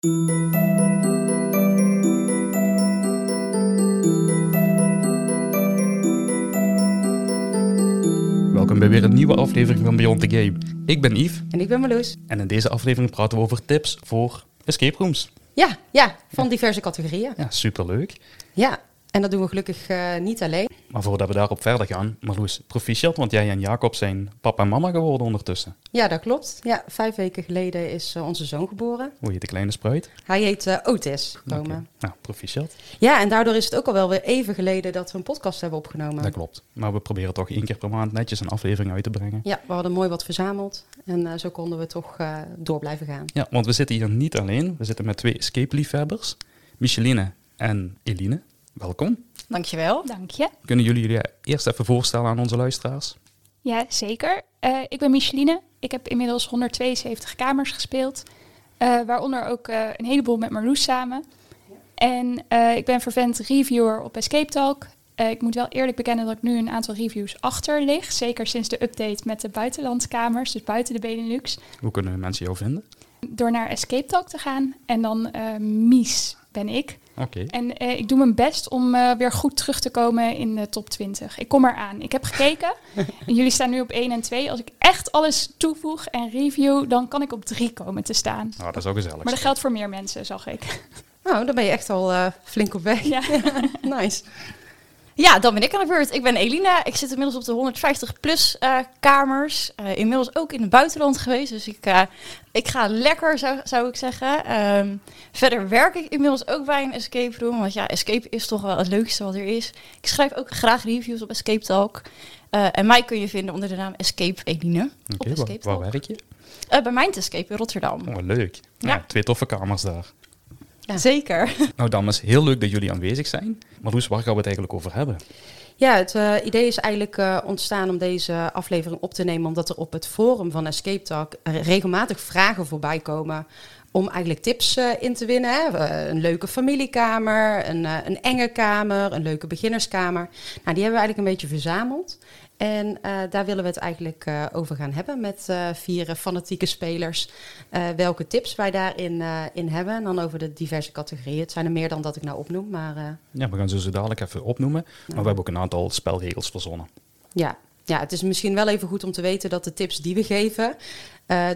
Welkom bij weer een nieuwe aflevering van Beyond the Game. Ik ben Yves En ik ben Marloes. en in deze aflevering praten we over tips voor escape rooms. Ja, ja, van diverse categorieën. Ja, superleuk. Ja, en dat doen we gelukkig eh, niet alleen. Maar voordat we daarop verder gaan, Marloes, proficiat, want jij en Jacob zijn papa en mama geworden ondertussen. Ja, dat klopt. Ja, vijf weken geleden is eh, onze zoon geboren. Hoe heet de kleine spruit? Hij heet eh, Otis. Rome. Nou, proficiat. Ja, en daardoor is het ook al wel weer even geleden dat we een podcast hebben opgenomen. Dat klopt. Maar we proberen toch één keer per maand netjes een aflevering uit te brengen. Ja, we hadden mooi wat verzameld. En zo konden we toch door blijven gaan. Ja, want we zitten hier niet alleen. We zitten met twee escape-liefhebbers, Micheline en Eline. Welkom. Dankjewel. Dank je. Kunnen jullie jullie eerst even voorstellen aan onze luisteraars? Ja, zeker. Eh, ik ben Micheline. Ik heb inmiddels 172 kamers gespeeld. eh, waaronder ook eh, een heleboel met Marloes samen. En eh, ik ben vervent reviewer op Escape Talk. Ik moet wel eerlijk bekennen dat ik nu een aantal reviews achter lig. Zeker sinds de update met de buitenlandkamers, dus buiten de Benelux. Hoe kunnen mensen jou vinden? Door naar Escape Talk te gaan. En dan eh, Mies ben ik. Oké. En eh, ik doe mijn best om eh, weer goed terug te komen in de top 20. Ik kom eraan. Ik heb gekeken. en jullie staan nu op 1 en 2. Als ik echt alles toevoeg en review, dan kan ik op 3 komen te staan. Nou, dat is ook gezellig. Maar dat geldt voor meer mensen, zag ik. Nou, dan ben je echt al eh, flink op weg. ja. nice. Ja, dan ben ik aan de beurt. Ik ben Elina. Ik zit inmiddels op de 150 plus eh, kamers. Eh, inmiddels ook in het buitenland geweest. Dus ik, eh, ik ga lekker, zou, zou ik zeggen. Ehm, verder werk ik inmiddels ook bij een escape room. Want ja, escape is toch wel het leukste wat er is. Ik schrijf ook graag reviews op Escape Talk. En mij kun je vinden onder de naam Escape Eline. op waar, Escape waar Talk. werk je? Bij Mind Escape in Rotterdam. Oh, leuk. Ja. Ja. twee toffe kamers daar. Ja. Zeker. Nou, dames, heel leuk dat jullie aanwezig zijn. Maar Loes, waar gaan we het eigenlijk over hebben? Ja, het eh, idee is eigenlijk eh, ontstaan om deze aflevering op te nemen, omdat er op het forum van Escape Talk regelmatig vragen voorbij komen om eigenlijk tips eh, in te winnen. Hè. Een leuke familiekamer, een, eh, een enge kamer, een leuke beginnerskamer. Nou, die hebben we eigenlijk een beetje verzameld. En eh, daar willen we het eigenlijk eh, over gaan hebben met eh, vier fanatieke spelers. welke tips wij daarin in hebben. En dan over de diverse categorieën. Het zijn er meer dan dat ik nou opnoem, maar... Ja, we gaan ze zo dadelijk even opnoemen. Maar we hebben ook een aantal spelregels verzonnen. Ja. ja, het is misschien wel even goed om te weten dat de tips die we geven,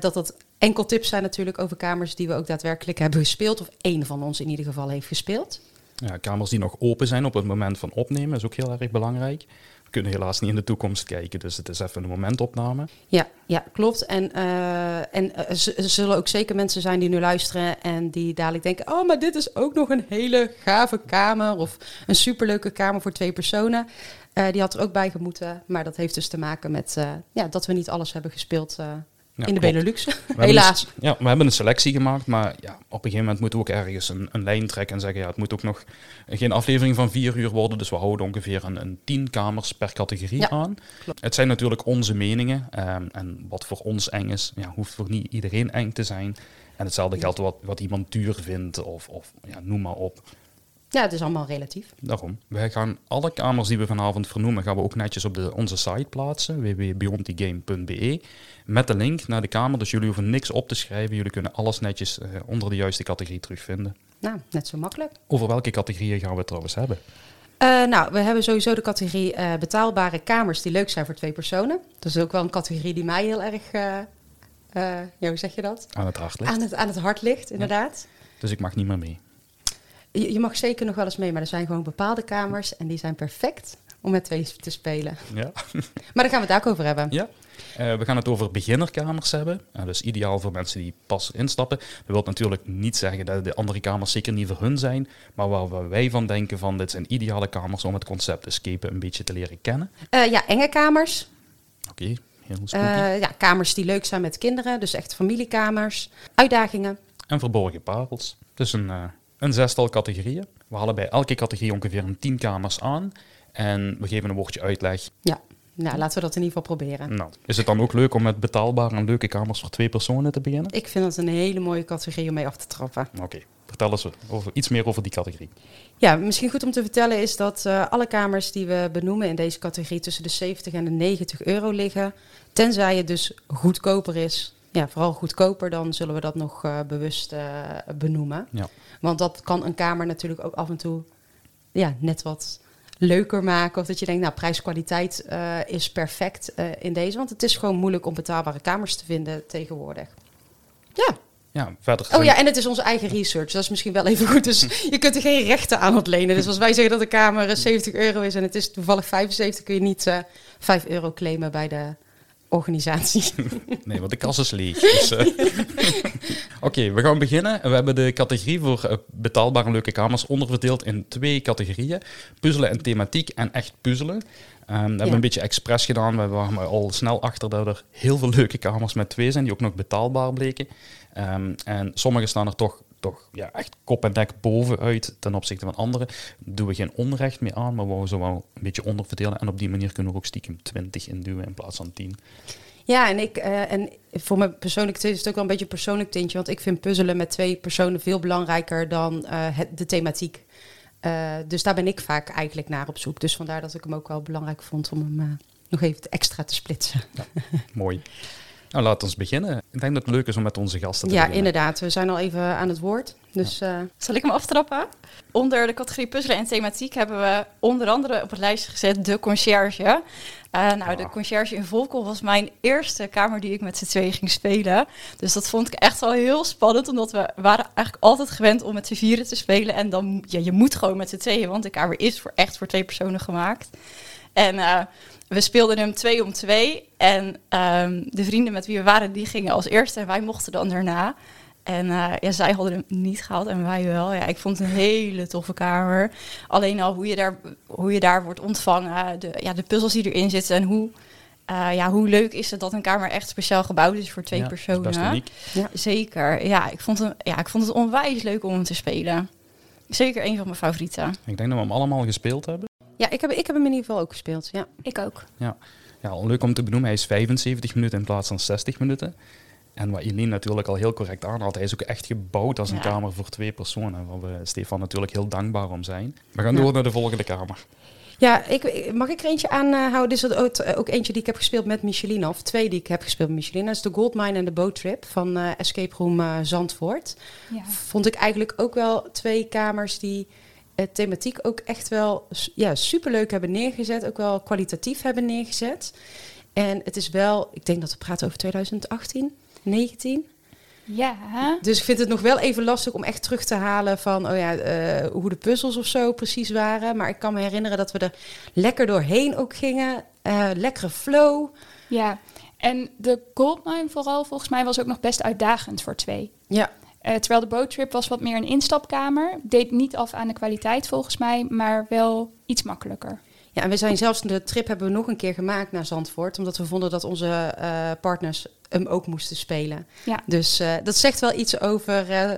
dat dat enkel tips zijn natuurlijk over kamers die we ook daadwerkelijk hebben gespeeld. Of één van ons in ieder geval heeft gespeeld. Ja, kamers die nog open zijn op het moment van opnemen is ook heel erg belangrijk. Kunnen helaas niet in de toekomst kijken, dus het is even een momentopname. Ja, ja klopt. En, eh, en eh, er zullen ook zeker mensen zijn die nu luisteren en die dadelijk denken: Oh, maar dit is ook nog een hele gave kamer. Of een superleuke kamer voor twee personen. Eh, die had er ook bij gemoeten. Maar dat heeft dus te maken met ja, dat we niet alles hebben gespeeld Ja, in de klopt. Benelux. Helaas. ja, we hebben een selectie gemaakt, maar ja, op een gegeven moment moeten we ook ergens een, een lijn trekken en zeggen, ja, het moet ook nog geen aflevering van vier uur worden, dus we houden ongeveer een, een tien kamers per categorie Ja, aan. klopt. Het zijn natuurlijk onze meningen ehm, en wat voor ons eng is, ja, hoeft voor niet iedereen eng te zijn. En hetzelfde geldt wat, wat iemand duur vindt of, of ja, noem maar op. Ja, het is allemaal relatief. Daarom. Wij gaan alle kamers die we vanavond vernoemen, gaan we ook netjes op de, onze site plaatsen, www.beyondthegame.be, met de link naar de kamer. Dus jullie hoeven niks op te schrijven. Jullie kunnen alles netjes eh, onder de juiste categorie terugvinden. Nou, net zo makkelijk. Over welke categorieën gaan we het trouwens hebben? Eh, nou, we hebben sowieso de categorie eh, betaalbare kamers die leuk zijn voor twee personen. Dat is ook wel een categorie die mij heel erg, ja, hoe zeg je dat? Aan het hart ligt. Aan het, aan het hart ligt, inderdaad. Dus ik mag niet meer mee. Je, je mag zeker nog wel eens mee, maar er zijn gewoon bepaalde kamers en die zijn perfect om met twee te spelen. Ja. Maar daar gaan we het ook over hebben. ja. Eh, we gaan het over beginnerkamers hebben. Uh, dus ideaal voor mensen die pas instappen. Dat wil natuurlijk niet zeggen dat de andere kamers zeker niet voor hun zijn. Maar waar wij van denken van dit zijn ideale kamers om het concept escape een beetje te leren kennen. Eh, ja, enge kamers. Oké, heel. Eh, ja, kamers die leuk zijn met kinderen, dus echt familiekamers. Uitdagingen. en verborgen parels. Dus een, een zestal categorieën. We halen bij elke categorie ongeveer een tien kamers aan. En we geven een woordje uitleg. Ja, nou, laten we dat in ieder geval proberen. Nou, is het dan ook leuk om met betaalbare en leuke kamers voor twee personen te beginnen? Ik vind dat een hele mooie categorie om mee af te trappen. Oké, vertel eens over, iets meer over die categorie. Ja, misschien goed om te vertellen is dat eh, alle kamers die we benoemen in deze categorie tussen de 70 en de 90 euro liggen. Tenzij het dus goedkoper is ja, vooral goedkoper, dan zullen we dat nog eh, bewust eh, benoemen. Ja. Want dat kan een kamer natuurlijk ook af en toe ja, net wat leuker maken. Of dat je denkt, nou, prijs-kwaliteit eh, is perfect eh, in deze. Want het is gewoon moeilijk om betaalbare kamers te vinden tegenwoordig. Ja. Ja, verder Oh ja, en het is onze eigen research. Dat is misschien wel even goed. Dus je kunt er geen rechten aan ontlenen. Dus als wij zeggen dat de kamer eh, 70 euro is en het is toevallig 75, kun je niet eh 5 euro claimen bij de organisatie. Nee, want de kas is leeg. Dus, eh. Oké, we gaan beginnen. We hebben de categorie voor eh, betaalbare leuke kamers onderverdeeld in twee categorieën. Puzzelen en thematiek en echt puzzelen. Ehm, we hebben Ja. een beetje expres gedaan. We waren al snel achter dat er heel veel leuke kamers met twee zijn, die ook nog betaalbaar bleken. Ehm, en sommige staan er toch, toch ja, echt kop en dek bovenuit ten opzichte van andere. Daar doen we geen onrecht mee aan, maar we ze wel een beetje onderverdelen. En op die manier kunnen we ook stiekem 20 induwen in plaats van 10. Ja, en, ik, eh, en voor mijn persoonlijk is het ook wel een beetje een persoonlijk tintje. Want ik vind puzzelen met twee personen veel belangrijker dan eh, het, de thematiek. Eh, dus daar ben ik vaak eigenlijk naar op zoek. Dus vandaar dat ik hem ook wel belangrijk vond om hem nog even extra te splitsen. Mooi. Nou, laten we beginnen. Ik denk dat het leuk is om met onze gasten te Ja, beginnen. inderdaad. We zijn al even aan het woord. Dus eh, Zal ik hem aftrappen? Onder de categorie puzzelen en thematiek hebben we onder andere op het lijstje gezet de conciërge. Eh, nou, de Ah. conciërge in Volkel was mijn eerste kamer die ik met z'n tweeën ging spelen. Dus dat vond ik echt wel heel spannend, omdat we waren eigenlijk altijd gewend om met z'n vieren te spelen. En dan, ja, je moet gewoon met z'n tweeën, want de kamer is voor echt voor twee personen gemaakt. En eh, we speelden hem twee om twee. En ehm, de vrienden met wie we waren, die gingen als eerste en wij mochten dan daarna. En eh, ja, zij hadden hem niet gehaald en wij wel. Ja, ik vond het een hele toffe kamer. Alleen al hoe je daar, hoe je daar wordt ontvangen, de, ja, de puzzels die erin zitten en hoe, eh, ja, hoe leuk is het dat een kamer echt speciaal gebouwd is voor twee Ja, dat is personen. best uniek. Zeker, ja ik, vond hem, ja, ik vond het onwijs leuk om hem te spelen. Zeker een van mijn favorieten. Ik denk dat we hem allemaal gespeeld hebben. Ja, ik heb, ik heb hem in ieder geval ook gespeeld. Ja. Ik ook. Ja, leuk om te benoemen. Hij is 75 minuten in plaats van 60 minuten. En wat Eileen natuurlijk al heel correct aanhaalt, hij is ook echt gebouwd als een Ja. kamer voor twee personen. Waar we Stefan natuurlijk heel dankbaar om zijn. We gaan Ja. door naar de volgende kamer. Ja, ik, mag ik er eentje aanhouden? Dit is dat ook, ook eentje die ik heb gespeeld met Michelin, of twee die ik heb gespeeld met Michelin. Dat is de Goldmine en de Boat Trip van eh, Escape Room eh, Zandvoort. Ja. Vond ik eigenlijk ook wel twee kamers die eh, thematiek ook echt wel ja, superleuk hebben neergezet. Ook wel kwalitatief hebben neergezet. En het is wel, ik denk dat we praten over 2018, 19. Ja, Dus ik vind het nog wel even lastig om echt terug te halen van oh ja, eh, hoe de puzzels of zo precies waren. Maar ik kan me herinneren dat we er lekker doorheen ook gingen. Eh, lekkere flow. ja. En de Goldmine vooral volgens mij was ook nog best uitdagend voor twee. Ja, Eh, terwijl de boattrip was wat meer een instapkamer. Deed niet af aan de kwaliteit volgens mij, maar wel iets makkelijker. ja en we zijn zelfs de trip hebben we nog een keer gemaakt naar Zandvoort. Omdat we vonden dat onze eh, partners hem ook moesten spelen. Ja. Dus eh, dat zegt wel iets over eh,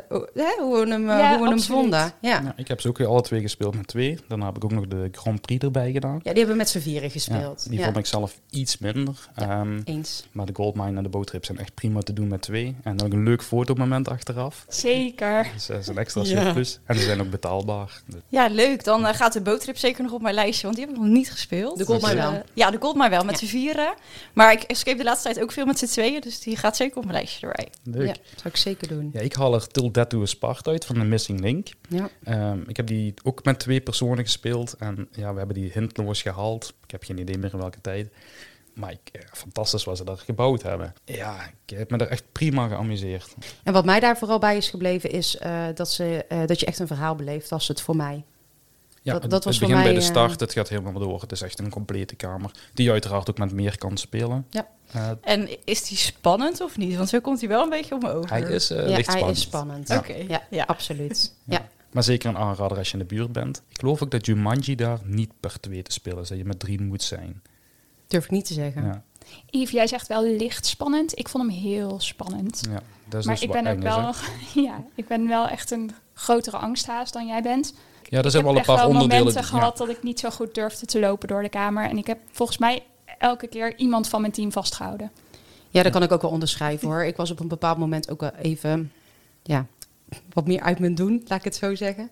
hoe, we hem, eh, Ja, hoe we hem vonden. Ja. Ja, ik heb ze ook weer alle twee gespeeld met twee. Daarna heb ik ook nog de Grand Prix erbij gedaan. ja, die hebben we met z'n vieren Ja, gespeeld. die Ja, vond ik zelf iets minder. Ja. Ehm, Eens. maar de Goldmine en de boottrip zijn echt prima te doen met twee. En ook een leuk fotomoment achteraf. Zeker. Dus dat is een extra Ja. surplus. En ze zijn ook betaalbaar. Dus Ja, leuk. Dan gaat de boottrip zeker nog op mijn lijstje, want die heb ik nog niet gespeeld. De Goldmine Dus, wel. ja, de Goldmine wel, met Ja. z'n vieren. Maar ik escape de laatste tijd ook veel met z'n tweeën, dus die gaat zeker op mijn lijstje erbij. leuk. Ja, zou ik zeker doen. Ja, ik haal er Till Dead to a Spart uit van de Missing Link. Ja. Ehm, ik heb die ook met twee personen gespeeld. En ja, we hebben die hintloos gehaald. Ik heb geen idee meer in welke tijd. Maar ik, ja, fantastisch wat ze daar gebouwd hebben. Ja, ik heb me er echt prima geamuseerd. En wat mij daar vooral bij is gebleven is eh, dat, ze, eh, dat je echt een verhaal beleeft als het voor mij. Ja, Dat- was het voor begint bij mij, de eh, start, het gaat helemaal door. Het is echt een complete kamer. Die je uiteraard ook met meer kan spelen. Ja. Eh, En is die spannend of niet? Want zo komt hij wel een beetje over. hij is eh ja, licht hij spannend. is spannend. Ja. Oké, Ja, ja. absoluut. Ja. Ja. Maar zeker een aanrader als je in de buurt bent. Ik geloof ook dat Jumanji daar niet per twee te spelen is. Dat je met drie moet zijn. Durf ik niet te zeggen. Ja, Yves, jij zegt wel licht spannend. Ik vond hem heel spannend. ja. Dat is maar dus ik wat ben ook wel, ja, ik ben wel echt een grotere angsthaas dan jij bent. Ja, er ik zijn wel heb een paar echt wel onderdelen. momenten gehad dat ik niet zo goed durfde te lopen door de kamer. En ik heb volgens mij elke keer iemand van mijn team vastgehouden. Ja, dat kan ik ook wel onderschrijven hoor. Ik was op een bepaald moment ook wel even ja, wat meer uit mijn doen, laat ik het zo zeggen.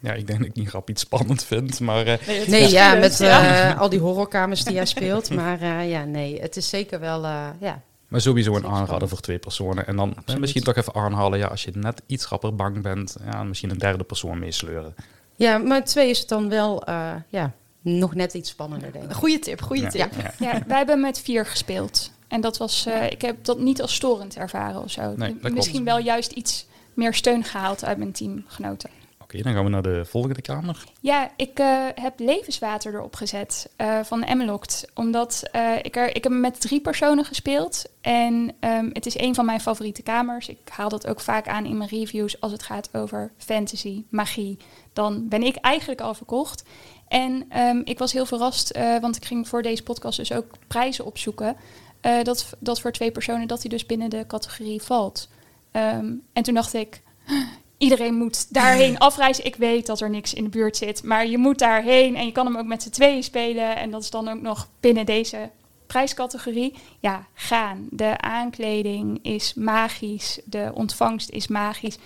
Ja, ik denk dat ik niet grap iets spannend vind, maar eh, Nee, ja, spannend, met ja. eh, al die horrorkamers die jij speelt. Maar eh, ja, nee, het is zeker wel, eh, ja. Maar sowieso een aanrader spannend. voor twee personen. En dan Absoluut. misschien toch even aanhalen, ja, als je net iets rapper bang bent, ja, misschien een derde persoon meesleuren. Ja, maar twee is het dan wel eh, ja, nog net iets spannender, denk ik. Goeie tip, goede Ja. tip. Ja. Ja, wij hebben met vier gespeeld. En dat was, eh, ik heb dat niet als storend ervaren of zo. Nee, dat klopt. Misschien wel juist iets meer steun gehaald uit mijn teamgenoten. Oké, dan gaan we naar de volgende kamer. Ja, ik eh, heb levenswater erop gezet eh, van Emmeloct. Omdat eh, ik, er, ik heb met drie personen gespeeld. En ehm, het is een van mijn favoriete kamers. Ik haal dat ook vaak aan in mijn reviews als het gaat over fantasy, magie. Dan ben ik eigenlijk al verkocht. En ehm, ik was heel verrast, eh, want ik ging voor deze podcast dus ook prijzen opzoeken. eh, dat, dat voor twee personen, dat hij dus binnen de categorie valt. Ehm, en toen dacht ik, iedereen moet daarheen afreizen. Ik weet dat er niks in de buurt zit, maar je moet daarheen en je kan hem ook met z'n tweeën spelen. En dat is dan ook nog binnen deze prijscategorie. Ja, gaan. De aankleding is magisch, de ontvangst is magisch.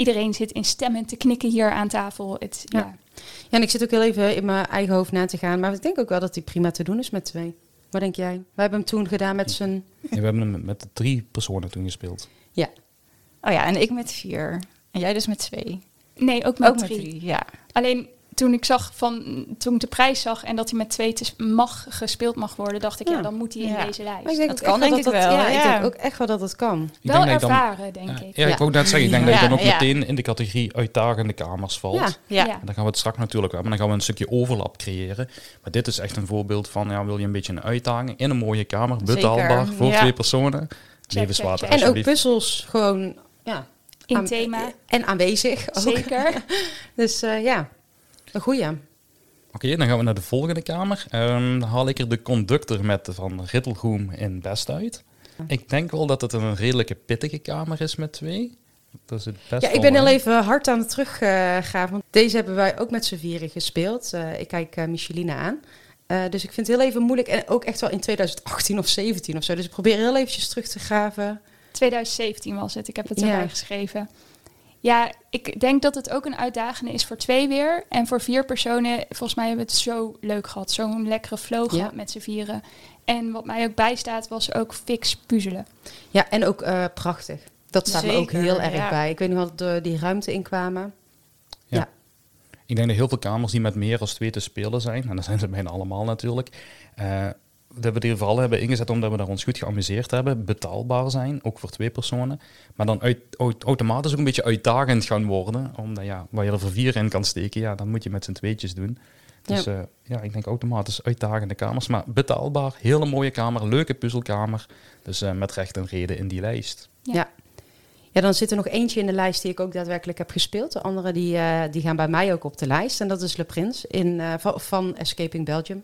Iedereen zit in stemmen te knikken hier aan tafel. Het, ja. Ja. Ja, en ik zit ook heel even in mijn eigen hoofd na te gaan. Maar ik denk ook wel dat die prima te doen is met twee. Wat denk jij? We hebben hem toen gedaan met z'n... Ja, we hebben hem met drie personen toen gespeeld. Oh ja, en ik met vier. En jij dus met twee. Nee, ook met Ook met drie. drie, ja. Alleen toen ik zag van toen ik de prijs zag en dat hij met twee te- mag gespeeld mag worden, dacht ik ja, Ja. dan moet hij in Ja. deze lijst. Maar ik denk Dat ook kan echt denk dat ik dat- wel, Ja, ik denk ook echt wel dat het kan. Ik wel denk dat je dan- ervaren, denk ik. ja, ik wou net zeggen, ik denk Ja. dat je dan ook Ja. meteen in de categorie uitdagende kamers valt. Ja. En dan gaan we het straks natuurlijk wel, maar dan gaan we een stukje overlap creëren. Maar dit is echt een voorbeeld van, ja, wil je een beetje een uitdaging in een mooie kamer, Zeker, betaalbaar voor ja. twee personen. Levenswater. En ook puzzels gewoon ja, In thema, en aanwezig ook. zeker. Dus eh, ja, een goeie. Oké, dan gaan we naar de volgende kamer. Ehm, dan haal ik er de conductor met van Rittelgroem in Best uit. Ik denk wel dat het een redelijke pittige kamer is met twee. Dat is het best Ja, ik ben heel lang. even hard aan het teruggaan. want deze hebben wij ook met z'n vieren gespeeld. Eh, ik kijk eh Micheline aan. Eh, dus ik vind het heel even moeilijk. En ook echt wel in 2018 of 17 of zo. Dus ik probeer heel eventjes terug te graven. 2017 was het, ik heb het Ja. erbij geschreven. Ja, ik denk dat het ook een uitdagende is voor twee weer. En voor vier personen, volgens mij hebben we het zo leuk gehad. Zo'n lekkere flow Ja. gehad met z'n vieren. En wat mij ook bijstaat, was ook fix puzzelen. Ja, en ook eh, prachtig. Dat staat me ook heel erg ja. bij. Ik weet nog wel dat er die ruimte inkwamen. Ik denk dat heel veel kamers die met meer dan twee te spelen zijn, en dat zijn ze bijna allemaal natuurlijk, eh, dat we die vooral hebben ingezet omdat we daar ons goed geamuseerd hebben, betaalbaar zijn, ook voor twee personen, maar dan uit, au- automatisch ook een beetje uitdagend gaan worden, omdat ja, waar je er voor vier in kan steken, ja, dan moet je met z'n tweetjes doen. Dus ja. ja, ik denk automatisch uitdagende kamers, maar betaalbaar, hele mooie kamer, leuke puzzelkamer, dus eh, met recht en reden in die lijst. Ja. Ja. Ja, dan zit er nog eentje in de lijst die ik ook daadwerkelijk heb gespeeld. De andere die, eh, die gaan bij mij ook op de lijst. En dat is Le Prince in, eh, van, van Escaping Belgium.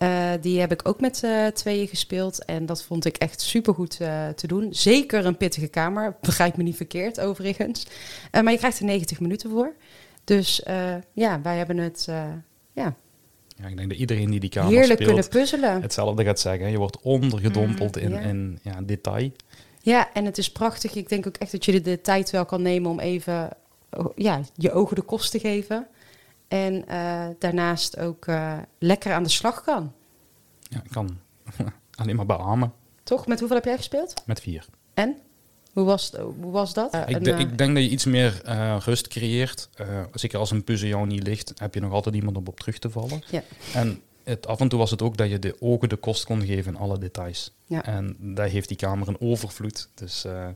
Eh, die heb ik ook met eh, tweeën gespeeld. En dat vond ik echt supergoed eh te doen. Zeker een pittige kamer. Begrijp me niet verkeerd, overigens. Maar je krijgt er 90 minuten voor. Dus ja, wij hebben het ja, Ja, ik denk dat iedereen die die kamer heerlijk speelt, kunnen puzzelen. hetzelfde gaat zeggen. Je wordt ondergedompeld in, ja. in ja, detail. Ja, en het is prachtig. Ik denk ook echt dat je de, de tijd wel kan nemen om even oh, ja, je ogen de kost te geven. En eh, daarnaast ook eh, lekker aan de slag kan. Ja, ik kan alleen maar beamen Toch? Met hoeveel heb jij gespeeld? met vier. En? Hoe was, hoe was dat? Eh, ik, een, ik denk dat je iets meer rust creëert. Zeker als een puzzel jou niet ligt, heb je nog altijd iemand om op terug te vallen. Ja. En het, af en toe was het ook dat je de ogen de kost kon geven in alle details. Ja. En daar heeft die kamer een overvloed. Dus eh,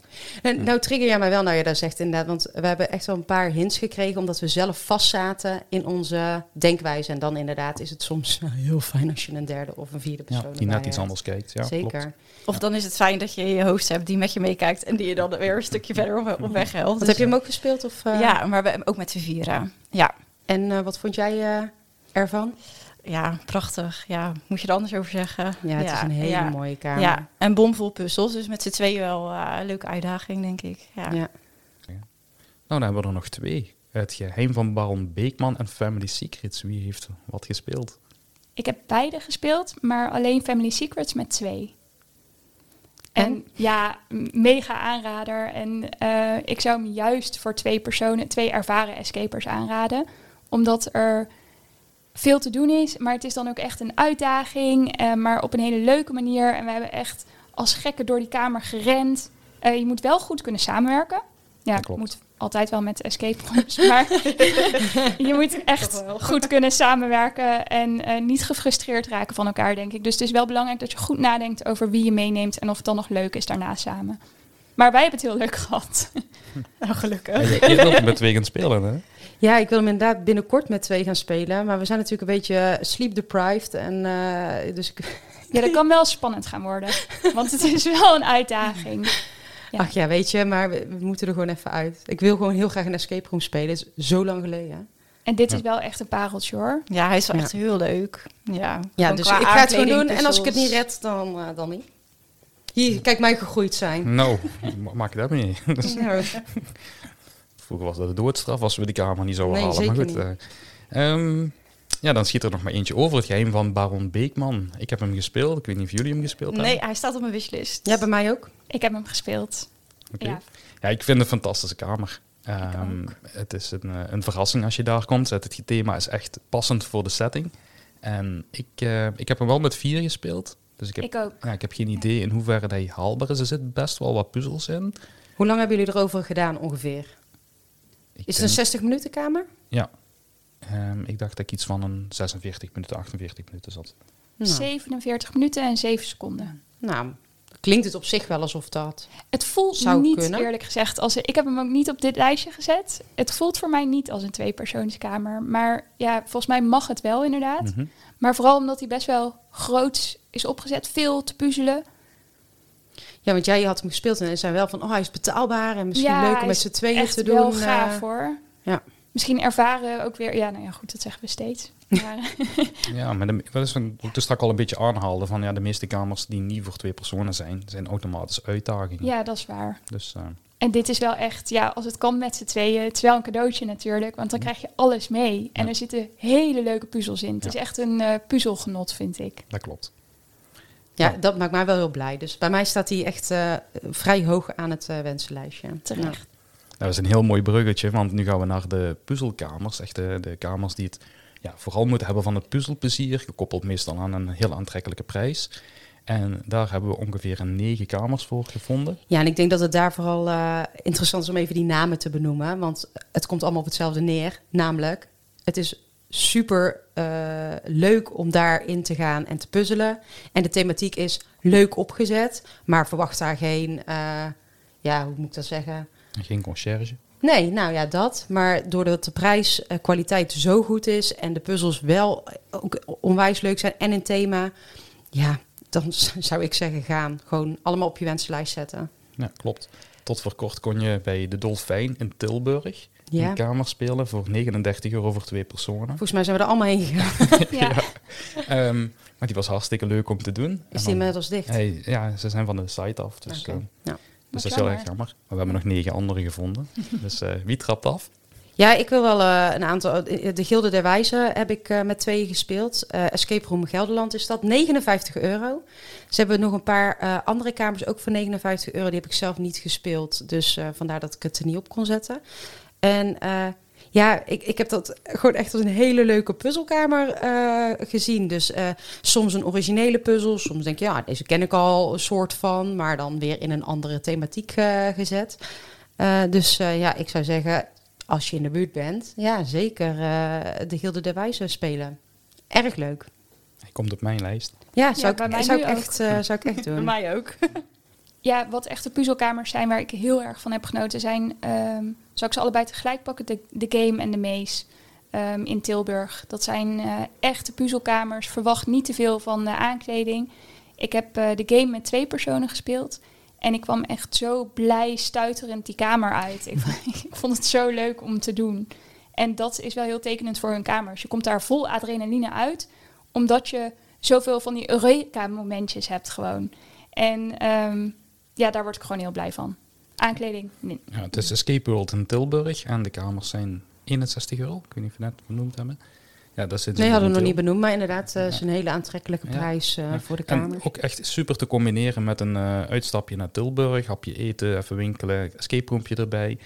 En nou trigger jij mij wel nou je dat zegt inderdaad. Want we hebben echt wel een paar hints gekregen. Omdat we zelf vastzaten in onze denkwijze. En dan inderdaad is het soms heel fijn als je een derde of een vierde ja, persoon die erbij net iets hebt. anders kijkt. Ja, Zeker. klopt. Of dan is het fijn dat je je host hebt die met je meekijkt en die je dan weer een stukje verder op, op weg helpt. Dus, heb je hem ook gespeeld? Of, eh, Ja, maar we, ook met z'n vieren. Ja. En eh, wat vond jij eh, ervan? Ja, prachtig. Ja, moet je er anders over zeggen? Ja, het is een hele ja. mooie kamer. Ja, en bomvol puzzels. Dus met z'n tweeën wel eh, een leuke uitdaging, denk ik. Ja. Ja. Nou, dan hebben we er nog twee. Het geheim van Baron Beekman en Family Secrets. Wie heeft wat gespeeld? Ik heb beide gespeeld, maar alleen Family Secrets met twee. En, En? ja, mega aanrader. En eh, ik zou hem juist voor twee personen, twee ervaren escapers aanraden. Omdat er veel te doen is, maar het is dan ook echt een uitdaging. eh, maar op een hele leuke manier. En we hebben echt als gekken door die kamer gerend. Eh, je moet wel goed kunnen samenwerken. Ja, Dat klopt. moet altijd wel met escape rooms, maar je moet echt goed kunnen samenwerken en eh, niet gefrustreerd raken van elkaar, denk ik. Dus het is wel belangrijk dat je goed nadenkt over wie je meeneemt en of het dan nog leuk is daarna samen. Maar wij hebben het heel leuk gehad. Nou, gelukkig. En je, je wilt met twee gaan spelen, hè? Ja, ik wil hem inderdaad binnenkort met twee gaan spelen. Maar we zijn natuurlijk een beetje sleep deprived. En, eh, dus ik, Ja, dat kan wel spannend gaan worden, want het is wel een uitdaging. Ja. Ach ja, weet je, maar we, we moeten er gewoon even uit. Ik wil gewoon heel graag een escape room spelen. Het is zo lang geleden. En dit Ja. is wel echt een pareltje hoor. Ja, hij is wel Ja. echt heel leuk. Ja, Ja, dus ik ga het gewoon doen. En als ik het niet red, dan, eh, dan niet. Hier, kijk mij gegroeid zijn. Nou, ma- maak je dat mee. Dus Nou, vroeger was dat de doodstraf als we die kamer niet zouden Nee, halen. Maar goed, eh, ehm, ja, dan schiet er nog maar eentje over. Het geheim van Baron Beekman. Ik heb hem gespeeld. Ik weet niet of jullie hem gespeeld Nee, hebben. hij staat op mijn wishlist. ja, bij mij ook. Ik heb hem gespeeld. Oké. Ja. Ja, ik vind het een fantastische kamer. Ehm, ook. het is een, eh, een verrassing als je daar komt. Het, het thema is echt passend voor de setting. En ik, eh, ik heb hem wel met vier gespeeld. Dus ik heb, Ik ook. ja, ik heb geen idee in hoeverre hij haalbaar is. Er zitten best wel wat puzzels in. Hoe lang hebben jullie erover gedaan ongeveer? Ik Is het een denk- 60 minuten kamer? Ja. Ehm, ik dacht dat ik iets van een 46 minuten, 48 minuten zat. Nou, 47 minuten en 7 seconden. nou, klinkt het op zich wel alsof dat... Het voelt Zou niet, kunnen. eerlijk gezegd, als ik heb hem ook niet op dit lijstje gezet. Het voelt voor mij niet als een tweepersoonskamer. Maar ja, volgens mij mag het wel inderdaad. Mhm. Maar vooral omdat hij best wel groot is opgezet, veel te puzzelen. Ja, want jij had hem gespeeld en zijn wel van... Oh, hij is betaalbaar en misschien Ja, leuk om met z'n tweeën Echt te doen. wel eh, gaaf hoor. ja. Misschien ervaren ook weer, ja, nou ja, goed, dat zeggen we steeds. Maar, eh, Ja, maar de, dat is wat ik er straks al een beetje aanhaalde. Van ja, de meeste kamers die niet voor twee personen zijn, zijn automatisch uitdagingen. ja, dat is waar. Dus eh, En dit is wel echt, ja, als het kan met z'n tweeën. Het is wel een cadeautje natuurlijk, want dan krijg je alles mee. En Ja. er zitten hele leuke puzzels in. Het Ja. is echt een eh, puzzelgenot, vind ik. dat klopt. Ja, Ja. dat maakt mij wel heel blij. Dus bij mij staat hij echt eh, vrij hoog aan het eh, wensenlijstje. Terecht. Dat is een heel mooi bruggetje, want nu gaan we naar de puzzelkamers. Echt de, de kamers die het ja, vooral moeten hebben van het puzzelplezier, gekoppeld meestal aan een heel aantrekkelijke prijs. En daar hebben we ongeveer een negen kamers voor gevonden. Ja, en ik denk dat het daar vooral eh, interessant is om even die namen te benoemen. Want het komt allemaal op hetzelfde neer. Namelijk, het is super eh, leuk om daarin te gaan en te puzzelen. En de thematiek is leuk opgezet, maar verwacht daar geen, eh, ja, hoe moet ik dat zeggen? Geen conciërge. Nee, nou ja, dat. Maar doordat de prijskwaliteit zo goed is en de puzzels wel ook onwijs leuk zijn en een thema, ja, dan zou ik zeggen gaan. Gewoon allemaal op je wensenlijst zetten. Ja, klopt. Tot voor kort kon je bij de Dolfijn in Tilburg Ja. een kamer spelen voor 39 euro voor twee personen. Volgens mij zijn we er allemaal heen gegaan. Ja, Ehm, maar die was hartstikke leuk om te doen. En Is die inmiddels dicht? Hey, ja, ze zijn van de site af. Dus, Oké. eh, Nou. dus dat is heel erg jammer. Maar we hebben nog negen andere gevonden. dus eh, wie trapt af? Ja, ik wil wel eh, een aantal. De Gilde der Wijzen heb ik eh, met tweeën gespeeld. Eh, Escape Room Gelderland is dat. 59 euro. Ze hebben nog een paar eh, andere kamers ook voor 59 euro. Die heb ik zelf niet gespeeld. Dus eh, vandaar dat ik het er niet op kon zetten. En eh, ja, ik, ik heb dat gewoon echt als een hele leuke puzzelkamer eh, gezien. Dus eh, soms een originele puzzel. Soms denk je, ja, deze ken ik al een soort van. Maar dan weer in een andere thematiek eh, gezet. Eh, dus eh, ja, ik zou zeggen, als je in de buurt bent, ja, zeker eh, de Gilde der Wijzen spelen. Erg leuk. Hij komt op mijn lijst. Ja, zou, bij mij ik, zou, ik echt, eh, zou ik echt Bij doen. mij ook. ja, wat echte puzzelkamers zijn waar ik heel erg van heb genoten zijn... ehm zal ik ze allebei tegelijk pakken? De, de Game en de Maze ehm, in Tilburg. Dat zijn eh, echte puzzelkamers. Verwacht niet te veel van de aankleding. Ik heb eh, de Game met twee personen gespeeld... En ik kwam echt zo blij, stuiterend die kamer uit. Ik, ik vond het zo leuk om te doen. En dat is wel heel tekenend voor hun kamers. Je komt daar vol adrenaline uit, omdat je zoveel van die Eureka-momentjes hebt gewoon. En ehm, ja, daar word ik gewoon heel blij van. Aankleding, nee. Ja, het is Escape World in Tilburg en de kamers zijn 61 euro. Ik weet niet of we net benoemd hebben. Ja, dat zit Nee, hadden we nog niet benoemd, maar inderdaad, eh is een hele aantrekkelijke prijs eh, Ja. voor de En kamer. ook echt super te combineren met een eh, uitstapje naar Tilburg, hapje eten, even winkelen, escape roompje erbij.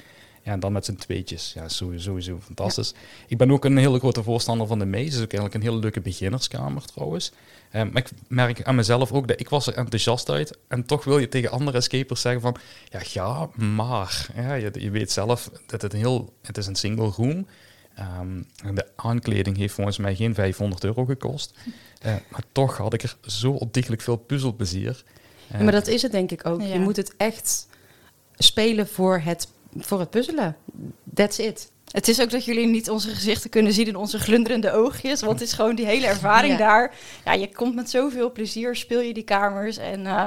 Ja, en dan met z'n tweetjes. Ja, sowieso, sowieso fantastisch. Ik ben ook een hele grote voorstander van de Maze. Het is ook eigenlijk een hele leuke beginnerskamer trouwens. Eh, maar ik merk aan mezelf ook dat ik was er enthousiast uit. En toch wil je tegen andere escapers zeggen van... Ja, ga maar. Ja, je, je weet zelf dat het een heel... Het is een single room. Ehm, en de aankleding heeft volgens mij geen 500 euro gekost. Eh, maar toch had ik er zo ontiegelijk veel puzzelplezier. Ja, maar dat is het denk ik ook. Ja. Je moet het echt spelen voor het, voor het puzzelen. That's it. Het is ook dat jullie niet onze gezichten kunnen zien in onze glunderende oogjes. Want het is gewoon die hele ervaring Ja. daar. Ja, je komt met zoveel plezier, speel je die kamers. En eh,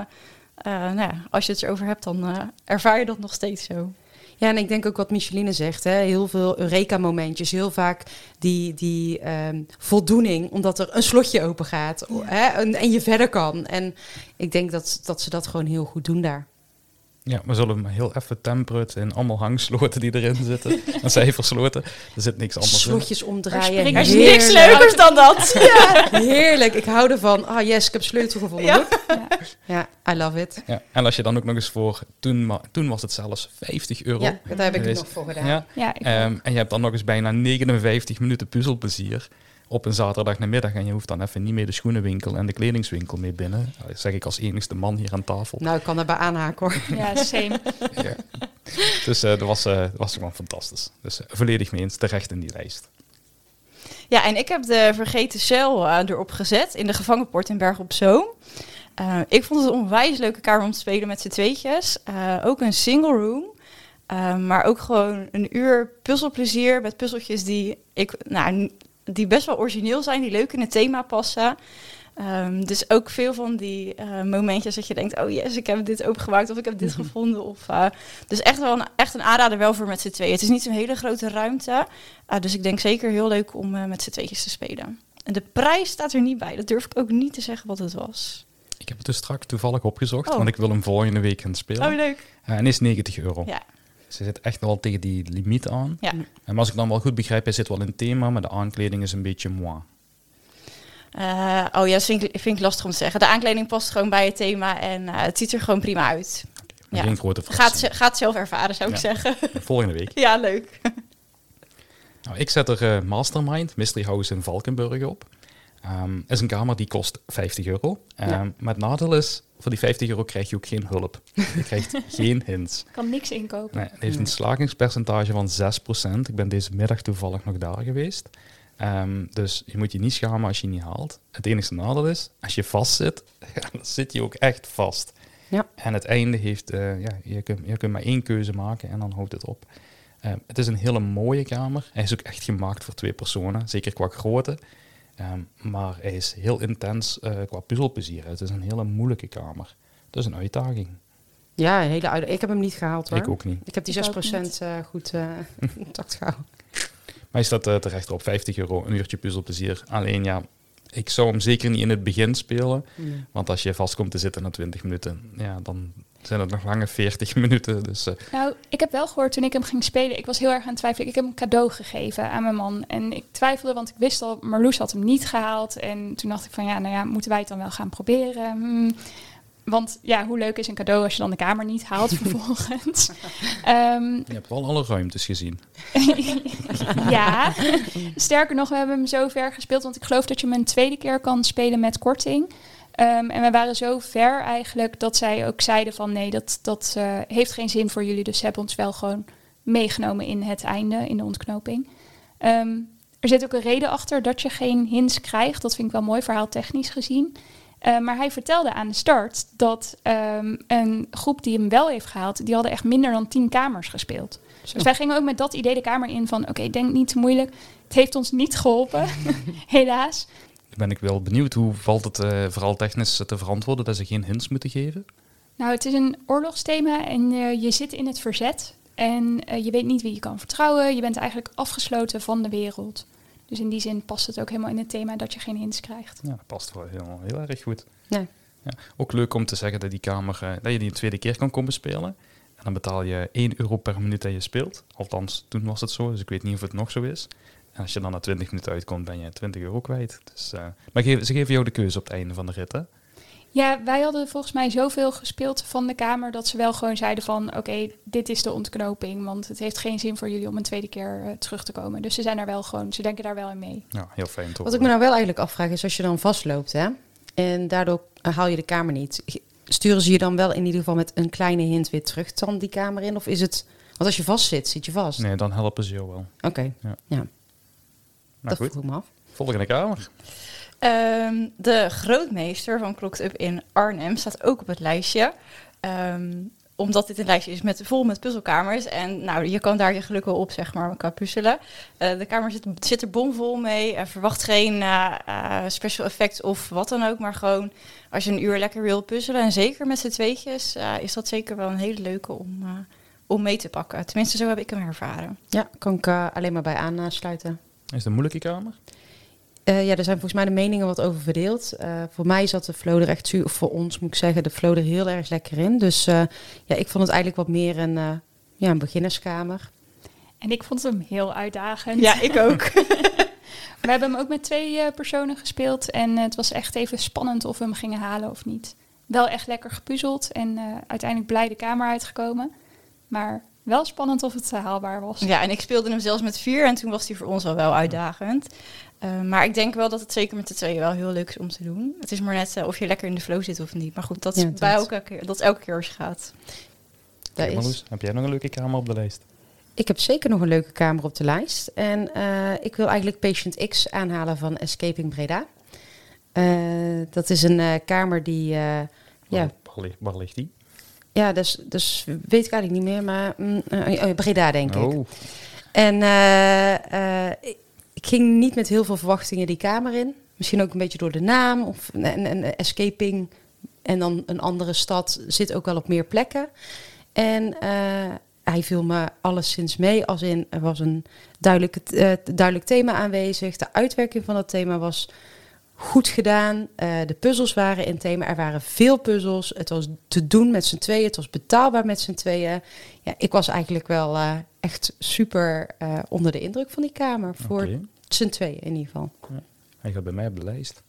eh, nou ja, als je het erover hebt, dan eh, ervaar je dat nog steeds zo. Ja, en ik denk ook wat Micheline zegt, hè, heel veel Eureka-momentjes, heel vaak die, die ehm, voldoening, omdat er een slotje open gaat hè, en, en je verder kan. En ik denk dat, dat ze dat gewoon heel goed doen daar. Ja, we zullen maar heel even temperen in allemaal hangsloten die erin zitten. en cijfersloten. Er zit niks anders in. Slotjes omdraaien. Er is niks leukers dan dat. Heerlijk, ik hou ervan. Ah yes, ik heb sleutel gevonden. Ja. Ja. Ja, I love it. Ja, en als je dan ook nog eens voor, toen, toen was het zelfs 50 euro. Ja, daar heb ik nog voor gedaan. Ja, Ja, ik ehm, en je hebt dan nog eens bijna 59 minuten puzzelplezier op een zaterdagnamiddag. En je hoeft dan even niet meer de schoenenwinkel en de kledingswinkel mee binnen. Dat zeg ik als enigste man hier aan tafel. Nou, ik kan daarbij aanhaken hoor. ja, same. Ja. Dus eh, dat, was, eh, dat was gewoon fantastisch. Dus eh, volledig mee eens, terecht in die lijst. Ja, en ik heb de vergeten cel eh, erop gezet in de gevangenpoort in Berg op Zoom. Eh, ik vond het een onwijs leuke kamer om te spelen met z'n tweetjes. Eh, ook een single room. Maar ook gewoon een uur puzzelplezier met puzzeltjes die, ik, nou, die best wel origineel zijn, die leuk in het thema passen. Ehm, dus ook veel van die eh, momentjes dat je denkt, oh yes, ik heb dit opengemaakt of ik heb dit gevonden. Of, eh, dus echt wel een, echt een aanrader wel voor met z'n tweeën. Het is niet een hele grote ruimte, eh, dus ik denk zeker heel leuk om met z'n tweetjes te spelen. En de prijs staat er niet bij, dat durf ik ook niet te zeggen wat het was. Ik heb het dus straks toevallig opgezocht, Oh. want ik wil hem volgende week gaan spelen. Oh, leuk. En is 90 euro. Ja. Ze zit echt wel tegen die limiet aan. Ja. En als ik dan wel goed begrijp, hij zit wel in het thema, maar de aankleding is een beetje moi. Eh, oh ja, dat vind ik, vind ik lastig om te zeggen. De aankleding past gewoon bij het thema en eh, het ziet er gewoon prima uit. Ja. Geen grote Gaat, verrassing. gaat zelf ervaren, zou ik zeggen. Volgende week. ja, leuk. Nou, ik zet er eh, Mastermind, Mystery House in Valkenburg op. Ehm is een kamer die kost 50 euro. Ja. Maar het nadeel is, voor die 50 euro krijg je ook geen hulp. Je krijgt geen hints. Kan niks inkopen. Nee, het heeft een slagingspercentage van 6%. Ik ben deze middag toevallig nog daar geweest. Ehm, dus je moet je niet schamen als je niet haalt. Het enige nadeel is, als je vast zit, dan zit je ook echt vast. Ja. En het einde heeft, eh, ja, je kunt, je kunt maar één keuze maken en dan houdt het op. Het is een hele mooie kamer. Hij is ook echt gemaakt voor twee personen, zeker qua grootte. Ehm, maar hij is heel intens eh, qua puzzelplezier. Het is een hele moeilijke kamer. Dat is een uitdaging. Ja, een hele uit. Ik heb hem niet gehaald hoor. Ik ook niet. Ik heb die Ik 6% ook niet. eh, goed eh intact gehouden. Maar je staat terecht op 50 euro, een uurtje puzzelplezier. Alleen ja, ik zou hem zeker niet in het begin spelen. Want als je vast komt te zitten na 20 minuten, ja, dan zijn het nog lange 40 minuten. Dus eh, Nou, ik heb wel gehoord toen ik hem ging spelen. Ik was heel erg aan het twijfelen. Ik heb hem cadeau gegeven aan mijn man. En ik twijfelde, want ik wist al, Marloes had hem niet gehaald. En toen dacht ik van ja, nou ja, moeten wij het dan wel gaan proberen? Hmm. Want ja, hoe leuk is een cadeau als je dan de kamer niet haalt vervolgens? Ehm, je hebt wel alle ruimtes gezien. ja, sterker nog, we hebben hem zo ver gespeeld. Want ik geloof dat je hem een tweede keer kan spelen met korting. Ehm, en we waren zo ver eigenlijk dat zij ook zeiden van nee, dat, dat eh, heeft geen zin voor jullie. Dus ze hebben ons wel gewoon meegenomen in het einde, in de ontknoping. Ehm, er zit ook een reden achter dat je geen hints krijgt. Dat vind ik wel mooi, verhaaltechnisch gezien. Eh, maar hij vertelde aan de start dat ehm, een groep die hem wel heeft gehaald, die hadden echt minder dan tien kamers gespeeld. Dus wij gingen ook met dat idee de kamer in van, oké, denk niet te moeilijk. Het heeft ons niet geholpen, helaas. Dan ben ik wel benieuwd, hoe valt het eh, vooral technisch te verantwoorden dat ze geen hints moeten geven? Nou, het is een oorlogsthema en eh, je zit in het verzet. En eh, je weet niet wie je kan vertrouwen. Je bent eigenlijk afgesloten van de wereld. Dus in die zin past het ook helemaal in het thema dat je geen hints krijgt. Ja, dat past wel heel, heel erg goed. Ja. Ja, ook leuk om te zeggen dat die kamer, dat je die een tweede keer kan komen spelen. En dan betaal je 1 euro per minuut dat je speelt. Althans, toen was het zo, dus ik weet niet of het nog zo is. En als je dan na 20 minuten uitkomt, ben je 20 euro kwijt. Dus, eh, maar ze geven jou de keuze op het einde van de rit, hè? Ja, wij hadden volgens mij zoveel gespeeld van de kamer dat ze wel gewoon zeiden van oké, dit is de ontknoping, want het heeft geen zin voor jullie om een tweede keer eh, terug te komen. Dus ze zijn daar wel gewoon, ze denken daar wel in mee. Ja, heel fijn toch? Wat ik me nou wel eigenlijk afvraag is als je dan vastloopt hè, en daardoor haal je de kamer niet. Sturen ze je dan wel in ieder geval met een kleine hint weer terug dan die kamer in? Of is het... Want als je vast zit, zit je vast. Nee, dan helpen ze jou wel. Oké, Ja. ja. Nou dat goed, me af. volgende kamer. Ehm, de grootmeester van Clocked Up in Arnhem staat ook op het lijstje. Ehm, omdat dit een lijstje is met, vol met puzzelkamers. En nou, je kan daar je geluk wel op, zeg maar, qua puzzelen. Eh, de kamer zit, zit er bomvol mee. Eh, verwacht geen eh, eh, special effects of wat dan ook. Maar gewoon als je een uur lekker wil puzzelen. En zeker met z'n tweetjes eh, is dat zeker wel een hele leuke om, eh, om mee te pakken. Tenminste, zo heb ik hem ervaren. Ja, kan ik alleen maar bij aansluiten. Is het een moeilijke kamer? Eh, ja, er zijn volgens mij de meningen wat over verdeeld. Eh, voor mij zat de flow er echt, su- of voor ons moet ik zeggen, de flow er heel erg lekker in. Dus eh, ja, ik vond het eigenlijk wat meer een, eh, ja, een beginnerskamer. En ik vond hem heel uitdagend. Ja, ik ook. We hebben hem ook met twee eh, personen gespeeld en het was echt even spannend of we hem gingen halen of niet. Wel echt lekker gepuzzeld en eh, uiteindelijk blij de kamer uitgekomen. Maar wel spannend of het haalbaar was. Ja, en ik speelde hem zelfs met vier en toen was hij voor ons al wel uitdagend. Eh, maar ik denk wel dat het zeker met de tweeën wel heel leuk is om te doen. Het is maar net eh, of je lekker in de flow zit of niet. Maar goed, dat is Ja, bij dat. elke keer, dat is elke keer als je gaat. Daar Kijk, is- Marloes, heb jij nog een leuke kamer op de lijst? Ik heb zeker nog een leuke kamer op de lijst. En eh, ik wil eigenlijk Patient X aanhalen van Escaping Breda. Eh, dat is een eh, kamer die... eh, ja, Waar, waar, ligt- waar ligt die? Ja dus, dus weet ik eigenlijk niet meer, maar mm, oh, Breda denk ik. Oh, En eh, eh, ik- ging niet met heel veel verwachtingen die kamer in. Misschien ook een beetje door de naam of en, en escaping. En dan een andere stad zit ook wel op meer plekken. En hij viel me alleszins mee. Als in, er was een duidelijk, duidelijk thema aanwezig. De uitwerking van dat thema was goed gedaan. Eh, de puzzels waren in thema. Er waren veel puzzels. Het was te doen met z'n tweeën. Het was betaalbaar met z'n tweeën. Ja, ik was eigenlijk wel eh, echt super eh, onder de indruk van die kamer. Voor oké. z'n tweeën in ieder geval. Hij gaat bij mij op de lijst.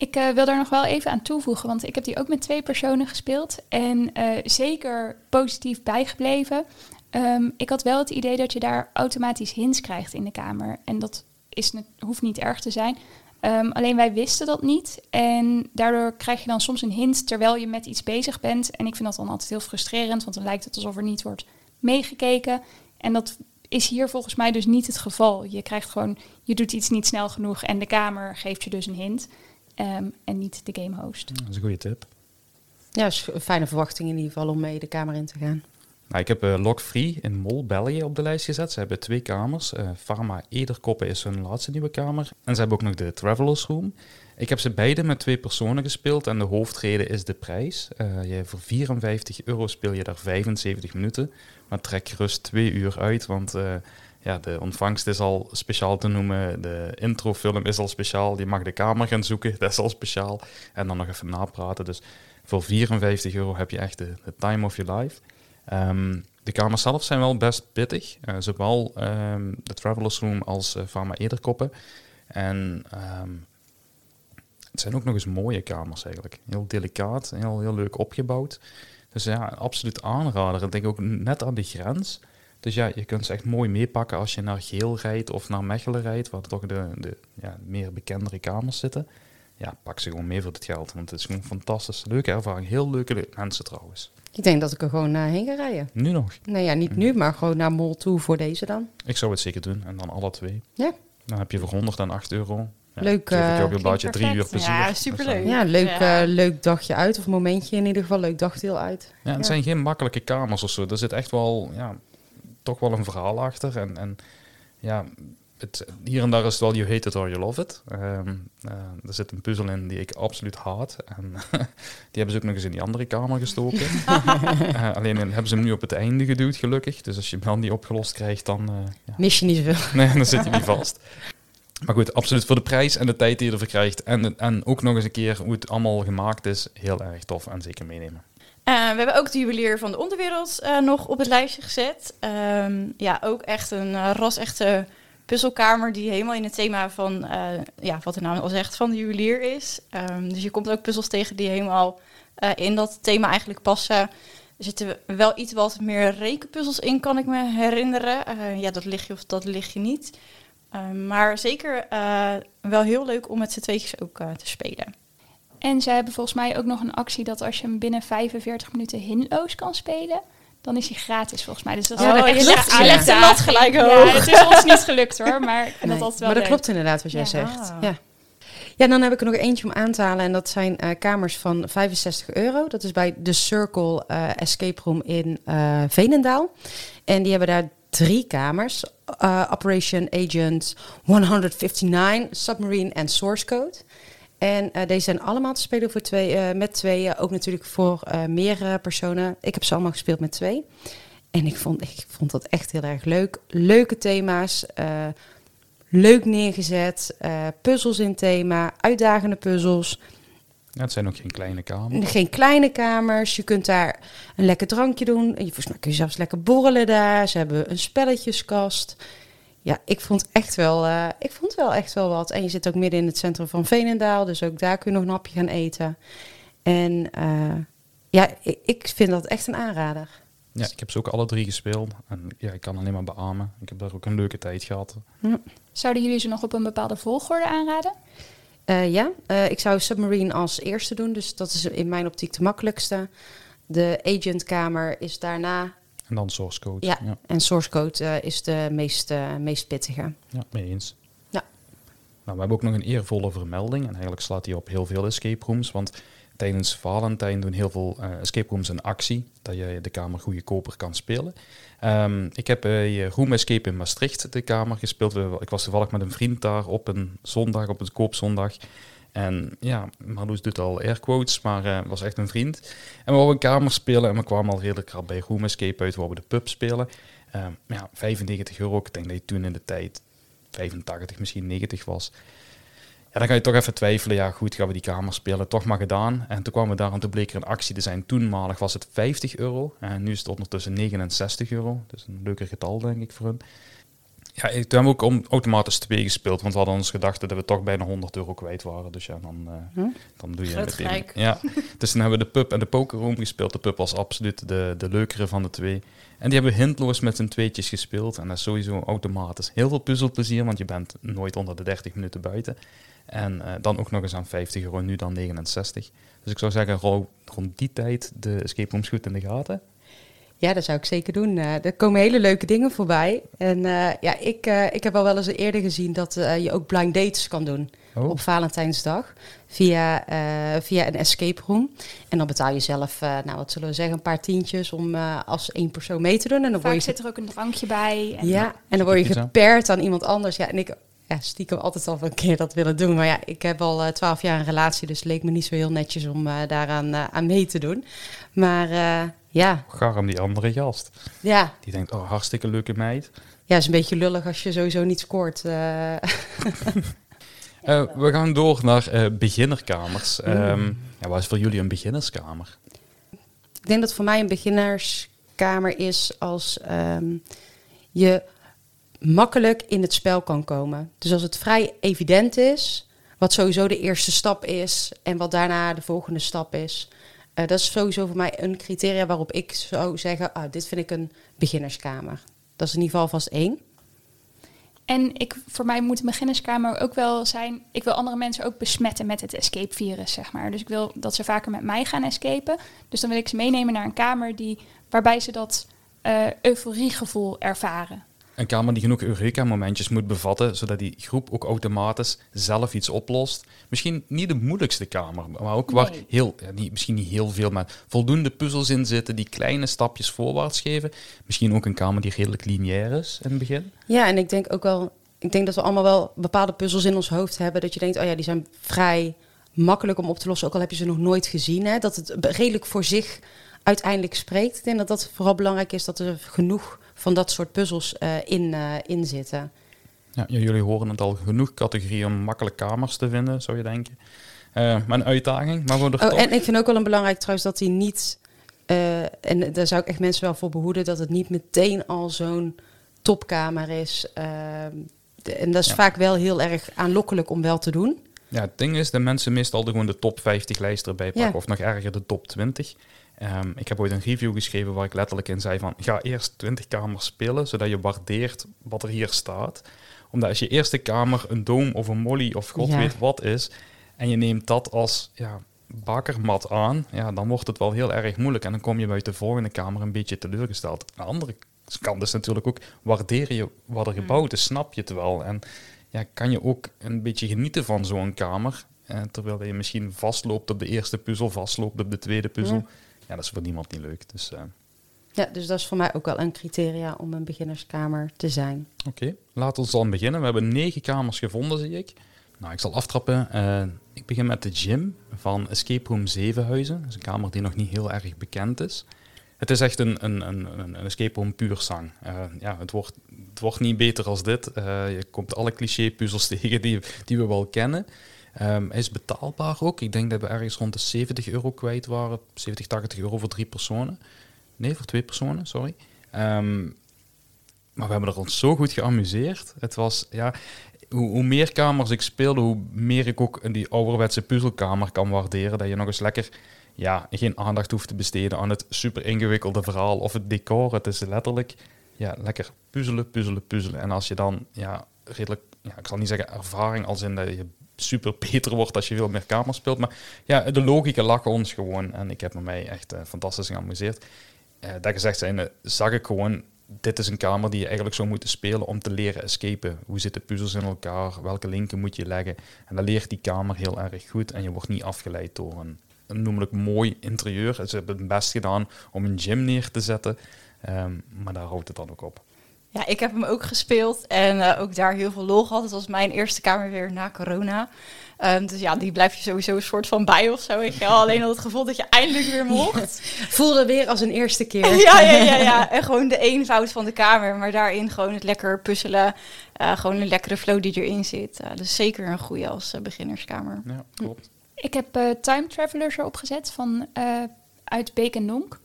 Ik eh, wil daar nog wel even aan toevoegen, want ik heb die ook met twee personen gespeeld. En eh, zeker positief bijgebleven. Ehm, ik had wel het idee dat je daar automatisch hints krijgt in de kamer. En dat is, hoeft niet erg te zijn. Ehm, alleen wij wisten dat niet. En daardoor krijg je dan soms een hint terwijl je met iets bezig bent. En ik vind dat dan altijd heel frustrerend, want dan lijkt het alsof er niet wordt meegekeken. En dat is hier volgens mij dus niet het geval. Je krijgt gewoon, je doet iets niet snel genoeg en de kamer geeft je dus een hint. Ehm, en niet de game host. Dat is een goede tip. Ja, is een fijne verwachting in ieder geval om mee de kamer in te gaan. Nou, ik heb eh Lock Free in Mol, België op de lijst gezet. Ze hebben twee kamers. Eh Pharma Ederkoppen is hun laatste nieuwe kamer. En ze hebben ook nog de Travelers Room. Ik heb ze beide met twee personen gespeeld en de hoofdreden is de prijs. Eh, je, voor 54 euro speel je daar 75 minuten. Maar trek gerust twee uur uit, want ja, de ontvangst is al speciaal te noemen. De introfilm is al speciaal. Je mag de kamer gaan zoeken, dat is al speciaal. En dan nog even napraten. Dus voor 54 euro heb je echt de time of your life. Ehm, de kamers zelf zijn wel best pittig. eh, zowel ehm, de Travelers Room als uh, Pharma Ederkoppen. En ehm, het zijn ook nog eens mooie kamers eigenlijk. Heel delicaat, heel, heel leuk opgebouwd. Dus ja, absoluut aanrader. Ik denk ook net aan de grens. Dus ja, je kunt ze echt mooi meepakken als je naar Geel rijdt of naar Mechelen rijdt, waar toch de, de ja, meer bekendere kamers zitten. Ja, pak ze gewoon mee voor het geld, want het is gewoon fantastisch. Leuke ervaring, heel leuke mensen trouwens. Ik denk dat ik er gewoon uh, heen ga rijden. Nu nog? Nee, ja, niet nu, maar gewoon naar Mol toe voor deze dan. Ik zou het zeker doen en dan alle twee. Ja. Dan heb je voor 108 euro. Ja, Leuk, je ook een baantje drie uur plezier. Ja, superleuk. Ja, leuk, Ja. Uh, leuk dagje uit of momentje in ieder geval. Leuk dagdeel uit. Ja, het Ja. zijn geen makkelijke kamers of zo. Er zit echt wel, ja, toch wel een verhaal achter. En, en ja, het, hier en daar is het wel you hate it or you love it. Ehm, eh, er zit een puzzel in die ik absoluut haat. En die hebben ze ook nog eens in die andere kamer gestoken. Eh, alleen hebben ze hem nu op het einde geduwd, gelukkig. Dus als je hem dan niet opgelost krijgt, dan, eh, ja. Mis je niet zoveel. nee, dan zit je niet vast. Maar goed, absoluut voor de prijs en de tijd die je ervoor krijgt. En, en ook nog eens een keer hoe het allemaal gemaakt is. Heel erg tof en zeker meenemen. We hebben ook de juwelier van de onderwereld nog op het lijstje gezet. Ehm, ja, ook echt een uh, ras-echte puzzelkamer die helemaal in het thema van, eh, ja, wat de naam al zegt, van de juwelier is. Ehm, dus je komt ook puzzels tegen die helemaal eh, in dat thema eigenlijk passen. Er zitten wel iets wat meer rekenpuzzels in, kan ik me herinneren. Eh, ja, dat lig je of dat lig je niet. Ehm, maar zeker wel heel leuk om met z'n tweetjes ook te spelen. En ze hebben volgens mij ook nog een actie dat als je hem binnen 45 minuten hinloos kan spelen, dan is hij gratis volgens mij. Dus dat is Ja, dat echt Je legt de lat gelijk Ja, hoog. het is ons niet gelukt hoor, maar ik vind Nee, dat altijd wel maar dat leuk. klopt inderdaad wat jij Ja. zegt. Ja. ja, dan heb ik er nog eentje om aan te halen. En dat zijn eh, kamers van 65 euro. Dat is bij The Circle eh, Escape Room in eh Veenendaal. En die hebben daar drie kamers. Eh, Operation Agent 159, Submarine en Source Code. En eh, deze zijn allemaal te spelen voor twee, eh, met tweeën. Ook natuurlijk voor eh meer personen. Ik heb ze allemaal gespeeld met twee. En ik vond, ik vond dat echt heel erg leuk. Leuke thema's. leuk neergezet. puzzels in thema. Uitdagende puzzels. Ja, het zijn ook geen kleine kamers. Geen kleine kamers. Je kunt daar een lekker drankje doen. Volgens mij kun je zelfs lekker borrelen daar. Ze hebben een spelletjeskast. Ja, ik vond echt wel, eh, ik vond wel echt wel wat. En je zit ook midden in het centrum van Veenendaal. Dus ook daar kun je nog een hapje gaan eten. En eh, ja, ik, ik vind dat echt een aanrader. Ja, ik heb ze ook alle drie gespeeld. En ja, ik kan alleen maar beamen. Ik heb daar ook een leuke tijd gehad. Zouden jullie ze nog op een bepaalde volgorde aanraden? Eh, ja, eh, ik zou Submarine als eerste doen. Dus dat is in mijn optiek de makkelijkste. De agentkamer is daarna. En dan source code. Ja. ja. En source code eh, is de meest, eh, meest pittige. Ja, mee eens. Ja. Nou, we hebben ook nog een eervolle vermelding. En eigenlijk slaat die op heel veel escape rooms. Want tijdens Valentijn doen heel veel eh, escape rooms een actie. Dat je de kamer goedkoper kan spelen. Ehm, ik heb bij Room Escape in Maastricht de kamer gespeeld. Ik was toevallig met een vriend daar op een zondag, op een koopzondag. En ja, Marloes doet al air quotes, maar eh was echt een vriend. En we wouden een kamer spelen en we kwamen al redelijk rap bij Room Escape uit, waar we de pub spelen. Ehm, ja, 95 euro. Ik denk dat je toen in de tijd 85, misschien 90 was. Ja, dan ga je toch even twijfelen. Ja, goed, gaan we die kamer spelen? Toch maar gedaan. En toen kwamen we daar en toen bleek er een actie te zijn. Toenmalig was het 50 euro. En nu is het ondertussen 69 euro. Dus een leuker getal, denk ik, voor hun. Ja, toen hebben we ook om, automatisch 2 gespeeld. Want we hadden ons gedacht dat we toch bijna 100 euro kwijt waren. Dus ja, dan, eh, Hm? dan doe je meteen... gelijk. Ja, dus toen hebben we de pub en de pokerroom gespeeld. De pub was absoluut de, de leukere van de twee. En die hebben we hintloos met z'n tweetjes gespeeld. En dat is sowieso automatisch. Heel veel puzzelplezier, want je bent nooit onder de 30 minuten buiten. En eh, dan ook nog eens aan 50 euro, nu dan 69. Dus ik zou zeggen, ro- rond die tijd de escape rooms goed in de gaten. Ja, dat zou ik zeker doen. Eh, er komen hele leuke dingen voorbij. En eh, ja, ik, eh, ik heb al wel eens eerder gezien dat eh, je ook blind dates kan doen Oh, op Valentijnsdag. Via, eh, via een escape room. En dan betaal je zelf, eh, nou wat zullen we zeggen, een paar tientjes om eh, als één persoon mee te doen. En dan word Vaak je zit er ook een drankje bij. En Ja, en dan word je gepaard aan iemand anders. Ja, en ik ja, stiekem altijd al een keer dat willen doen. Maar ja, ik heb al twaalf jaar een relatie, dus het leek me niet zo heel netjes om eh, daaraan eh, aan mee te doen. Maar eh, ja, garm die andere gast. ja, Die denkt, oh, hartstikke leuke meid. ja, is een beetje lullig als je sowieso niet scoort. eh. Eh, we gaan door naar eh, beginnerkamers. Ehm, ja, wat is voor jullie een beginnerskamer? ik denk dat voor mij een beginnerskamer is als ehm, je makkelijk in het spel kan komen. Dus als het vrij evident is, wat sowieso de eerste stap is en wat daarna de volgende stap is. Eh, dat is sowieso voor mij een criteria waarop ik zou zeggen, ah, dit vind ik een beginnerskamer. Dat is in ieder geval vast één. En ik, voor mij moet een beginnerskamer ook wel zijn... Ik wil andere mensen ook besmetten met het escape-virus, zeg maar. Dus ik wil dat ze vaker met mij gaan escapen. Dus dan wil ik ze meenemen naar een kamer die, waarbij ze dat eh euforiegevoel ervaren. Een kamer die genoeg Eureka-momentjes moet bevatten, zodat die groep ook automatisch zelf iets oplost. Misschien niet de moeilijkste kamer, maar ook waar Nee. heel, ja, niet, misschien niet heel veel, maar voldoende puzzels in zitten die kleine stapjes voorwaarts geven. Misschien ook een kamer die redelijk lineair is in het begin. Ja, en ik denk ook wel, ik denk dat we allemaal wel bepaalde puzzels in ons hoofd hebben. Dat je denkt, oh ja, die zijn vrij makkelijk om op te lossen, ook al heb je ze nog nooit gezien. Hè? Dat het redelijk voor zich uiteindelijk spreekt. Ik denk dat dat vooral belangrijk is, dat er genoeg van dat soort puzzels eh, in, eh, in zitten. Ja, jullie horen het al, genoeg categorieën om makkelijk kamers te vinden, zou je denken. Eh, maar een uitdaging, maar we er Oh, toch... en ik vind ook wel een belangrijk trouwens dat hij niet, en daar zou ik echt mensen wel voor behoeden, dat het niet meteen al zo'n topkamer is. De- en dat is Ja. vaak wel heel erg aanlokkelijk om wel te doen. Ja, het ding is, de mensen meestal gewoon de top 50 lijst erbij pakken, Ja. of nog erger de top 20. Ehm, ik heb ooit een review geschreven waar ik letterlijk in zei van, ga eerst 20 kamers spelen, zodat je waardeert wat er hier staat. Omdat als je eerste kamer een doom of een molly of god Ja. weet wat is, en je neemt dat als ja, bakermat aan, ja, dan wordt het wel heel erg moeilijk. En dan kom je bij de volgende kamer een beetje teleurgesteld. Aan de andere kant is natuurlijk ook, waardeer je wat er gebouwd is, snap je het wel. En ja, kan je ook een beetje genieten van zo'n kamer. Eh, terwijl je misschien vastloopt op de eerste puzzel, vastloopt op de tweede puzzel. Ja. Ja, dat is voor niemand niet leuk. Dus eh, Ja, dus dat is voor mij ook wel een criteria om een beginnerskamer te zijn. oké, laten we dan beginnen. We hebben negen kamers gevonden, zie ik. Nou, ik zal aftrappen. Eh, ik begin met de gym van Escape Room Zevenhuizen. Dat is een kamer die nog niet heel erg bekend is. Het is echt een, een, een, een escape room puur zang. Eh, ja, het, wordt, het wordt niet beter als dit. Je komt alle cliché puzzels tegen die, die we wel kennen. Ehm, hij is betaalbaar ook. Ik denk dat we ergens rond de 70 euro kwijt waren. 70, 80 euro voor drie personen. Nee, voor twee personen, sorry. Ehm, maar we hebben er ons zo goed geamuseerd. Het was, ja, hoe, hoe meer kamers ik speelde, hoe meer ik ook die ouderwetse puzzelkamer kan waarderen. Dat je nog eens lekker ja, geen aandacht hoeft te besteden aan het super ingewikkelde verhaal of het decor. Het is letterlijk ja, lekker puzzelen, puzzelen, puzzelen. En als je dan ja, redelijk, ja, ik zal niet zeggen ervaring als in dat je super beter wordt als je veel meer kamers speelt. Maar ja, de logica lag ons gewoon. En ik heb me mij echt eh, fantastisch geamuseerd. Eh, dat gezegd zijnde, zag ik gewoon, dit is een kamer die je eigenlijk zou moeten spelen om te leren escapen. Hoe zitten puzzels in elkaar? Welke linken moet je leggen? En dan leert die kamer heel erg goed en je wordt niet afgeleid door een, een noemelijk mooi interieur. Ze hebben het best gedaan om een gym neer te zetten, ehm, maar daar houdt het dan ook op. Ja, ik heb hem ook gespeeld en eh, ook daar heel veel lol gehad. Het was mijn eerste kamer weer na corona. Ehm, dus ja, die blijf je sowieso een soort van bij of zo. Weet je wel. Alleen al het gevoel dat je eindelijk weer mocht. Voelde weer als een eerste keer. Ja, ja, ja, ja. En gewoon de eenvoud van de kamer. Maar daarin gewoon het lekker puzzelen. eh, gewoon een lekkere flow die erin zit. Eh, dus zeker een goede als beginnerskamer. Ja, klopt. Ik heb eh, Time Travelers erop gezet van, eh, uit Beek en Donk.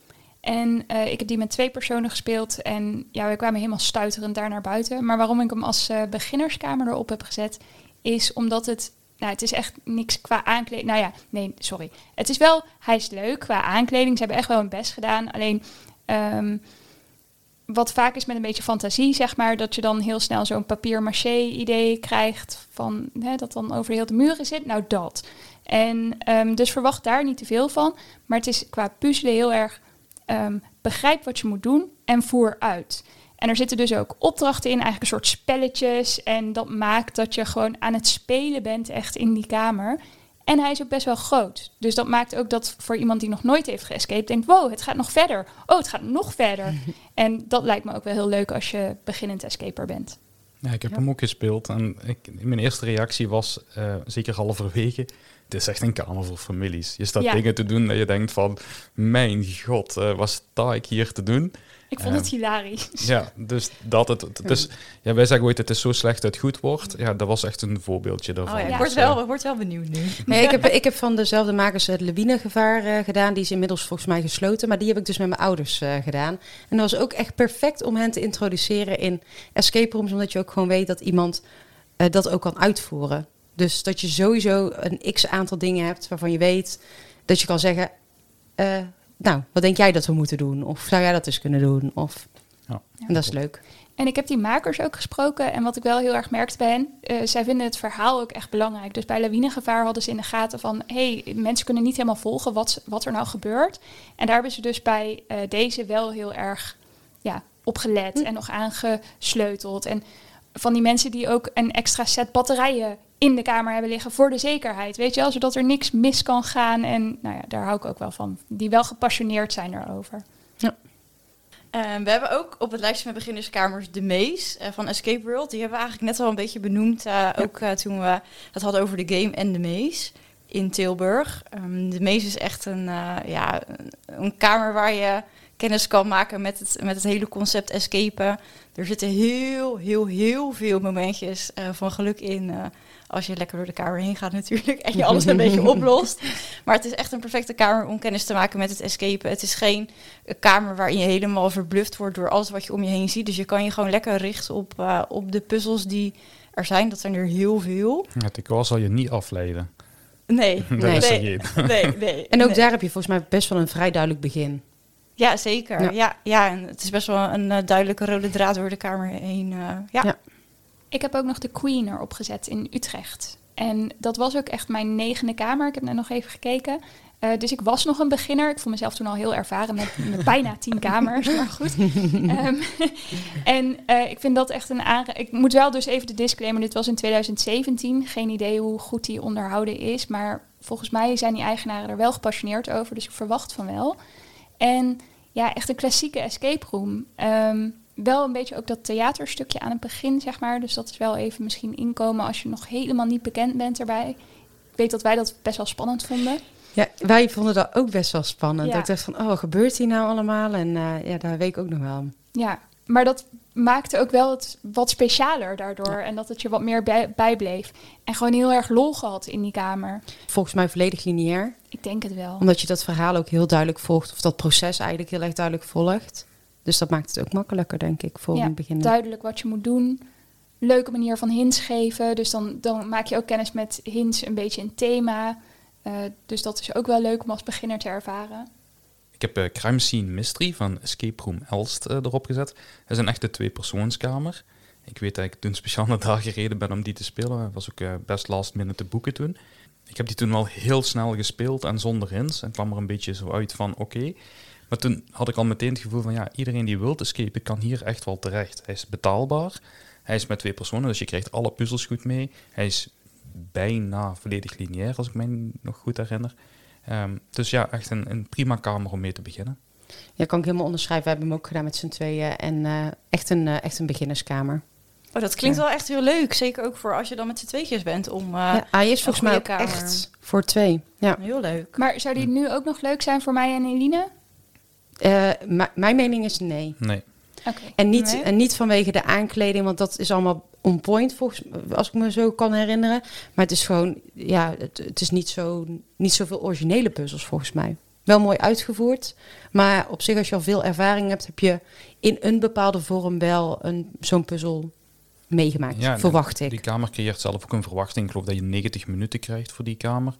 En eh, ik heb die met twee personen gespeeld. En ja, we kwamen helemaal stuiterend daar naar buiten. Maar waarom ik hem als eh, beginnerskamer erop heb gezet, is omdat het... Nou, het is echt niks qua aankleding. Nou ja, nee, sorry. Het is wel, hij is leuk qua aankleding. Ze hebben echt wel hun best gedaan. Alleen, ehm, wat vaak is met een beetje fantasie, zeg maar, dat je dan heel snel zo'n papier-maché-idee krijgt van hè, dat dan over heel de muren zit. Nou, dat. En ehm, dus verwacht daar niet te veel van. Maar het is qua puzzelen heel erg ehm, begrijp wat je moet doen en voer uit. En er zitten dus ook opdrachten in, eigenlijk een soort spelletjes. En dat maakt dat je gewoon aan het spelen bent echt in die kamer. En hij is ook best wel groot. Dus dat maakt ook dat voor iemand die nog nooit heeft geëscaped, denkt: wow, het gaat nog verder. Oh, het gaat nog verder. en dat lijkt me ook wel heel leuk als je beginnend escaper bent. Ja, ik heb Ja. hem ook gespeeld en ik, mijn eerste reactie was, eh, zeker halverwege, het is echt een kamer voor families. Je staat Ja. dingen te doen dat je denkt van, mijn god, eh, wat sta ik hier te doen? Ik vond het hilarisch. Ja, dus dat het, het is, ja, wij zeggen ooit, het is zo slecht dat het goed wordt. Ja, dat was echt een voorbeeldje daarvan. Oh ja, ik word Dus, wel, ik word wel benieuwd nu. Nee, ik heb, ik heb van dezelfde makers het lawinegevaar eh, gedaan. Die is inmiddels volgens mij gesloten. Maar die heb ik dus met mijn ouders eh, gedaan. En dat was ook echt perfect om hen te introduceren in escape rooms. Omdat je ook gewoon weet dat iemand eh, dat ook kan uitvoeren. Dus dat je sowieso een x aantal dingen hebt waarvan je weet dat je kan zeggen... eh, nou, wat denk jij dat we moeten doen? Of zou jij dat eens kunnen doen? Of, Ja. en dat is leuk. En ik heb die makers ook gesproken. En wat ik wel heel erg merkte bij hen, eh, zij vinden het verhaal ook echt belangrijk. Dus bij lawinegevaar hadden ze in de gaten van... hé, hey, mensen kunnen niet helemaal volgen wat, wat er nou gebeurt. En daar hebben ze dus bij eh, deze wel heel erg ja, op gelet en nog aangesleuteld. En van die mensen die ook een extra set batterijen in de kamer hebben liggen voor de zekerheid. Weet je wel, zodat er niks mis kan gaan. En nou ja, daar hou ik ook wel van. Die wel gepassioneerd zijn erover. Eh, we hebben ook op het lijstje met beginnerskamers de Maze eh, van Escape World. Die hebben we eigenlijk net al een beetje benoemd. eh, Ook eh, toen we het hadden over de game en de Maze in Tilburg. Ehm, de Maze is echt een, eh, ja, een, kamer waar je kennis kan maken met het, met het hele concept escapen. Er zitten heel, heel, heel veel momentjes eh, van geluk in. Als je lekker door de kamer heen gaat natuurlijk. En je alles een beetje oplost. Maar het is echt een perfecte kamer om kennis te maken met het escapen. Het is geen een kamer waarin je helemaal verbluft wordt door alles wat je om je heen ziet. Dus je kan je gewoon lekker richten op, eh, op de puzzels die er zijn. Dat zijn er heel veel. Het decor zal je niet afleiden. Nee, Nee. nee, nee, nee. En ook nee. daar heb je volgens mij best wel een vrij duidelijk begin. Ja, zeker. Ja. Ja. Ja, en het is best wel een eh, duidelijke rode draad door de kamer heen. eh, ja. Ja. Ik heb ook nog de Queen erop gezet in Utrecht. En dat was ook echt mijn negende kamer. Ik heb net nog even gekeken. Eh, dus ik was nog een beginner. Ik vond mezelf toen al heel ervaren met, met bijna tien kamers. Maar goed. Ehm, en eh, ik vind dat echt een aange... Ik moet wel dus even de disclaimer. Dit was in 2017. Geen idee hoe goed die onderhouden is. Maar volgens mij zijn die eigenaren er wel gepassioneerd over. Dus ik verwacht van wel. En ja, echt een klassieke escape room. Ehm, wel een beetje ook dat theaterstukje aan het begin, zeg maar. Dus dat is wel even misschien inkomen als je nog helemaal niet bekend bent erbij. Ik weet dat wij dat best wel spannend vonden. Ja, wij vonden dat ook best wel spannend. Ja. Dat ik dacht van, oh, gebeurt hier nou allemaal? En eh, ja, daar weet ik ook nog wel. Ja, maar dat maakte ook wel het wat specialer daardoor. En dat het je wat meer bij, bijbleef. En gewoon heel erg lol gehad in die kamer. Volgens mij volledig lineair. Ik denk het wel. Omdat je dat verhaal ook heel duidelijk volgt. Of dat proces eigenlijk heel erg duidelijk volgt. Dus dat maakt het ook makkelijker, denk ik, voor Ja, een beginner. Duidelijk wat je moet doen. Leuke manier van hints geven. Dus dan, dan maak je ook kennis met hints een beetje in thema. Eh, dus dat is ook wel leuk om als beginner te ervaren. Ik heb eh, Crime Scene Mystery van Escape Room Elst eh, erop gezet. Dat is een echte tweepersoonskamer. Ik weet dat ik toen speciaal naar daar gereden ben om die te spelen. Dat was ook eh, best last minute te boeken toen. Ik heb die toen wel heel snel gespeeld en zonder hints. En kwam er een beetje zo uit van oké. Maar toen had ik al meteen het gevoel van ja, iedereen die wil escapen kan hier echt wel terecht. Hij is betaalbaar. Hij is met twee personen, dus je krijgt alle puzzels goed mee. Hij is bijna volledig lineair, als ik mij nog goed herinner. Ehm, dus ja, echt een, een prima kamer om mee te beginnen. Ja, kan ik helemaal onderschrijven. We hebben hem ook gedaan met z'n tweeën. En eh, echt, een, eh, echt een beginnerskamer. Oh, dat klinkt Ja. wel echt heel leuk. Zeker ook voor als je dan met z'n tweetjes bent om... eh, ja, hij is volgens mij ook kamer. echt voor twee. Ja. Heel leuk. Maar zou die nu ook nog leuk zijn voor mij en Eline? Eh, mijn mening is nee. Nee. Oké. En niet, Nee? en niet vanwege de aankleding, want dat is allemaal on point, volgens, als ik me zo kan herinneren. Maar het is gewoon, ja, het, het is niet, zo, niet zoveel originele puzzels volgens mij. Wel mooi uitgevoerd, maar op zich als je al veel ervaring hebt, heb je in een bepaalde vorm wel een, zo'n puzzel meegemaakt, Ja, verwacht ik. Die kamer creëert zelf ook een verwachting. Ik geloof dat je 90 minuten krijgt voor die kamer.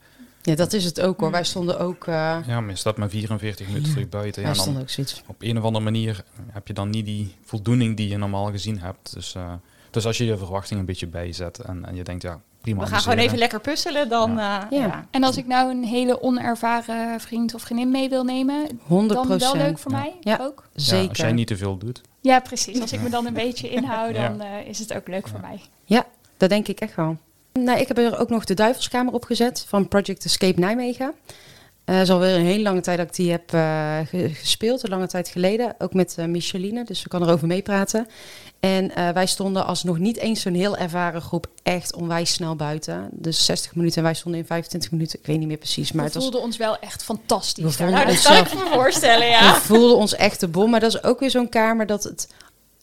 Ja, dat is het ook hoor. Wij stonden ook, eh, Ja, maar je staat maar 44 minuten voor je buiten. Ja, dan stonden ook zoiets. op een of andere manier heb je dan niet die voldoening die je normaal gezien hebt. Dus, eh, dus als je je verwachting een beetje bijzet en, en je denkt, ja, prima. We gaan gewoon even lekker puzzelen, dan... Ja. Ja. ja. En als ik nou een hele onervaren vriend of vriendin mee wil nemen, 100 dan wel leuk voor Ja. mij Ja. ook? Ja, Zeker. als jij niet te veel doet. Ja, precies. Als ik me dan een beetje inhoud, Ja. dan eh, is het ook leuk voor mij. Ja, dat denk ik echt wel. Nou, ik heb er ook nog de Duivelskamer op gezet van Project Escape Nijmegen. Het is alweer een hele lange tijd dat ik die heb eh, ge- gespeeld, een lange tijd geleden. Ook met eh, Micheline, dus we kan erover meepraten. En wij stonden als nog niet eens zo'n heel ervaren groep echt onwijs snel buiten. Dus 60 minuten en wij stonden in 25 minuten. Ik weet niet meer precies, maar we het was... voelden ons wel echt fantastisch. We voelden daarna. Nou, dat kan ik me voorstellen, ja. We voelden ons echt de bom. Maar dat is ook weer zo'n kamer dat het,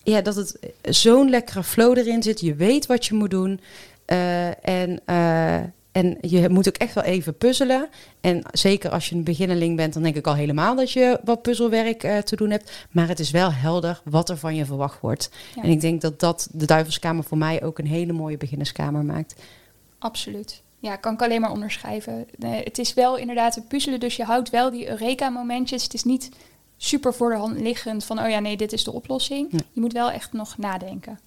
ja, dat het zo'n lekkere flow erin zit. Je weet wat je moet doen. Eh, en, eh, en je moet ook echt wel even puzzelen. En zeker als je een beginneling bent, dan denk ik al helemaal dat je wat puzzelwerk eh, te doen hebt. Maar het is wel helder wat er van je verwacht wordt. Ja. En ik denk dat dat de Duivelskamer voor mij ook een hele mooie beginnerskamer maakt. Absoluut. Ja, kan ik alleen maar onderschrijven. Nee, het is wel inderdaad een puzzelen, dus je houdt wel die Eureka-momentjes. Het is niet super voor de hand liggend van, oh ja, nee, dit is de oplossing. Nee. Je moet wel echt nog nadenken.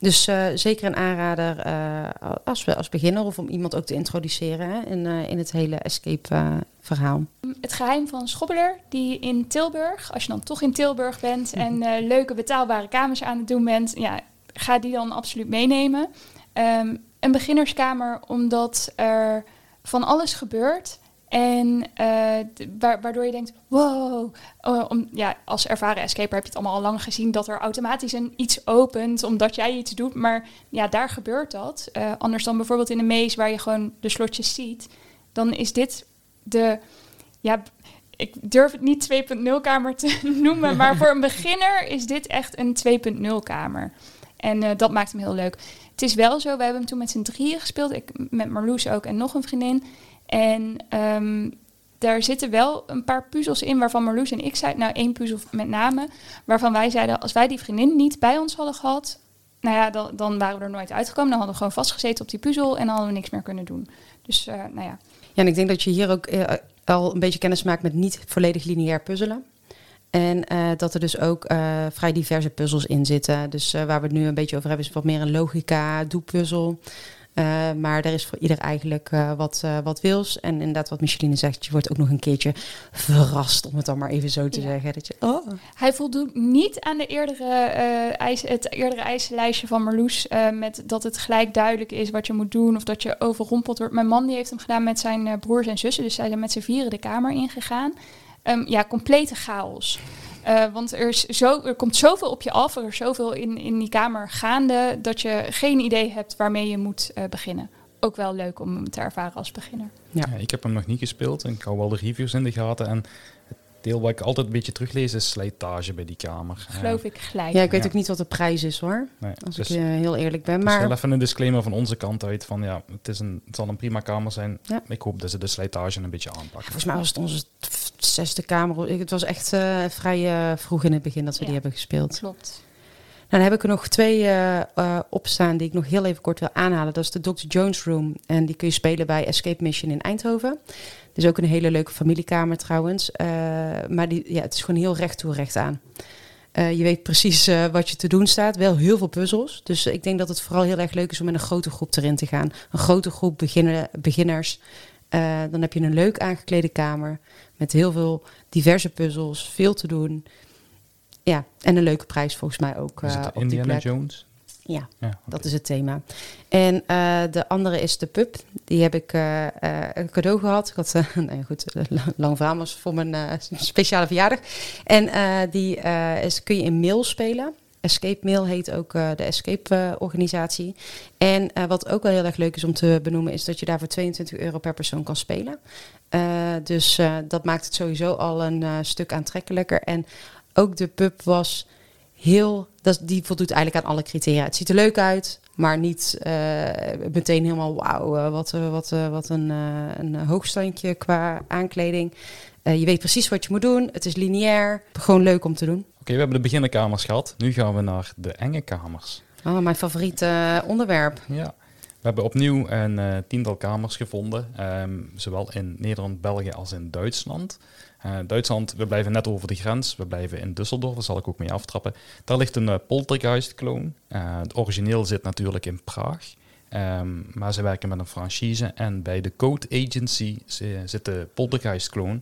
Dus eh, zeker een aanrader eh, als, we, als beginner of om iemand ook te introduceren hè, in, eh, in het hele escape verhaal. Het geheim van Schobbeler, die in Tilburg, als je dan toch in Tilburg bent en eh, leuke betaalbare kamers aan het doen bent, ja, ga die dan absoluut meenemen. Ehm, een beginnerskamer, omdat er van alles gebeurt. En eh, waardoor je denkt, wow. Oh, om, ja, als ervaren escaper heb je het allemaal al lang gezien dat er automatisch een iets opent omdat jij iets doet. Maar ja, daar gebeurt dat. Eh, anders dan bijvoorbeeld in een maze waar je gewoon de slotjes ziet. Dan is dit de, ja, ik durf het niet 2.0 kamer te noemen, maar voor een beginner is dit echt een 2.0 kamer. En eh, dat maakt hem heel leuk. Het is wel zo, we hebben hem toen met z'n drieën gespeeld. Ik met Marloes ook en nog een vriendin. En ehm, daar zitten wel een paar puzzels in waarvan Marloes en ik zeiden... Nou, één puzzel met name, waarvan wij zeiden... als wij die vriendin niet bij ons hadden gehad... nou ja, dan, waren we er nooit uitgekomen. Dan hadden we gewoon vastgezeten op die puzzel en dan hadden we niks meer kunnen doen. Dus uh, nou ja. Ja, en ik denk dat je hier ook uh, al een beetje kennis maakt met niet volledig lineair puzzelen. En uh, dat er dus ook vrij diverse puzzels in zitten. Dus waar we het nu een beetje over hebben, is wat meer een logica, doepuzzel. Uh, maar er is voor ieder eigenlijk uh, wat, uh, wat wils. En inderdaad, wat Micheline zegt, je wordt ook nog een keertje verrast, om het dan maar even zo te ja. zeggen. Dat je, oh. Hij voldoet niet aan de eerdere, eis, het eerdere eisenlijstje van Marloes. met dat het gelijk duidelijk is wat je moet doen of dat je overrompeld wordt. Mijn man die heeft hem gedaan met zijn broers en zussen. Dus zij zijn met z'n vieren de kamer ingegaan. Um, ja, complete chaos. Uh, want er, is zo, er komt zoveel op je af, er is zoveel in, in die kamer gaande, dat je geen idee hebt waarmee je moet uh, beginnen. Ook wel leuk om hem te ervaren als beginner. Ja. ja. ik heb hem nog niet gespeeld en ik hou wel de reviews in de gaten. En deel wat ik altijd een beetje teruglees is slijtage bij die kamer. Geloof ik gelijk. Ja, ik weet ja. ook niet wat de prijs is hoor. Nee, als dus, ik uh, heel eerlijk ben. Maar dus wel even een disclaimer van onze kant uit van ja, het, is een, het zal een prima kamer zijn. Ja. Ik hoop dat ze de slijtage een beetje aanpakken. volgens mij was het onze zesde kamer. Het was echt uh, vrij uh, vroeg in het begin dat we die hebben gespeeld. Klopt. Dan heb ik er nog twee uh, opstaan die ik nog heel even kort wil aanhalen. Dat is de Dr. Jones Room. En die kun je spelen bij Escape Mission in Eindhoven. Het is ook een hele leuke familiekamer trouwens. maar die, ja, het is gewoon heel recht toe, recht aan. je weet precies wat je te doen staat. Wel heel veel puzzels. Dus ik denk dat het vooral heel erg leuk is om met een grote groep erin te gaan. Een grote groep beginner, beginners. dan heb je een leuk aangeklede kamer met heel veel diverse puzzels, veel te doen. Ja, en een leuke prijs volgens mij ook. Is het uh, Indiana Jones? Ja, ja okay. dat is het thema. En uh, de andere is de pub. Die heb ik uh, een cadeau gehad. Ik had, nee, goed, lang verhaal was voor mijn speciale verjaardag. En die is, kun je in mail spelen. Escape Mail heet ook de Escape-organisatie. Uh, en wat ook wel heel erg leuk is om te benoemen, is dat je daar voor 22 euro per persoon kan spelen. dus dat maakt het sowieso al een stuk aantrekkelijker. En ook de pub was heel. Dat, die voldoet eigenlijk aan alle criteria. Het ziet er leuk uit, maar niet meteen helemaal wauw, wat, wat, wat een, een hoogstandje qua aankleding. je weet precies wat je moet doen. Het is lineair. Gewoon leuk om te doen. Oké, we hebben de beginnerkamers gehad. Nu gaan we naar de enge kamers. Oh, mijn favoriete onderwerp. Ja. We hebben opnieuw een uh, tiental kamers gevonden, um, zowel in Nederland, België als in Duitsland. Uh, Duitsland, we blijven net over de grens. We blijven in Düsseldorf, daar zal ik ook mee aftrappen. Daar ligt een uh, poltergeist-kloon. het origineel zit natuurlijk in Praag. Um, maar ze werken met een franchise en bij de Code Agency zit de Poltergeist Clone.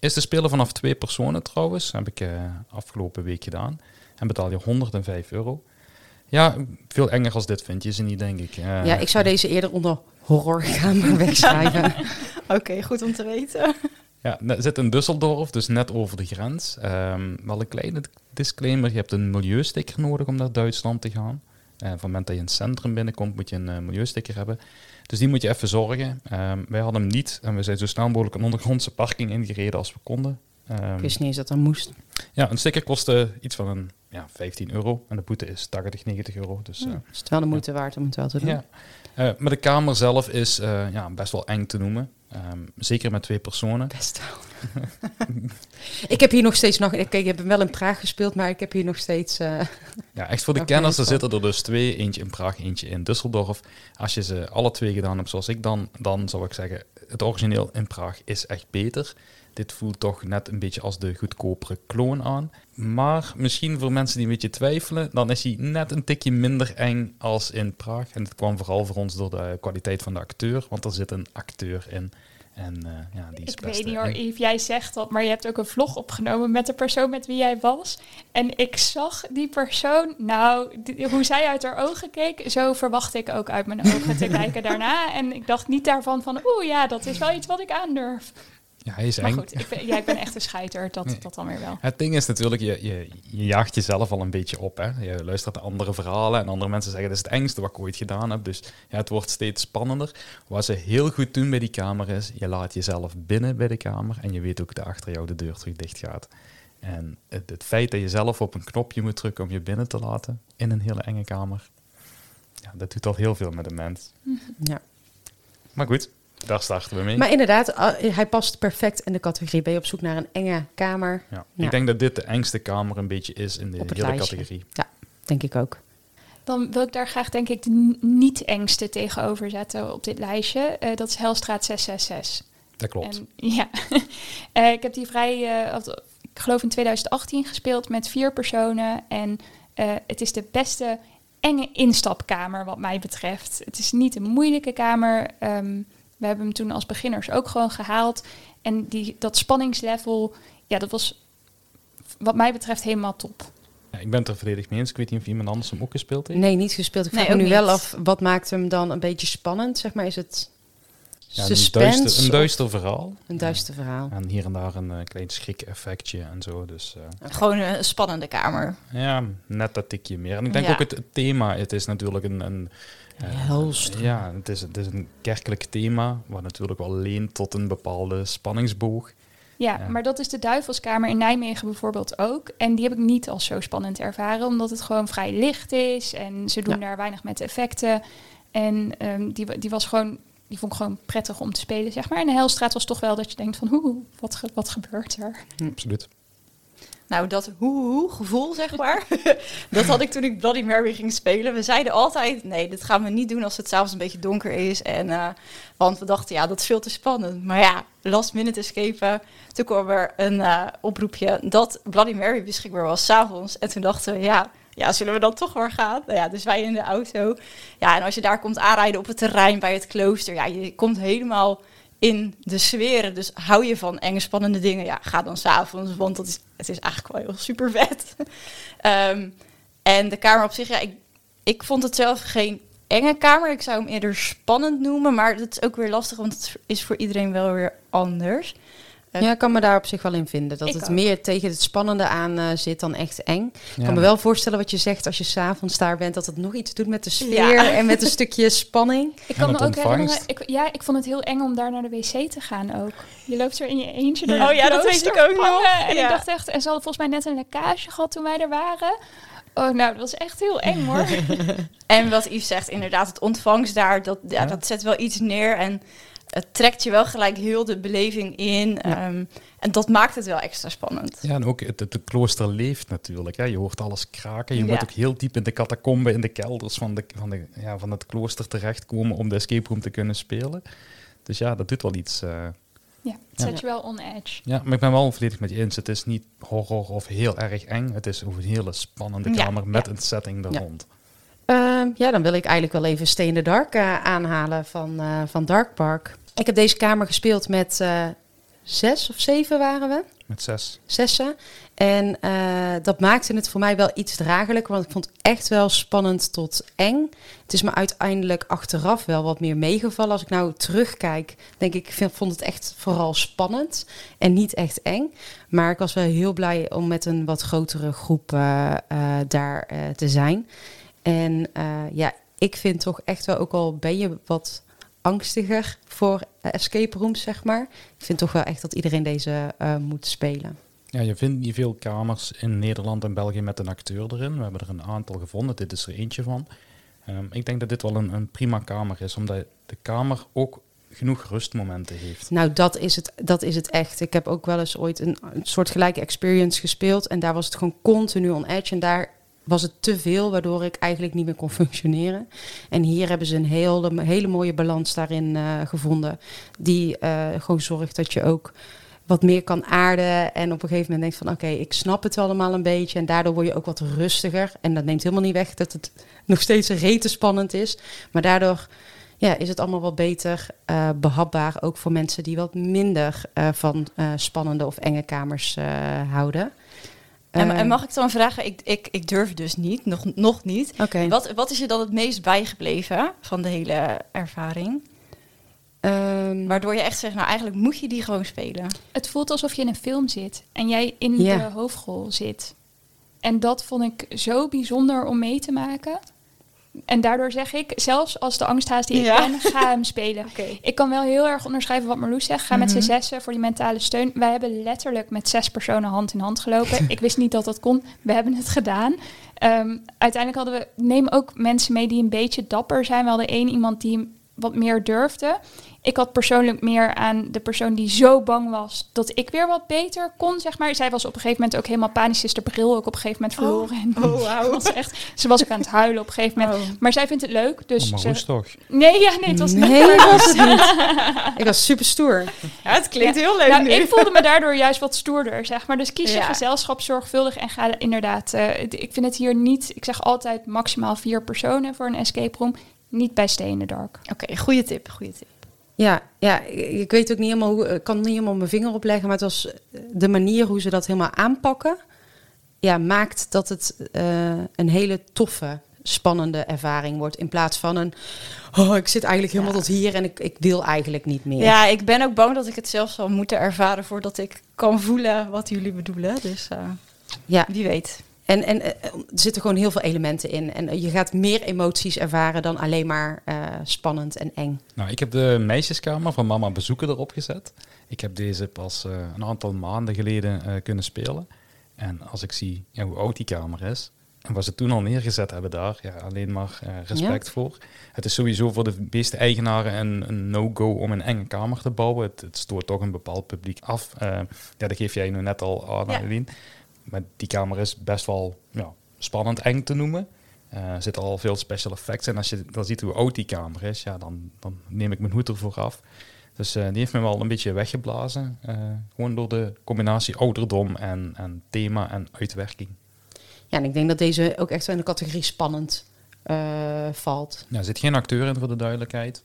Is te spelen vanaf twee personen trouwens, heb ik afgelopen week gedaan. En betaal je 105 euro. Ja, veel enger als dit vind je ze niet, denk ik. Uh, ja, ik zou deze eerder onder horror gaan wegschrijven. Oké, okay, goed om te weten. Ja, het zit in Düsseldorf, dus net over de grens. Um, wel een kleine disclaimer, je hebt een milieusticker nodig om naar Duitsland te gaan. Uh, van het moment dat je in het centrum binnenkomt, moet je een uh, milieusticker hebben. Dus die moet je even zorgen. Um, wij hadden hem niet en we zijn zo snel mogelijk een ondergrondse parking ingereden als we konden. Um, ik wist niet eens dat dat moest. Ja, een sticker kostte iets van een, ja, 15 euro en de boete is 80, 90 euro. Dus, uh, is het wel de moeite ja. waard om het wel te doen. Ja. maar de kamer zelf is ja, best wel eng te noemen. Um, zeker met twee personen. Best wel. ik heb hier nog steeds nog. Ik, ik heb hem wel in Praag gespeeld, maar ik heb hier nog steeds. Uh, ja, echt voor de kenners. Er zitten er dus twee. Eentje in Praag, eentje in Düsseldorf. Als je ze alle twee gedaan hebt zoals ik dan, dan zou ik zeggen: het origineel in Praag is echt beter. Dit voelt toch net een beetje als de goedkopere kloon aan. Maar misschien voor mensen die een beetje twijfelen, dan is hij net een tikje minder eng als in Praag. En dat kwam vooral voor ons door de kwaliteit van de acteur, want er zit een acteur in. En uh, ja, die is Ik weet niet hoor, Yves, jij zegt dat, maar je hebt ook een vlog opgenomen met de persoon met wie jij was. En ik zag die persoon, nou, die, hoe zij uit haar ogen keek, zo verwacht ik ook uit mijn ogen te kijken daarna. En ik dacht niet daarvan van, oeh ja, dat is wel iets wat ik aandurf. Ja, hij is maar eng. goed, ik ben, ja, ik ben echt een scheiter, dat, nee. dat dan weer wel. Het ding is natuurlijk, je, je, je jaagt jezelf al een beetje op. Hè? Je luistert naar andere verhalen en andere mensen zeggen, dit is het engste wat ik ooit gedaan heb. Dus ja, het wordt steeds spannender. Wat ze heel goed doen bij die kamer is, je laat jezelf binnen bij de kamer en je weet ook dat achter jou de deur terug dicht gaat. En het, het feit dat je zelf op een knopje moet drukken om je binnen te laten in een hele enge kamer, ja, dat doet al heel veel met een mens. Ja. Maar goed, daar starten we mee. Maar inderdaad, hij past perfect in de categorie. Ben je op zoek naar een enge kamer? Ja. Ik denk dat dit de engste kamer een beetje is in de hele lijstje. categorie. Ja, denk ik ook. Dan wil ik daar graag denk ik de n- niet engste tegenover zetten op dit lijstje. Eh, dat is Helstraat 666. Dat klopt. En, ja, Eh, ik heb die vrij, eh, ik geloof in 2018 gespeeld met vier personen. En eh, het is de beste enge instapkamer wat mij betreft. Het is niet een moeilijke kamer. Ehm, we hebben hem toen als beginners ook gewoon gehaald. En die, dat spanningslevel, ja, dat was wat mij betreft helemaal top. Ja, ik ben het er volledig mee eens. Ik weet niet of iemand anders hem ook gespeeld heeft. Nee, niet gespeeld. Ik Nee, vraag me nu wel af, wat maakt hem dan een beetje spannend? Zeg maar, is het Ja, een, duister, een duister verhaal. Een duister verhaal. En hier en daar een eh, klein schrik-effectje en zo. Dus eh, Gewoon een spannende kamer. ja, net dat tikje meer. En ik denk Ja. ook het, het thema. Het is natuurlijk een... een eh, ja, het is, het is een kerkelijk thema. Wat natuurlijk wel leent tot een bepaalde spanningsboog. Ja, Ja. maar dat is de Duivelskamer in Nijmegen bijvoorbeeld ook. En die heb ik niet als zo spannend ervaren, omdat het gewoon vrij licht is. En ze doen Ja. daar weinig met de effecten. En ehm, die, die was gewoon, die vond ik gewoon prettig om te spelen, zeg maar. En de Helstraat was toch wel dat je denkt van, hoe, wat, ge- wat gebeurt er? Absoluut. Nou, dat hoe gevoel, zeg maar. dat had ik toen ik Bloody Mary ging spelen. We zeiden altijd, nee, dit gaan we niet doen als het s'avonds een beetje donker is. En, eh, want we dachten, ja, dat is veel te spannend. Maar ja, last minute escapen. Toen kwam er een eh, oproepje dat Bloody Mary beschikbaar was s'avonds. En toen dachten we, ja, ja, zullen we dan toch maar gaan? Nou ja, dus wij in de auto. Ja, en als je daar komt aanrijden op het terrein bij het klooster, ja, je komt helemaal in de sferen. Dus hou je van enge, spannende dingen, ja, ga dan s'avonds, want dat is, het is eigenlijk wel super vet. Ehm, en de kamer op zich, ja, ik, ik vond het zelf geen enge kamer. Ik zou hem eerder spannend noemen, maar dat is ook weer lastig, want het is voor iedereen wel weer anders. Ja, ik kan me daar op zich wel in vinden. Dat Ik het ook. meer tegen het spannende aan eh, zit dan echt eng. Ik Ja, kan me wel voorstellen wat je zegt als je s'avonds daar bent, dat het nog iets doet met de sfeer Ja. en met een stukje spanning. Ik kan me ook ontvangst. herinneren, ik, ja, ik vond het heel eng om daar naar de wc te gaan ook. Je loopt er in je eentje door Oh ja, dat weet ik ook nog. En Ja. ik dacht echt, en ze hadden volgens mij net een lekkage gehad toen wij er waren. Oh, nou, dat was echt heel eng hoor. En wat Yves zegt, inderdaad, het ontvangst daar, dat, ja, Ja. dat zet wel iets neer en het trekt je wel gelijk heel de beleving in. Ehm, en dat maakt het wel extra spannend. Ja, en ook het, het, klooster leeft natuurlijk. Hè. Je hoort alles kraken. Je Ja. moet ook heel diep in de catacomben, in de kelders van, de, van, de, ja, van het klooster terechtkomen om de escape room te kunnen spelen. Dus ja, dat doet wel iets. eh. Ja, het zet je wel on edge. Ja, maar ik ben wel volledig met je eens. Het is niet horror of heel erg eng. Het is een hele spannende Ja, kamer met ja. een setting er Ja. rond. Ehm, ja, dan wil ik eigenlijk wel even Stay in the Dark eh, aanhalen van, eh, van Dark Park. Ik heb deze kamer gespeeld met eh, zes of zeven waren we. Met zes. Zessen. En eh, dat maakte het voor mij wel iets draaglijker, want ik vond het echt wel spannend tot eng. Het is me uiteindelijk achteraf wel wat meer meegevallen. Als ik nou terugkijk, denk ik, ik vind- vond het echt vooral spannend en niet echt eng. Maar ik was wel heel blij om met een wat grotere groep eh, daar te zijn. En ja, ik vind toch echt wel, ook al ben je wat angstiger voor eh, escape rooms, zeg maar. Ik vind toch wel echt dat iedereen deze eh, moet spelen. Ja, je vindt niet veel kamers in Nederland en België met een acteur erin. We hebben er een aantal gevonden. Dit is er eentje van. Ehm, ik denk dat dit wel een, een prima kamer is, omdat de kamer ook genoeg rustmomenten heeft. Nou, dat is, het, dat is het echt. Ik heb ook wel eens ooit een, een soort gelijke experience gespeeld. En daar was het gewoon continu on edge. En daar was het te veel, waardoor ik eigenlijk niet meer kon functioneren. En hier hebben ze een hele, hele mooie balans daarin eh, gevonden. Die eh, gewoon zorgt dat je ook wat meer kan aarden. En op een gegeven moment denkt van oké, ik snap het allemaal een beetje. En daardoor word je ook wat rustiger. En dat neemt helemaal niet weg dat het nog steeds rete spannend is. Maar daardoor ja, is het allemaal wat beter eh, behapbaar. Ook voor mensen die wat minder van spannende of enge kamers houden. En, Eh, en mag ik dan vragen, ik, ik, ik durf dus niet, nog, nog niet. Oké. Wat, wat is je dan het meest bijgebleven van de hele ervaring? Ehm, Waardoor je echt zegt, nou eigenlijk moet je die gewoon spelen. Het voelt alsof je in een film zit en jij in de hoofdrol zit. En dat vond ik zo bijzonder om mee te maken. En daardoor zeg ik, zelfs als de angsthaas die Ja. ik ben, ga hem spelen. Ik kan wel heel erg onderschrijven wat Marloes zegt. Ga met z'n Mhm. zessen voor die mentale steun. Wij hebben letterlijk met zes personen hand in hand gelopen. ik wist niet dat dat kon. We hebben het gedaan. Ehm, uiteindelijk hadden we... Neem ook mensen mee die een beetje dapper zijn. We hadden één iemand die wat meer durfde. Ik had persoonlijk meer aan de persoon die zo bang was dat ik weer wat beter kon, zeg maar. Zij was op een gegeven moment ook helemaal panisch, is de bril ook op een gegeven moment verloren. En Oh, was echt, ze was ook aan het huilen op een gegeven moment. Oh. Maar zij vindt het leuk, dus Oh, maar ze- toch? Nee, ja, nee, het was nee, dat was het niet. Ik was super stoer. Ja, het klinkt heel leuk Nou, nu. ik voelde me daardoor juist wat stoerder, zeg maar. Dus kies je Ja. gezelschap zorgvuldig en ga inderdaad... eh, ik vind het hier niet... Ik zeg altijd maximaal vier personen voor een escape room. Niet bij Stay in the Dark. Oké, goede tip, goede tip. Ja, ja, ik weet ook niet helemaal hoe, ik kan niet helemaal mijn vinger op leggen, maar het was eh, de manier hoe ze dat helemaal aanpakken. Ja, maakt dat het eh, een hele toffe, spannende ervaring wordt. In plaats van een, oh, ik zit eigenlijk helemaal Ja. tot hier en ik, ik wil eigenlijk niet meer. Ja, ik ben ook bang dat ik het zelf zal moeten ervaren voordat ik kan voelen wat jullie bedoelen. Dus eh, ja. wie weet. En, en eh, er zitten gewoon heel veel elementen in. En eh, je gaat meer emoties ervaren dan alleen maar eh, spannend en eng. Nou, ik heb de meisjeskamer van Mama Bezoeken erop gezet. Ik heb deze pas een aantal maanden geleden kunnen spelen. En als ik zie ja, hoe oud die kamer is en wat ze toen al neergezet hebben daar, ja, alleen maar respect voor. Het is sowieso voor de meeste eigenaren een, een no-go om een enge kamer te bouwen. Het, het stoort toch een bepaald publiek af. Ja, dat geef jij nu net al aan, Ja. Adeline. Maar die kamer is best wel ja, spannend eng te noemen. Eh, er zitten al veel special effects in. Als je dan ziet hoe oud die kamer is, ja, dan, dan neem ik mijn hoed ervoor af. Dus eh, die heeft me wel een beetje weggeblazen. eh, gewoon door de combinatie ouderdom en, en thema en uitwerking. Ja, en ik denk dat deze ook echt zo in de categorie spannend eh, valt. Ja, er zit geen acteur in voor de duidelijkheid.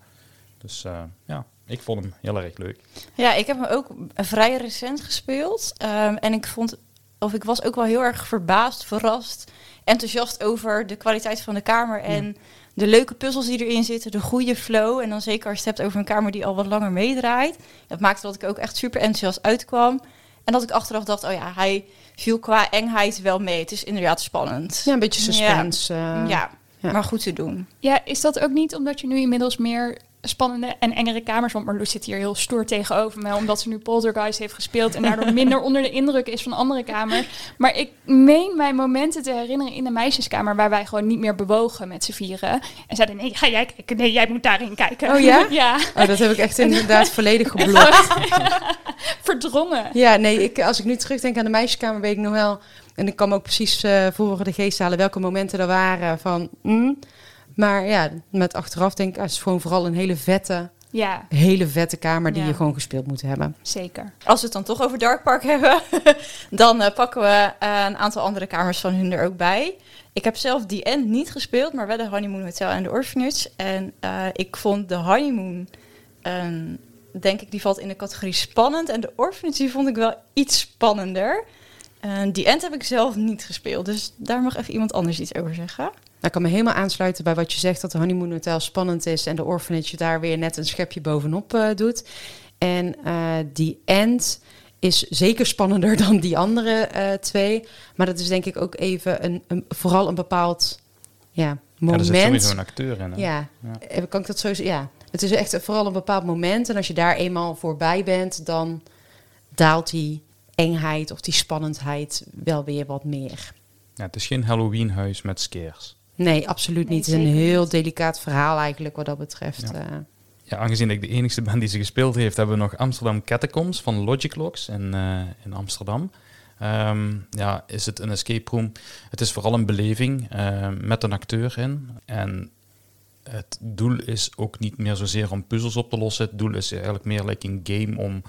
Dus eh, ja, ik vond hem heel erg leuk. Ja, ik heb hem ook vrij recent gespeeld. Ehm, en ik vond, of ik was ook wel heel erg verbaasd, verrast, enthousiast over de kwaliteit van de kamer. En de leuke puzzels die erin zitten, de goede flow. En dan zeker als je het hebt over een kamer die al wat langer meedraait. Dat maakte dat ik ook echt super enthousiast uitkwam. En dat ik achteraf dacht, oh ja, hij viel qua engheid wel mee. Het is inderdaad spannend. Ja, een beetje suspense. eh. ja, ja. maar goed te doen. Ja, is dat ook niet omdat je nu inmiddels meer spannende en engere kamers... Want Marloes zit hier heel stoer tegenover me... omdat ze nu Poltergeist heeft gespeeld... en daardoor minder onder de indruk is van andere kamers. Maar ik meen mij momenten te herinneren in de meisjeskamer... waar wij gewoon niet meer bewogen met z'n vieren. En zeiden, nee, ga jij kijken. Nee, jij moet daarin kijken. Oh ja? ja, Oh, dat heb ik echt inderdaad volledig geblokt. verdrongen. Ja, nee, ik, als ik nu terugdenk aan de meisjeskamer, weet ik nog wel. En ik kan me ook precies eh voor de geest halen welke momenten er waren van. mm. Maar ja, met achteraf denk ik, het is gewoon vooral een hele vette, Ja, hele vette kamer die Ja. je gewoon gespeeld moet hebben. zeker. Als we het dan toch over Dark Park hebben, dan eh, pakken we eh, een aantal andere kamers van hun er ook bij. Ik heb zelf die End niet gespeeld, maar wel de Honeymoon Hotel en de Orphanage. En eh, ik vond de Honeymoon, ehm, denk ik, die valt in de categorie spannend. En de Orphanage die vond ik wel iets spannender. Die End heb ik zelf niet gespeeld, dus daar mag even iemand anders iets over zeggen. Nou, ik kan me helemaal aansluiten bij wat je zegt, dat de Honeymoon Hotel spannend is en de Orphanage daar weer net een schepje bovenop eh, doet. En eh, die End is zeker spannender dan die andere eh, twee. Maar dat is denk ik ook even een, een, vooral een bepaald ja, Ja, er moment. zit sowieso een acteur in. hè? Ja, Ja. kan ik dat zo zeggen? Ja, het is echt vooral een bepaald moment. En als je daar eenmaal voorbij bent, dan daalt die engheid of die spannendheid wel weer wat meer. Ja, het is geen Halloween-huis met scares. Nee, absoluut Nee, niet. Het is een heel niet. delicaat verhaal eigenlijk wat dat betreft. Ja. eh. Ja, aangezien ik de enigste ben die ze gespeeld heeft, hebben we nog Amsterdam Catacombs van Logic Locks in, eh, in Amsterdam. Ehm, ja, is het een escape room? Het is vooral een beleving eh, met een acteur in. En het doel is ook niet meer zozeer om puzzels op te lossen. Het doel is eigenlijk meer like een game om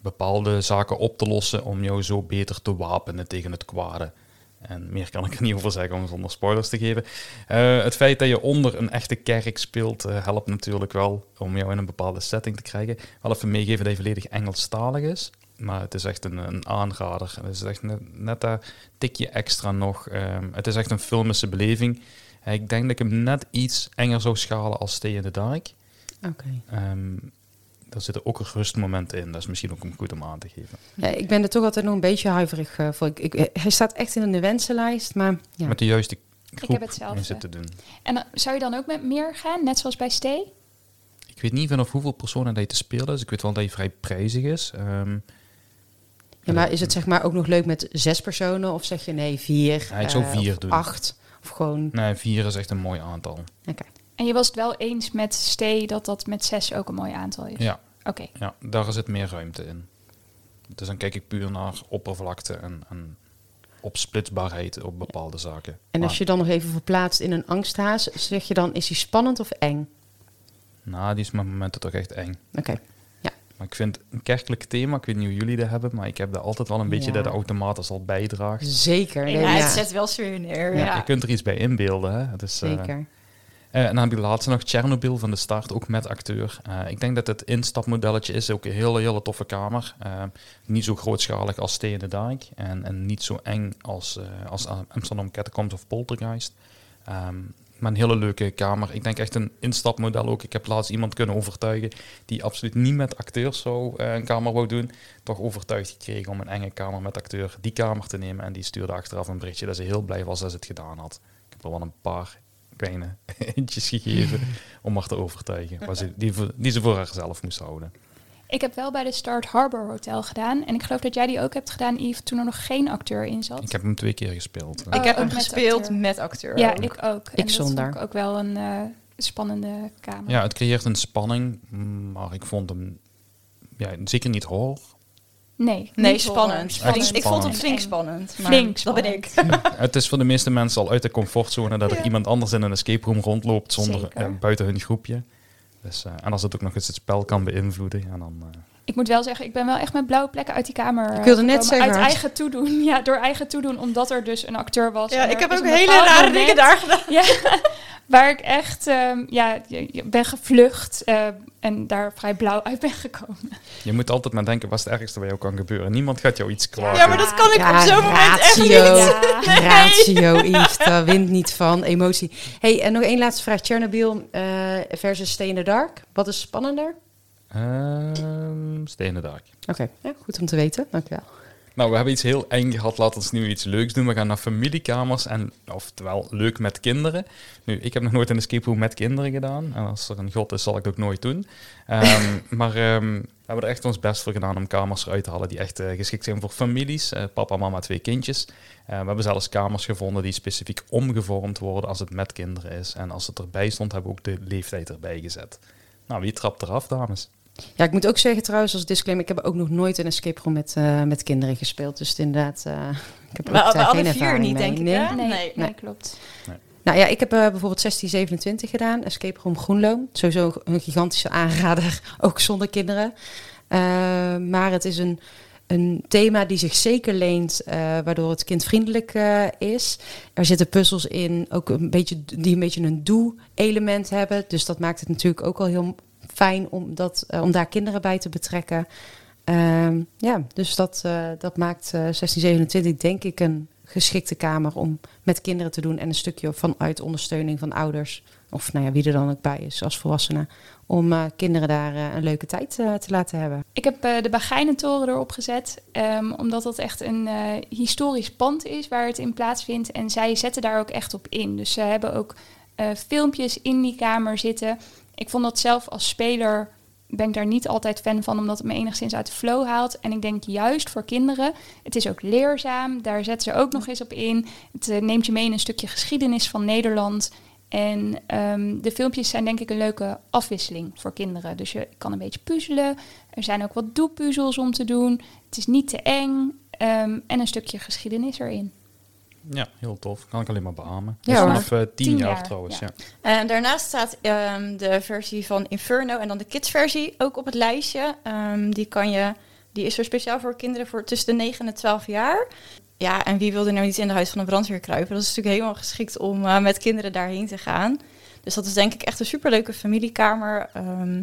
bepaalde zaken op te lossen, om jou zo beter te wapenen tegen het kwade. En meer kan ik er niet over zeggen om zonder spoilers te geven. Eh, het feit dat je onder een echte kerk speelt, eh, helpt natuurlijk wel om jou in een bepaalde setting te krijgen. Wel even meegeven dat hij volledig Engelstalig is. Maar het is echt een, een aanrader. Het is echt net, net dat tikje extra nog. Ehm, het is echt een filmische beleving. Eh, ik denk dat ik hem net iets enger zou schalen als Stay in the Dark. Oké. Ehm daar zitten ook rustmomenten in. Dat is misschien ook goed om aan te geven. Ja, ik ben er toch altijd nog een beetje huiverig eh, voor. Ik, ik, hij staat echt in de wensenlijst, maar ja. Met de juiste groep heb hetzelfde. is het te doen. En dan- zou je dan ook met meer gaan, net zoals bij Stay? Ik weet niet vanaf hoeveel personen dat je te spelen is. Ik weet wel dat hij vrij prijzig is. Ehm, ja, maar is het zeg maar ook nog leuk met zes personen? Of zeg je nee, vier? Ja, ik zou eh, vier of doen. Acht? Of gewoon... nee, vier is echt een mooi aantal. Oké. En je was het wel eens met Stee dat dat met zes ook een mooi aantal is? Ja, Oké. ja, daar zit meer ruimte in. Dus dan kijk ik puur naar oppervlakte en, en opsplitsbaarheid op bepaalde zaken. En Maar- als je dan nog even verplaatst in een angsthaas, zeg je dan, is hij spannend of eng? Nou, die is met momenten toch echt eng. Oké. Maar ik vind een kerkelijk thema, ik weet niet hoe jullie dat hebben, maar ik heb daar altijd wel een beetje Ja. dat de automatisch al bijdraagt. Zeker. Ja, nee, het ja. zet wel sfeer neer. Ja, Ja. Je kunt er iets bij inbeelden. Hè? Dus, eh, Zeker. Eh, en dan heb je laatst nog Chernobyl van de start, ook met acteur. Eh, ik denk dat het instapmodelletje is ook een hele, hele toffe kamer. Eh, niet zo grootschalig als in the Dijk en, en niet zo eng als, als Amsterdam Catacombs of Poltergeist. Ehm, maar een hele leuke kamer. Ik denk echt een instapmodel ook. Ik heb laatst iemand kunnen overtuigen die absoluut niet met acteurs zo eh, een kamer wou doen. Toch overtuigd gekregen om een enge kamer met acteur die kamer te nemen. En die stuurde achteraf een berichtje dat ze heel blij was dat ze het gedaan had. Ik heb er wel een paar kleine eentjes gegeven om haar te overtuigen. waar ze, die, voor- die ze voor haarzelf moest houden. Ik heb wel bij de Start Harbor Hotel gedaan. En ik geloof dat jij die ook hebt gedaan, Yves, toen er nog geen acteur in zat. Ik heb hem twee keer gespeeld. Oh, Ik heb ook hem met gespeeld acteur. met acteur. ja, ook. ik ook. En Ik dat zonder. vond ik ook wel een eh, spannende kamer. Ja, het creëert een spanning, maar ik vond hem ja, zeker niet horror. Nee, Nee, spannend. Ik vond spannend. flink En- spannend. maar Flink Dat ben ik. Het is voor de meeste mensen al uit de comfortzone dat er Ja. iemand anders in een escape room rondloopt zonder eh, buiten hun groepje. Dus, eh, en als het ook nog eens het spel kan beïnvloeden, ja, dan... eh, Ik moet wel zeggen, ik ben wel echt met blauwe plekken uit die kamer. Ik wilde eh, net zeggen, Uit eigen toedoen. Ja, door eigen toedoen, omdat er dus een acteur was. Ja, ik heb ook een hele rare moment- dingen daar gedaan. Ja, waar ik echt ehm, ja, ben gevlucht eh, en daar vrij blauw uit ben gekomen. je moet altijd maar denken, wat is het ergste wat jou kan gebeuren? Niemand gaat jou iets klagen. Ja, maar dat kan ik Ja, op zo'n moment echt niet. ratio. Ja. Ratio, Yves, daar wint niet van. Emotie. hey, en nog één laatste vraag. Chernobyl eh, versus Stay in the Dark. Wat is spannender? In the Dark. Oké, ja, goed om te weten. Dankjewel. Nou, we hebben iets heel eng gehad. Laten we nu iets leuks doen. We gaan naar familiekamers en, oftewel, leuk met kinderen. Nu, ik heb nog nooit een escape room met kinderen gedaan. En als er een god is, zal ik het ook nooit doen. Ehm, maar ehm, we hebben er echt ons best voor gedaan om kamers eruit te halen die echt eh, geschikt zijn voor families. Eh, papa, mama, twee kindjes. Eh, we hebben zelfs kamers gevonden die specifiek omgevormd worden als het met kinderen is. En als het erbij stond, hebben we ook de leeftijd erbij gezet. Nou, wie trapt eraf, dames? Ja, ik moet ook zeggen trouwens als disclaimer, ik heb ook nog nooit een escape room met, eh, met kinderen gespeeld. Dus het inderdaad, eh, ik heb er Maar ook we daar alle geen vier ervaring niet, mee. denk ik, Nee. hè? Nee, Nee. nee, klopt. Nou ja, ik heb eh, bijvoorbeeld 1627 gedaan, Escape Room Groenlo. Sowieso een gigantische aanrader, ook zonder kinderen. Eh, maar het is een, een thema die zich zeker leent, eh, waardoor het kindvriendelijk eh, is. Er zitten puzzels in, ook een beetje, die een beetje een doe-element hebben. Dus dat maakt het natuurlijk ook al heel fijn om, dat, eh, om daar kinderen bij te betrekken. Ehm, ja, dus dat, eh, dat maakt eh 1627 denk ik een geschikte kamer om met kinderen te doen. En een stukje vanuit ondersteuning van ouders. Of nou ja, wie er dan ook bij is als volwassenen. Om eh, kinderen daar eh, een leuke tijd eh, te laten hebben. Ik heb eh, de Bagijnentoren erop gezet, ehm, omdat dat echt een eh, historisch pand is waar het in plaatsvindt. En zij zetten daar ook echt op in. Dus ze hebben ook eh, filmpjes in die kamer zitten. Ik vond dat zelf als speler, ben ik daar niet altijd fan van, omdat het me enigszins uit de flow haalt. En ik denk juist voor kinderen, het is ook leerzaam. Daar zetten ze ook nog eens op in. Het eh, neemt je mee in een stukje geschiedenis van Nederland. En ehm, de filmpjes zijn denk ik een leuke afwisseling voor kinderen. Dus je kan een beetje puzzelen. Er zijn ook wat doepuzzels om te doen. Het is niet te eng. ehm, en een stukje geschiedenis erin. Ja, heel tof. Kan ik alleen maar beamen. Ja, vanaf eh, tien, Tien jaar, jaar, trouwens, ja. ja. En daarnaast staat ehm, de versie van Inferno en dan de kids-versie ook op het lijstje. Ehm, die, kan je, die is er speciaal voor kinderen voor tussen de 9 en de 12 jaar. Ja, en wie wil er nou niet in de huis van een brandweer kruipen? Dat is natuurlijk helemaal geschikt om eh, met kinderen daarheen te gaan. Dus dat is denk ik echt een superleuke familiekamer. Ehm,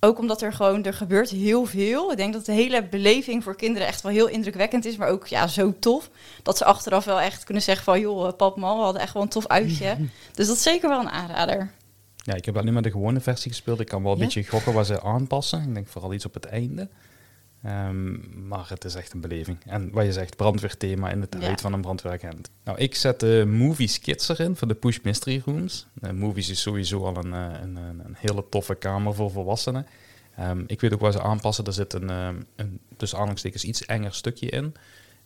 ook omdat er gewoon, er gebeurt heel veel. Ik denk dat de hele beleving voor kinderen echt wel heel indrukwekkend is. Maar ook ja, zo tof. Dat ze achteraf wel echt kunnen zeggen van... joh, eh, pap, man, we hadden echt wel een tof uitje. Dus dat is zeker wel een aanrader. Ja, ik heb alleen maar de gewone versie gespeeld. Ik kan wel een Ja? beetje gokken wat ze aanpassen. Ik denk vooral iets op het einde. Ehm, maar het is echt een beleving. En wat je zegt, brandweerthema in het Ja. huid van een brandweeragent. Nou, ik zet de Movies Kids erin voor de Push Mystery Rooms. De Movies is sowieso al een, eh, een, een, hele toffe kamer voor volwassenen. Ehm, ik weet ook wat ze aanpassen. Er zit een, ehm, een tussen aanhalingstekens iets enger stukje in.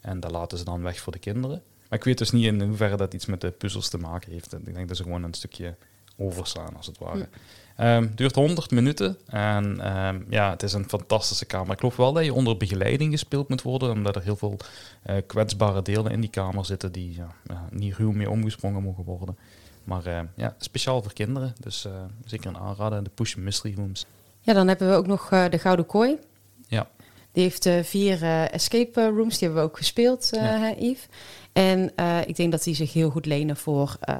En dat laten ze dan weg voor de kinderen. Maar ik weet dus niet in hoeverre dat iets met de puzzels te maken heeft. Ik denk dat ze gewoon een stukje overslaan, als het ware. Ehm, duurt 100 minuten en ehm, ja, het is een fantastische kamer. Ik geloof wel dat je onder begeleiding gespeeld moet worden, omdat er heel veel eh, kwetsbare delen in die kamer zitten die niet ruw mee omgesprongen mogen worden. Maar eh, ja, speciaal voor kinderen, dus eh, zeker een aanrader. De Push Mystery Rooms. Ja, dan hebben we ook nog eh, de Gouden Kooi. Ja. Die heeft vier escape rooms, die hebben we ook gespeeld, Ja. Yves. En eh, ik denk dat die zich heel goed lenen voor, eh,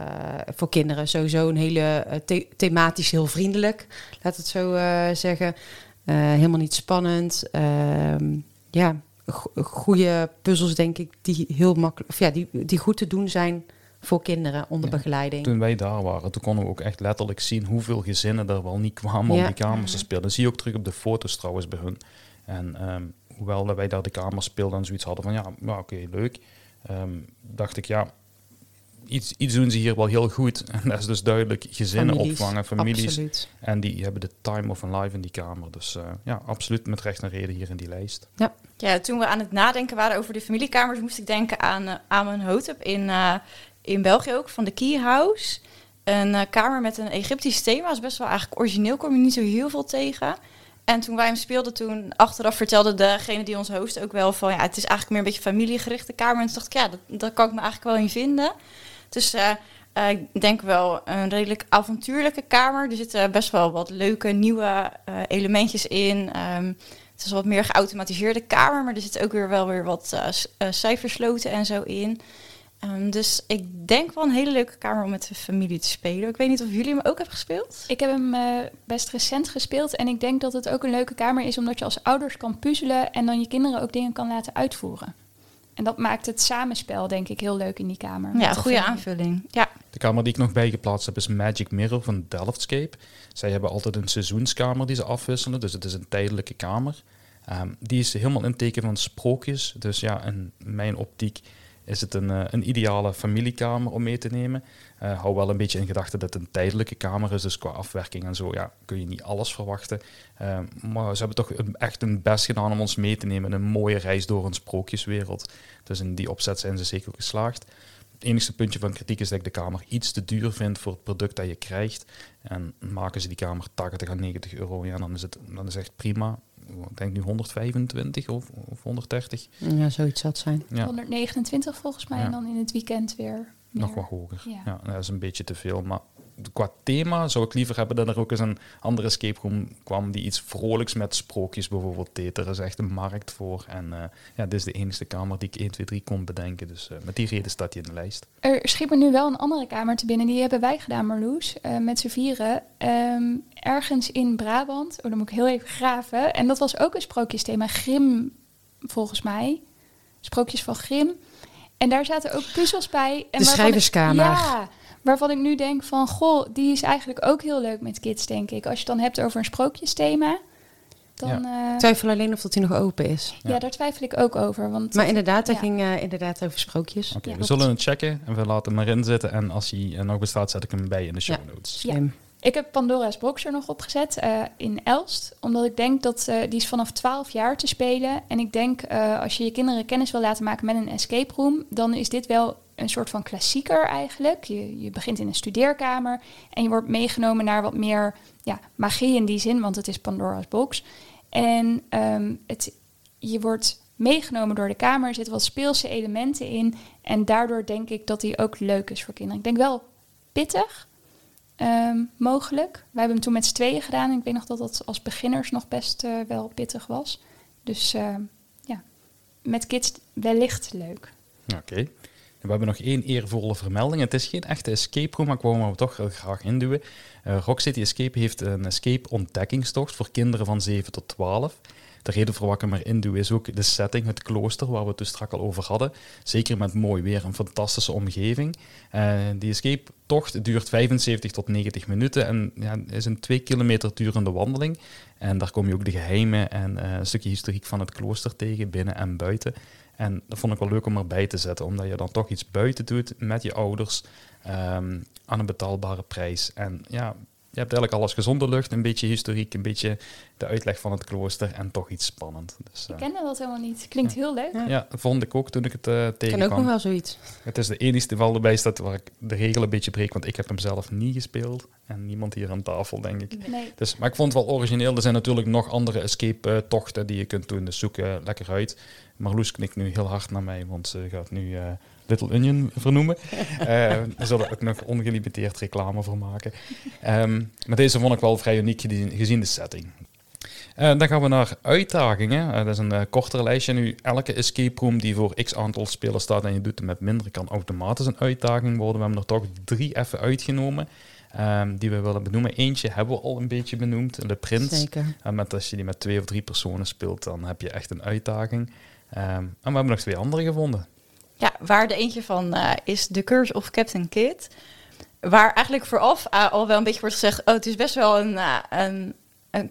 voor kinderen. Sowieso een hele eh, the- thematisch heel vriendelijk, laat het zo zeggen. Helemaal niet spannend. Ehm, ja, go- goede puzzels denk ik die heel makkelijk, of ja, die, die goed te doen zijn voor kinderen onder Ja. begeleiding. Toen wij daar waren, toen konden we ook echt letterlijk zien hoeveel gezinnen er wel niet kwamen Ja. om die kamers te spelen. Dat zie je ook terug op de foto's trouwens bij hun. En ehm, hoewel wij daar de kamers speelden en zoiets hadden van ja, ja oké, leuk. Ehm, dacht ik ja, iets, iets doen ze hier wel heel goed. En dat is dus duidelijk gezinnen Families, opvangen, families. Absoluut. En die hebben de time of hun life in die kamer. Dus eh, ja, absoluut met recht en reden hier in die lijst. Ja, toen we aan het nadenken waren over de familiekamers, moest ik denken aan uh, Amenhotep in, uh, in België ook, van de Key House. Een kamer met een Egyptisch thema, is best wel eigenlijk origineel, kom je niet zo heel veel tegen. En toen wij hem speelden, toen achteraf vertelde degene die ons host ook wel van, ja, het is eigenlijk meer een beetje familiegerichte kamer. En toen dacht ik, ja, dat, dat kan ik me eigenlijk wel in vinden. Dus uh, uh, ik denk wel een redelijk avontuurlijke kamer. Er zitten best wel wat leuke nieuwe uh, elementjes in. Um, het is wat meer geautomatiseerde kamer, maar er zitten ook weer wel weer wat cijfersloten en zo in. Um, dus ik denk wel een hele leuke kamer om met de familie te spelen. Ik weet niet of jullie hem ook hebben gespeeld. Ik heb hem uh, best recent gespeeld en ik denk dat het ook een leuke kamer is omdat je als ouders kan puzzelen en dan je kinderen ook dingen kan laten uitvoeren. En dat maakt het samenspel denk ik heel leuk in die kamer. Ja, goede aanvulling. Ja. De kamer die ik nog bijgeplaatst heb is Magic Mirror van Delftscape. Zij hebben altijd een seizoenskamer die ze afwisselen, dus het is een tijdelijke kamer. Um, die is helemaal in teken van sprookjes. Dus ja, in mijn optiek is het een, uh, een ideale familiekamer om mee te nemen. Uh, hou wel een beetje in gedachten dat het een tijdelijke kamer is, dus qua afwerking en zo ja, kun je niet alles verwachten. Uh, maar ze hebben toch echt hun best gedaan om ons mee te nemen in een mooie reis door een sprookjeswereld. Dus in die opzet zijn ze zeker geslaagd. Het enige puntje van kritiek is dat ik de kamer iets te duur vind voor het product dat je krijgt. En maken ze die kamer 80 à 90 euro, ja, dan is het dan is echt prima. Ik denk nu 125 of, of 130. Ja, zoiets zal het zijn. Ja. 129 volgens mij ja. en dan in het weekend weer meer. Nog wat hoger. Ja. ja. dat is een beetje te veel. Maar qua thema zou ik liever hebben dat er ook eens een andere escape room kwam die iets vrolijks met sprookjes bijvoorbeeld deed. Er is echt een markt voor. En uh, ja, dit is de enige kamer die ik 1, 2, 3 kon bedenken. Dus uh, met die reden staat hij in de lijst. Er schiet me nu wel een andere kamer te binnen. Die hebben wij gedaan, Marloes, uh, met z'n vieren. Um, ergens in Brabant. Oh, dan moet ik heel even graven. En dat was ook een sprookjesthema. Grim, volgens mij. Sprookjes van Grim. En daar zaten ook puzzels bij. En de schrijverskamer. Ja, waarvan ik nu denk van, goh, die is eigenlijk ook heel leuk met kids, denk ik. Als je het dan hebt over een sprookjesthema, dan... Ja. Uh, ik twijfel alleen of dat hij nog open is. Ja, ja daar twijfel ik ook over. Want maar inderdaad, hij ja. ging uh, inderdaad over sprookjes. Oké, okay, ja, we zullen het checken en we laten hem erin zitten. En als hij nog bestaat, zet ik hem bij in de show notes. Ja. Ik heb Pandora's Box er nog opgezet uh, in Elst. Omdat ik denk dat uh, die is vanaf 12 jaar te spelen. En ik denk uh, als je je kinderen kennis wil laten maken met een escape room, dan is dit wel een soort van klassieker eigenlijk. Je, je begint in een studeerkamer en je wordt meegenomen naar wat meer ja, magie in die zin, want het is Pandora's Box. En um, het, je wordt meegenomen door de kamer, er zitten wat speelse elementen in. En daardoor denk ik dat die ook leuk is voor kinderen. Ik denk wel pittig. Um, mogelijk. Wij hebben hem toen met z'n tweeën gedaan. En ik weet nog dat dat als beginners nog best uh, wel pittig was. Dus uh, ja, met kids wellicht leuk. Oké. We hebben nog één eervolle vermelding. Het is geen echte escape room, maar ik wou hem toch heel graag induwen. Uh, Rock City Escape heeft een escape ontdekkingstocht voor kinderen van 7 tot 12. De reden voor wat ik hem erin doe is ook de setting, het klooster, waar we het dus straks al over hadden. Zeker met mooi weer, een fantastische omgeving. Uh, die escape-tocht duurt 75 tot 90 minuten en ja, is een twee kilometer durende wandeling. En daar kom je ook de geheimen en uh, een stukje historiek van het klooster tegen, binnen en buiten. En dat vond ik wel leuk om erbij te zetten, omdat je dan toch iets buiten doet met je ouders um, aan een betaalbare prijs. En ja, je hebt eigenlijk alles gezonde lucht, een beetje historiek, een beetje de uitleg van het klooster en toch iets spannend. Dus, Ik eh, kende dat helemaal niet. Klinkt heel leuk. Ja. ja, vond ik ook toen ik het eh Ik ken ook nog tegenkwam. wel zoiets. Het is de enige val erbij staat waar ik de regel een beetje breek, want ik heb hem zelf niet gespeeld. En niemand hier aan tafel, denk ik. Nee. Dus, maar ik vond het wel origineel. Er zijn natuurlijk nog andere escape-tochten die je kunt doen. Dus zoek eh, lekker uit. Marloes knikt nu heel hard naar mij, want ze gaat nu eh, Little Onion vernoemen. Eh daar zullen we ook nog ongelimiteerd reclame voor maken. Ehm, maar deze vond ik wel vrij uniek gezien, de setting. Eh, dan gaan we naar uitdagingen. Eh, dat is een kortere lijstje. Nu, elke escape room die voor x aantal spelers staat en je doet het met minder, kan automatisch een uitdaging worden. We hebben er toch drie even uitgenomen ehm, die we willen benoemen. Eentje hebben we al een beetje benoemd, de Prins. Zeker. En met, als je die met twee of drie personen speelt, dan heb je echt een uitdaging. Ehm, en we hebben nog twee andere gevonden. Ja, waar de eentje van eh, is The Curse of Captain Kidd. Waar eigenlijk vooraf eh, al wel een beetje wordt gezegd... oh, het is best wel een, eh, een,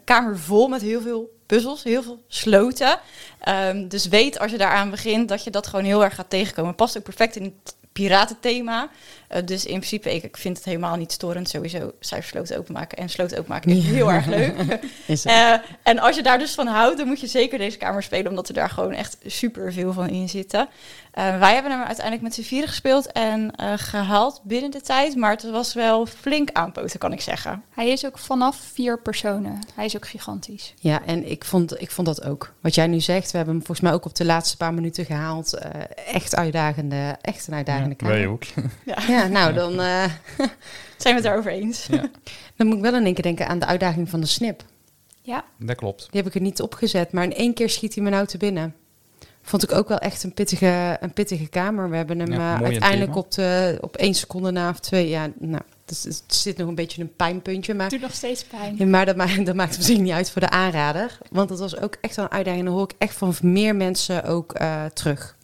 kamer vol met heel veel puzzels, heel veel sloten. Ehm, dus weet als je daaraan begint dat je dat gewoon heel erg gaat tegenkomen. Past ook perfect in het piratenthema. Eh, dus in principe, ik, ik vind het helemaal niet storend. Sowieso cijfersloten openmaken en sloten openmaken is Ja. heel erg leuk. Eh, en als je daar dus van houdt, dan moet je zeker deze kamer spelen, omdat er daar gewoon echt super veel van in zitten. Eh, wij hebben hem uiteindelijk met z'n vieren gespeeld en eh, gehaald binnen de tijd, maar het was wel flink aanpoten, kan ik zeggen. Hij is ook vanaf vier personen. Hij is ook gigantisch. Ja, en ik vond, ik vond dat ook. Wat jij nu zegt, we hebben hem volgens mij ook op de laatste paar minuten gehaald. Eh, echt uitdagende, echt een uitdagende kamer. wij ook. Ja, nou dan, eh, Zijn we het daarover eens? dan moet ik wel in één keer denken aan de uitdaging van de snip. Ja, Dat klopt. Die heb ik er niet opgezet, maar in één keer schiet hij me nou te binnen. Vond ik ook wel echt een pittige, een pittige kamer. We hebben hem Ja, eh, uiteindelijk thema. op, de, op één seconde na of twee. Ja, nou, dus, het zit nog een beetje een pijnpuntje. Maar, het doet nog steeds pijn. ja, maar dat, maakt, dat maakt misschien niet uit voor de aanrader. Want dat was ook echt wel een uitdaging. En dan hoor ik echt van meer mensen ook eh, terug.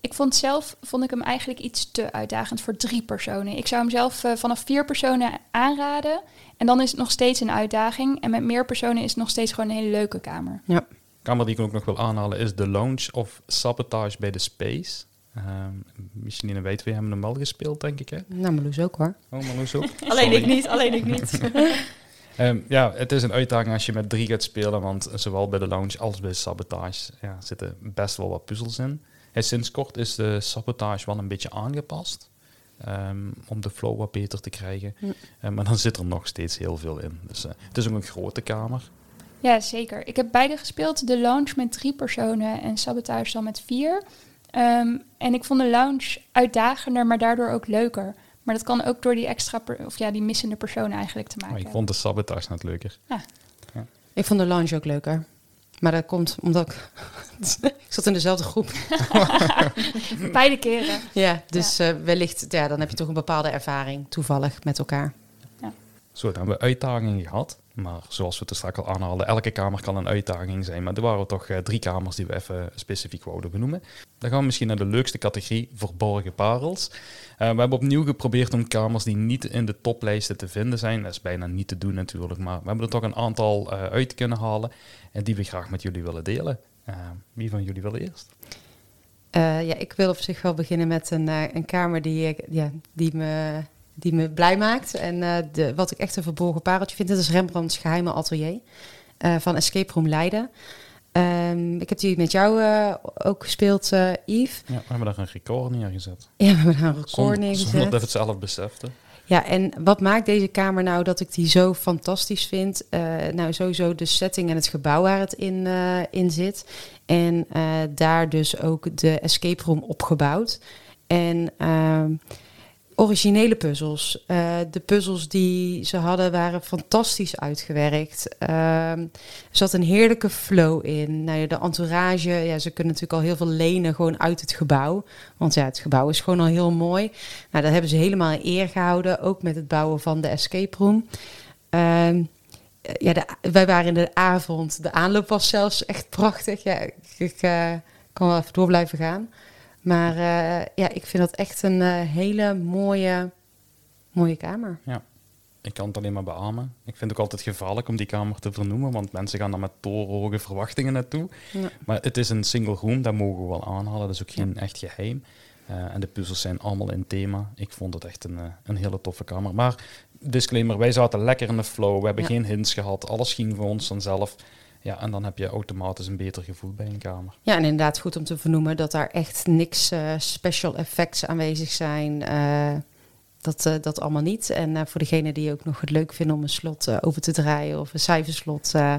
Ik vond zelf vond ik hem eigenlijk iets te uitdagend voor drie personen. Ik zou hem zelf eh, vanaf vier personen aanraden. En dan is het nog steeds een uitdaging. En met meer personen is het nog steeds gewoon een hele leuke kamer. Ja. kamer die ik ook nog wil aanhalen is The Lounge of Sabotage bij The Space. Ehm Micheline weet, we hebben hem wel gespeeld, denk ik. Hè? Nou, Marloes ook hoor. Oh, Marloes ook. Alleen ik niet, alleen ik niet. Ehm, ja, het is een uitdaging als je met drie gaat spelen, want zowel bij de lounge als bij sabotage ja, zitten best wel wat puzzels in. En sinds kort is de sabotage wel een beetje aangepast ehm, om de flow wat beter te krijgen. Eh, maar dan zit er nog steeds heel veel in. Dus eh, het is ook een grote kamer. Ja, zeker. Ik heb beide gespeeld. De lounge met drie personen en sabotage dan met vier. Ehm, en ik vond de lounge uitdagender, maar daardoor ook leuker. Maar dat kan ook door die extra, of ja, die missende persoon eigenlijk te maken. Maar ik vond de sabotage net leuker. Ik vond de lounge ook leuker. Maar dat komt omdat ik... ik zat in dezelfde groep. Beide keren. Ja, dus eh, wellicht, ja, dan heb je toch een bepaalde ervaring toevallig met elkaar. Zo, dan hebben we uitdagingen gehad. Maar zoals we het straks al aanhaalden, elke kamer kan een uitdaging zijn. Maar er waren toch eh, drie kamers die we even specifiek wouden benoemen. Dan gaan we misschien naar de leukste categorie, verborgen parels. Eh, we hebben opnieuw geprobeerd om kamers die niet in de toplijsten te vinden zijn. Dat is bijna niet te doen natuurlijk, maar we hebben er toch een aantal eh, uit kunnen halen. En die we graag met jullie willen delen. Wie van jullie wil eerst? Ja, ik wil op zich wel beginnen met een, een kamer die, ja, die, me, die me blij maakt. En eh, de, wat ik echt een verborgen pareltje vind, dat is Rembrandts geheime atelier eh, van Escape Room Leiden. Ehm, ik heb die met jou eh, ook gespeeld, Yves. Ja, we hebben daar een record neergezet. Ja, we hebben daar een record Zonder, neergezet. zonder dat we het zelf beseften. Ja, en wat maakt deze kamer nou dat ik die zo fantastisch vind? Nou, sowieso de setting en het gebouw waar het in, in zit. En daar dus ook de escape room opgebouwd. En ehm, originele puzzels. Eh, de puzzels die ze hadden waren fantastisch uitgewerkt. Ehm, er zat een heerlijke flow in. Nou de entourage, ja, ze kunnen natuurlijk al heel veel lenen gewoon uit het gebouw. Want ja, het gebouw is gewoon al heel mooi. Nou, dat hebben ze helemaal in eer gehouden, ook met het bouwen van de escape room. Ehm, eh, ja, wij waren in de avond. De aanloop was zelfs echt prachtig. Ja, ik, ik, eh, kan wel even door blijven gaan. Maar eh, ja, ik vind dat echt een eh, hele mooie, mooie kamer. Ik kan het alleen maar beamen. Ik vind het ook altijd gevaarlijk om die kamer te vernoemen, want mensen gaan daar met torenhoge verwachtingen naartoe. Ja. Maar het is een single room, dat mogen we wel aanhalen. Dat is ook geen echt geheim. Eh, en de puzzels zijn allemaal in thema. Ik vond het echt een, een hele toffe kamer. Maar disclaimer, wij zaten lekker in de flow. We hebben Ja. geen hints gehad. Alles ging voor ons vanzelf. Ja, en dan heb je automatisch een beter gevoel bij een kamer. Ja, en inderdaad goed om te vernoemen dat daar echt niks eh, special effects aanwezig zijn. Eh, dat, eh, dat allemaal niet. En eh, voor degene die ook nog het leuk vinden om een slot eh, over te draaien of een cijferslot eh,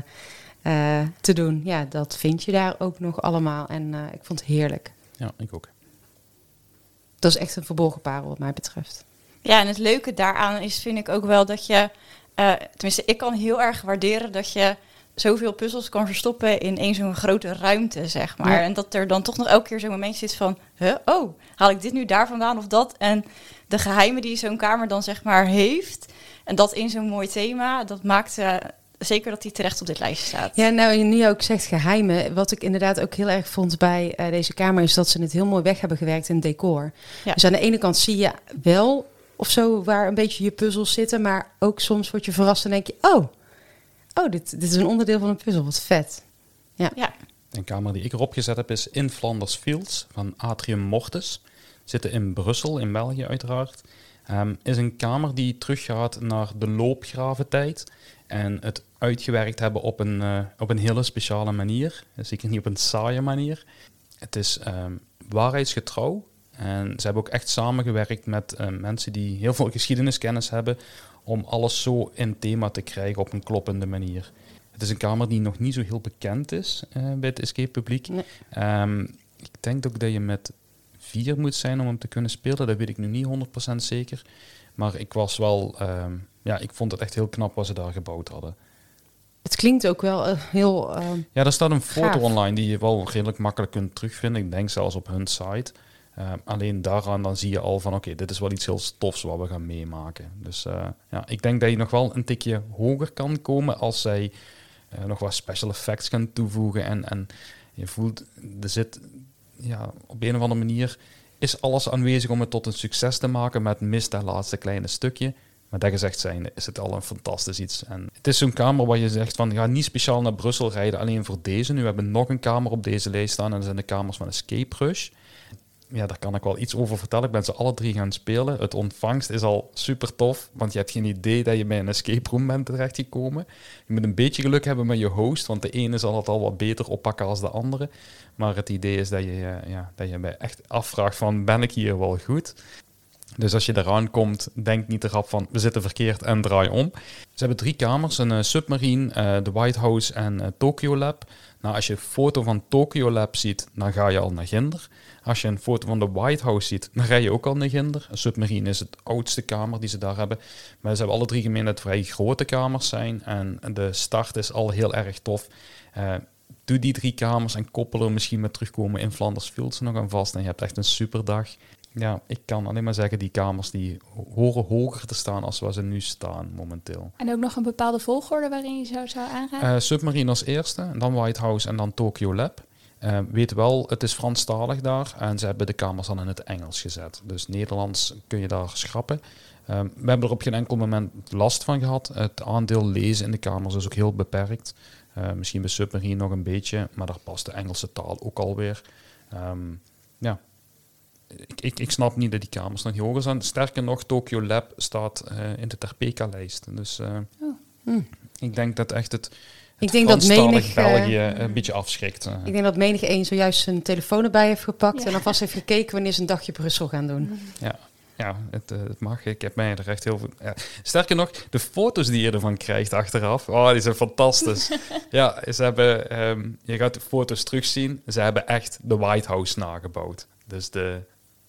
eh, te doen, ja, dat vind je daar ook nog allemaal. En eh, ik vond het heerlijk. Ja, ik ook. Dat is echt een verborgen parel wat mij betreft. Ja, en het leuke daaraan is, vind ik ook wel dat je, eh, tenminste, ik kan heel erg waarderen dat je zoveel puzzels kan verstoppen in één zo'n grote ruimte, zeg maar. Ja. En dat er dan toch nog elke keer zo'n momentje zit van, huh, oh, haal ik dit nu daar vandaan of dat? En de geheimen die zo'n kamer dan, zeg maar, heeft, en dat in zo'n mooi thema, dat maakt eh, zeker dat die terecht op dit lijstje staat. Ja, nou, je nu ook zegt geheimen. Wat ik inderdaad ook heel erg vond bij eh, deze kamer... is dat ze het heel mooi weg hebben gewerkt in het decor. Ja. Dus aan de ene kant zie je wel of zo waar een beetje je puzzels zitten... maar ook soms word je verrast en denk je... oh, oh dit, dit is een onderdeel van een puzzel, wat vet. Ja, Een kamer die ik erop gezet heb is in Flanders Fields van Atrium Mortis. Zitten in Brussel, in België uiteraard. Ehm, is een kamer die teruggaat naar de loopgraventijd. En het uitgewerkt hebben op een, eh, op een hele speciale manier. Zeker niet op een saaie manier. Het is ehm, waarheidsgetrouw. En ze hebben ook echt samengewerkt met eh, mensen die heel veel geschiedeniskennis hebben. Om alles zo in thema te krijgen op een kloppende manier. Het is een kamer die nog niet zo heel bekend is eh, bij het escape publiek. Nee. Ehm, ik denk ook dat je met vier moet zijn om hem te kunnen spelen. Dat weet ik nu niet 100% zeker. Maar ik was wel, ehm, ja, ik vond het echt heel knap wat ze daar gebouwd hadden. Het klinkt ook wel eh, heel... eh, Ja, er staat een foto Gaaf. online die je wel redelijk makkelijk kunt terugvinden. Ik denk zelfs op hun site. Ehm, alleen daaraan dan zie je al van oké, dit is wel iets heel stofs wat we gaan meemaken. Dus eh, ja, ik denk dat je nog wel een tikje hoger kan komen als zij eh, nog wat special effects gaan toevoegen. En, en je voelt, er zit ja, op een of andere manier is alles aanwezig om het tot een succes te maken met mis dat laatste kleine stukje. Maar dat gezegd zijn, is het al een fantastisch iets. En het is zo'n kamer waar je zegt van, ga niet speciaal naar Brussel rijden, alleen voor deze. Nu hebben we nog een kamer op deze lijst staan en dat zijn de kamers van Escape Rush. Ja, daar kan ik wel iets over vertellen. Ik ben ze alle drie gaan spelen. Het ontvangst is al super tof, want je hebt geen idee dat je bij een escape room bent terechtgekomen. Je moet een beetje geluk hebben met je host, want de ene zal het al wat beter oppakken als de andere. Maar het idee is dat je eh, ja, dat je bij echt afvraagt van, ben ik hier wel goed? Dus als je eraan komt, denk niet erop van, we zitten verkeerd en draai om. Ze hebben drie kamers, een eh, submarine, eh, de White House en Tokyo Lab. Nou, als je een foto van Tokyo Lab ziet, dan ga je al naar Ginder. Als je een foto van de White House ziet, dan ga je ook al naar Ginder. Een submarine is het oudste kamer die ze daar hebben. Maar ze hebben alle drie gemeen dat het vrij grote kamers zijn. En de start is al heel erg tof. Eh, doe die drie kamers en koppel er misschien met terugkomen in Flanders Fields nog aan vast. En je hebt echt een superdag. Ja, ik kan alleen maar zeggen, die kamers die horen hoger te staan als waar ze nu staan momenteel. En ook nog een bepaalde volgorde waarin je zo zou aanraden? Eh, Submarine als eerste, dan White House en dan Tokyo Lab. Eh, weet wel, het is Franstalig daar en ze hebben de kamers dan in het Engels gezet. Dus Nederlands kun je daar schrappen. Eh, we hebben er op geen enkel moment last van gehad. Het aandeel lezen in de kamers is ook heel beperkt. Eh, misschien bij Submarine nog een beetje, maar daar past de Engelse taal ook alweer. Ehm ja, ik, ik, ik snap niet dat die kamers nog niet hoger zijn. Sterker nog, Tokyo Lab staat in de Terpeka-lijst. Dus Oh. Hmm. ik denk dat echt het Ik denk dat menig, eh, België een beetje afschrikt. eh. Ik denk dat menig een zojuist zijn telefoon erbij heeft gepakt... Ja. en alvast heeft gekeken wanneer ze een dagje Brussel gaan doen. Ja, ja het, eh, het mag. Ik heb mij er echt heel veel... Ja. Sterker nog, de foto's die je ervan krijgt achteraf, oh, die zijn fantastisch. ja, ze hebben... ehm, je gaat de foto's terugzien. Ze hebben echt de White House nagebouwd. Dus de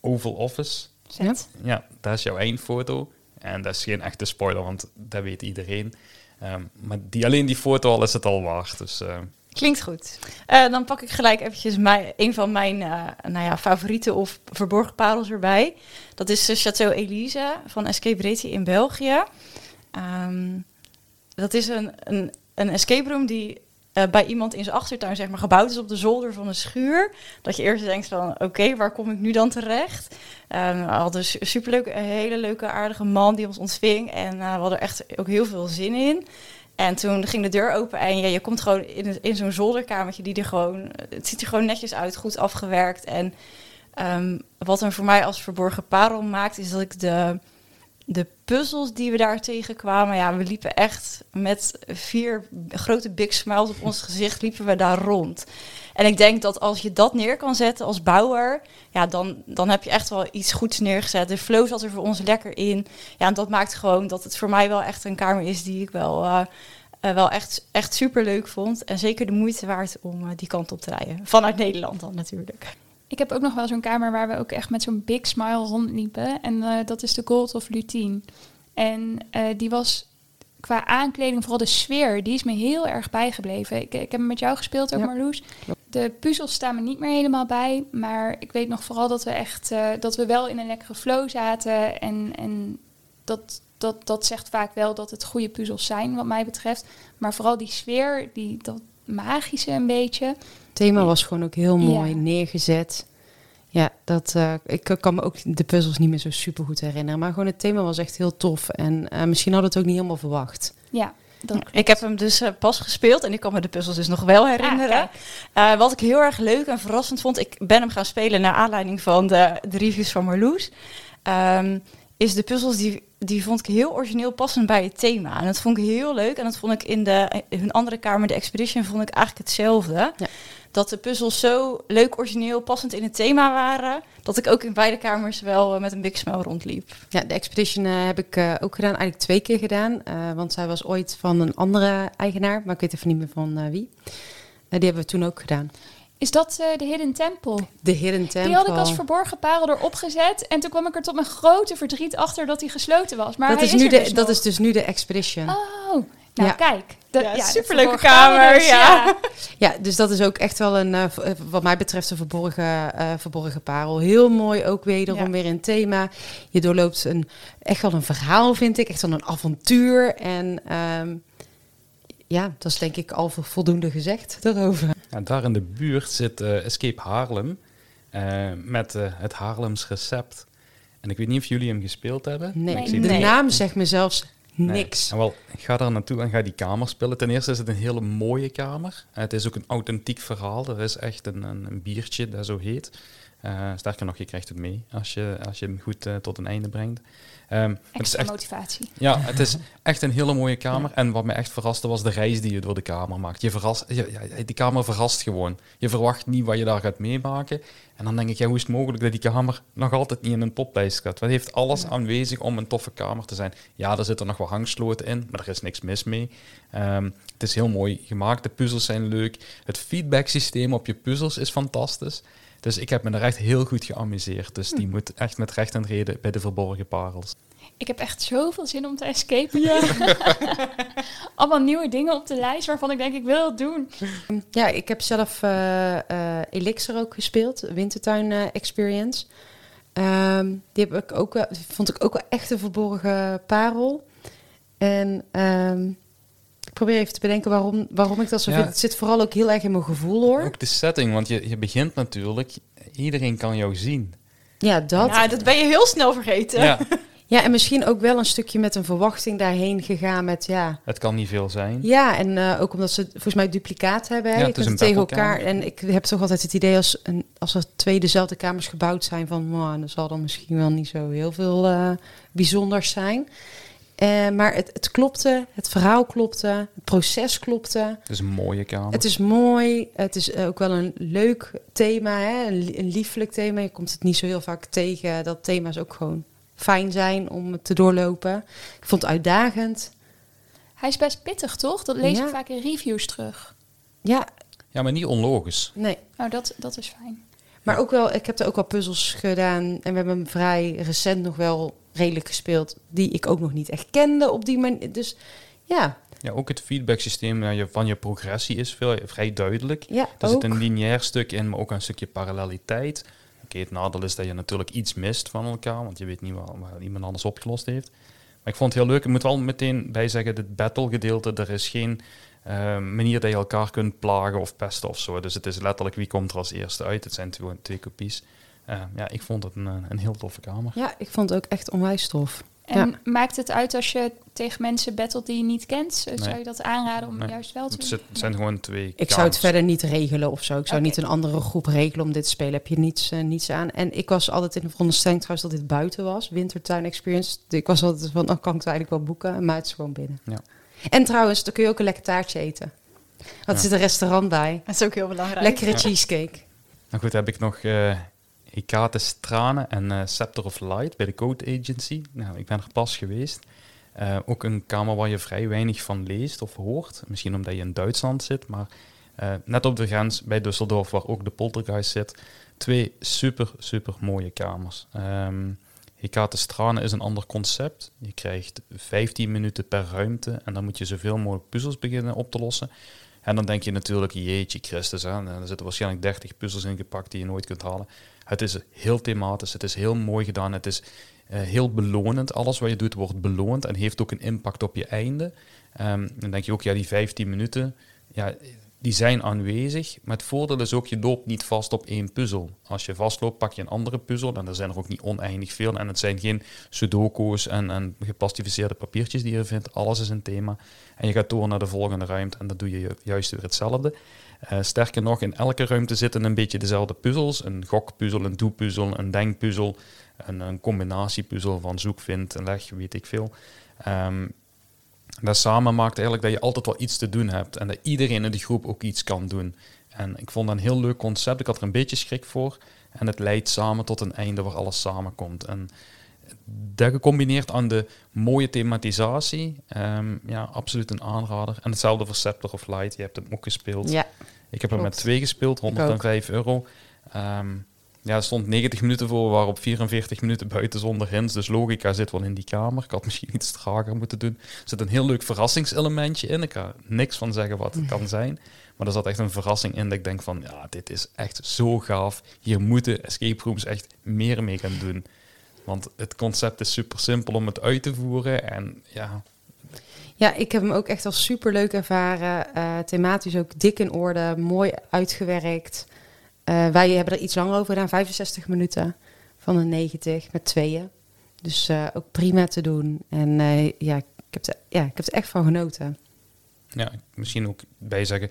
Oval Office. Zet. Ja, dat is jouw eindfoto. En dat is geen echte spoiler, want dat weet iedereen. Ehm, maar die, alleen die foto al is het al waard. Dus eh, Klinkt goed. Eh, dan pak ik gelijk eventjes een van mijn eh, nou ja, of verborgen parels erbij. Dat is de Château Elise van Escape Reti in België. Ehm, dat is een, een, een escape room die eh, bij iemand in zijn achtertuin zeg maar, gebouwd is op de zolder van een schuur. Dat je eerst denkt van, oké, waar kom ik nu dan terecht? Ehm, we hadden een su- superleuke, een hele leuke, aardige man die ons ontving. En eh, we hadden er echt ook heel veel zin in. En toen ging de deur open en ja, je komt gewoon in, in zo'n zolderkamertje die er gewoon... Het ziet er gewoon netjes uit, goed afgewerkt. En ehm, wat hem voor mij als verborgen parel maakt, is dat ik de de puzzels die we daar tegenkwamen, ja, we liepen echt met vier grote big smiles op ons gezicht, liepen we daar rond. En ik denk dat als je dat neer kan zetten als bouwer, ja, dan, dan heb je echt wel iets goeds neergezet. De flow zat er voor ons lekker in. Ja, en dat maakt gewoon dat het voor mij wel echt een kamer is die ik wel, uh, uh, wel echt, echt super leuk vond. En zeker de moeite waard om uh, die kant op te rijden. Vanuit Nederland dan natuurlijk. Ik heb ook nog wel zo'n kamer waar we ook echt met zo'n big smile rondliepen. En uh, dat is de Gold of Lutine. En uh, die was qua aankleding, vooral de sfeer, die is me heel erg bijgebleven. Ik, ik heb met jou gespeeld ook, ja. Marloes. De puzzels staan me niet meer helemaal bij. Maar ik weet nog vooral dat we echt uh, dat we wel in een lekkere flow zaten. En, en dat, dat, dat zegt vaak wel dat het goede puzzels zijn, wat mij betreft. Maar vooral die sfeer, die, dat magische een beetje. Het thema was gewoon ook heel mooi ja. neergezet. Ja, dat, uh, ik kan me ook de puzzels niet meer zo super goed herinneren. Maar gewoon het thema was echt heel tof. En uh, misschien hadden we het ook niet helemaal verwacht. Ja, ik heb hem dus uh, pas gespeeld en ik kan me de puzzels dus nog wel herinneren. Ah, wat ik heel erg leuk en verrassend vond, ik ben hem gaan spelen naar aanleiding van de, de reviews van Marloes. Um, is de puzzels die, die vond ik heel origineel passend bij het thema. En dat vond ik heel leuk. En dat vond ik in de in hun andere kamer, de Expedition, vond ik eigenlijk hetzelfde. Ja. Dat de puzzels zo leuk, origineel, passend in het thema waren. Dat ik ook in beide kamers wel uh, met een big smile rondliep. Ja, de Expedition uh, heb ik uh, ook gedaan. Eigenlijk twee keer gedaan. Want zij was ooit van een andere eigenaar. Maar ik weet even niet meer van wie. die hebben we toen ook gedaan. Is dat uh, de Hidden Temple? De Hidden Temple. Die had ik als verborgen parel erop gezet. En toen kwam ik er tot mijn grote verdriet achter dat hij gesloten was. Maar dat, hij is, is nu er de, dus dat nog. is dus nu de Expedition. Oh, nou Ja. kijk. De, Ja, de superleuke kamer, dus, ja. Ja, dus dat is ook echt wel een, uh, wat mij betreft, een verborgen, uh, verborgen parel. Heel mooi, ook wederom Ja. weer in thema. Je doorloopt een, echt wel een verhaal, vind ik. Echt wel een avontuur. En um, ja, dat is denk ik al voldoende gezegd daarover. Ja, daar in de buurt zit uh, Escape Haarlem uh, met uh, het Haarlems recept. En ik weet niet of jullie hem gespeeld hebben. Nee, Nee. de Nee. naam zegt me zelfs Nee. niks. En wel, ga daar naartoe en ga die kamer spelen. Ten eerste is het een hele mooie kamer. Uh, het is ook een authentiek verhaal. Er is echt een, een, een biertje dat zo heet. Uh, sterker nog, je krijgt het mee als je, als je hem goed uh, tot een einde brengt. Um, het is echt, motivatie. ja, het is echt een hele mooie kamer. En wat me echt verraste was de reis die je door de kamer maakt. Je verrast, je, die kamer verrast gewoon. Je verwacht niet wat je daar gaat meemaken. En dan denk ik, ja, hoe is het mogelijk dat die kamer nog altijd niet in een toplijst gaat? Wat heeft alles aanwezig om een toffe kamer te zijn? Ja, er zitten nog wel hangsloten in, maar er is niks mis mee. Um, het is heel mooi gemaakt, de puzzels zijn leuk. Het feedback systeem op je puzzels is fantastisch. Dus ik heb me er echt heel goed geamuseerd. Dus die moet echt met recht en reden bij de verborgen parels. Ik heb echt zoveel zin om te escapen. Ja. Allemaal nieuwe dingen op de lijst waarvan ik denk, ik wil het doen. Ja, ik heb zelf uh, uh, Elixir ook gespeeld, Wintertuin uh, Experience. Um, die heb ik ook wel, vond ik ook wel echt een verborgen parel. En um, ik probeer even te bedenken waarom, waarom ik dat zo ja. vind. Het zit vooral ook heel erg in mijn gevoel hoor. Ook de setting, want je, je begint natuurlijk, iedereen kan jou zien. Ja, dat. Ja, dat ben je heel snel vergeten. Ja. Ja, en misschien ook wel een stukje met een verwachting daarheen gegaan met ja. Het kan niet veel zijn. Ja, en uh, ook omdat ze volgens mij duplicaat hebben. Hè? Ja, je kunt het tegen elkaar. En ik heb toch altijd het idee als, een, als er twee dezelfde kamers gebouwd zijn van, wow, dan zal er misschien wel niet zo heel veel uh, bijzonders zijn. Uh, maar het, het klopte, het verhaal klopte, het proces klopte. Het is een mooie kamer. Het is mooi, het is ook wel een leuk thema, hè? Een, een lieflijk thema. Je komt het niet zo heel vaak tegen. Dat thema's ook gewoon fijn zijn om te doorlopen. Ik vond het uitdagend. Hij is best pittig, toch? Dat lees Ja. ik vaak in reviews terug. Ja, Ja, maar niet onlogisch. nee. Nou, dat, dat is fijn. Maar ook wel, ik heb er ook wel puzzels gedaan. En we hebben hem vrij recent nog wel redelijk gespeeld. Die ik ook nog niet echt kende op die manier. Dus ja, Ja, ook het feedbacksysteem je- van je progressie is veel, vrij duidelijk. ja Er zit een lineair stuk in, maar ook een stukje paralleliteit. Oké, het nadeel is dat je natuurlijk iets mist van elkaar, want je weet niet wat, wat iemand anders opgelost heeft. Maar ik vond het heel leuk. Ik moet wel meteen bij zeggen, het battle gedeelte, er is geen eh, manier dat je elkaar kunt plagen of pesten of zo. Dus het is letterlijk wie komt er als eerste uit. Het zijn twee, twee kopies. Eh, ja, ik vond het een, eh, een heel toffe kamer. Ja, ik vond het ook echt onwijs tof. En Ja. maakt het uit als je tegen mensen battelt die je niet kent? Zou Nee. je dat aanraden om Nee. juist wel te doen? zit- het zijn gewoon twee Ik zou het verder niet regelen of zo. Ik zou niet een andere groep regelen om dit te spelen. Heb je niets, eh, niets aan. En ik was altijd in de veronderstelling trouwens dat dit buiten was. Wintertuin Experience. Ik was altijd van, dan kan ik het eigenlijk wel boeken. Maar het is gewoon binnen. Ja. En trouwens, dan kun je ook een lekker taartje eten. Want er Ja. zit een restaurant bij. Dat is ook heel belangrijk. Lekkere Ja. cheesecake. Nou goed, heb ik nog eh Hecate Tranen en eh, Scepter of Light bij de Code Agency. Nou, ik ben er pas geweest. Eh, ook een kamer waar je vrij weinig van leest of hoort. Misschien omdat je in Duitsland zit, maar eh, net op de grens bij Düsseldorf, waar ook de Poltergeist zit. Twee super, super mooie kamers. Ehm Hecate Stranen is een ander concept. Je krijgt 15 minuten per ruimte en dan moet je zoveel mogelijk puzzels beginnen op te lossen. En dan denk je natuurlijk, jeetje Christus, hè, er zitten waarschijnlijk 30 puzzels in gepakt die je nooit kunt halen. Het is heel thematisch, het is heel mooi gedaan, het is eh, heel belonend. Alles wat je doet wordt beloond en heeft ook een impact op je einde. Ehm, dan denk je ook, ja, die 15 minuten, ja, die zijn aanwezig. Maar het voordeel is ook, je loopt niet vast op één puzzel. Als je vastloopt, pak je een andere puzzel. En er zijn er ook niet oneindig veel. En het zijn geen sudoku's en, en geplastificeerde papiertjes die je vindt. Alles is een thema. En je gaat door naar de volgende ruimte en dan doe je ju- juist weer hetzelfde. Eh, sterker nog, in elke ruimte zitten een beetje dezelfde puzzels. Een gokpuzzel, een doepuzzel, een denkpuzzel, een, een combinatiepuzzel van zoek, vind leg, weet ik veel. Ehm, dat samen maakt eigenlijk dat je altijd wel iets te doen hebt en dat iedereen in de groep ook iets kan doen. En ik vond dat een heel leuk concept. Ik had er een beetje schrik voor. En het leidt samen tot een einde waar alles samenkomt. En dat gecombineerd aan de mooie thematisatie, ehm, ja, absoluut een aanrader. En hetzelfde voor Scepter of Light. Je hebt hem ook gespeeld. Ja, Ik heb hem met twee gespeeld, 105 euro. Ehm, ja, er stond 90 minuten voor, we waren op 44 minuten buiten zonder hints. Dus logica zit wel in die kamer. Ik had misschien iets trager moeten doen. Er zit een heel leuk verrassingselementje in. Ik ga niks van zeggen wat het kan zijn. Maar er zat echt een verrassing in dat ik denk van, ja, dit is echt zo gaaf. Hier moeten escape rooms echt meer mee gaan doen. Want het concept is super simpel om het uit te voeren. En ja, Ja, ik heb hem ook echt als super leuk ervaren. Eh, thematisch ook dik in orde, mooi uitgewerkt. Eh, wij hebben er iets langer over gedaan, 65 minuten van de 90 met tweeën. Dus eh, ook prima te doen. En ja, ik heb, er, ja, ik heb er echt van genoten. Ja, misschien ook bij zeggen.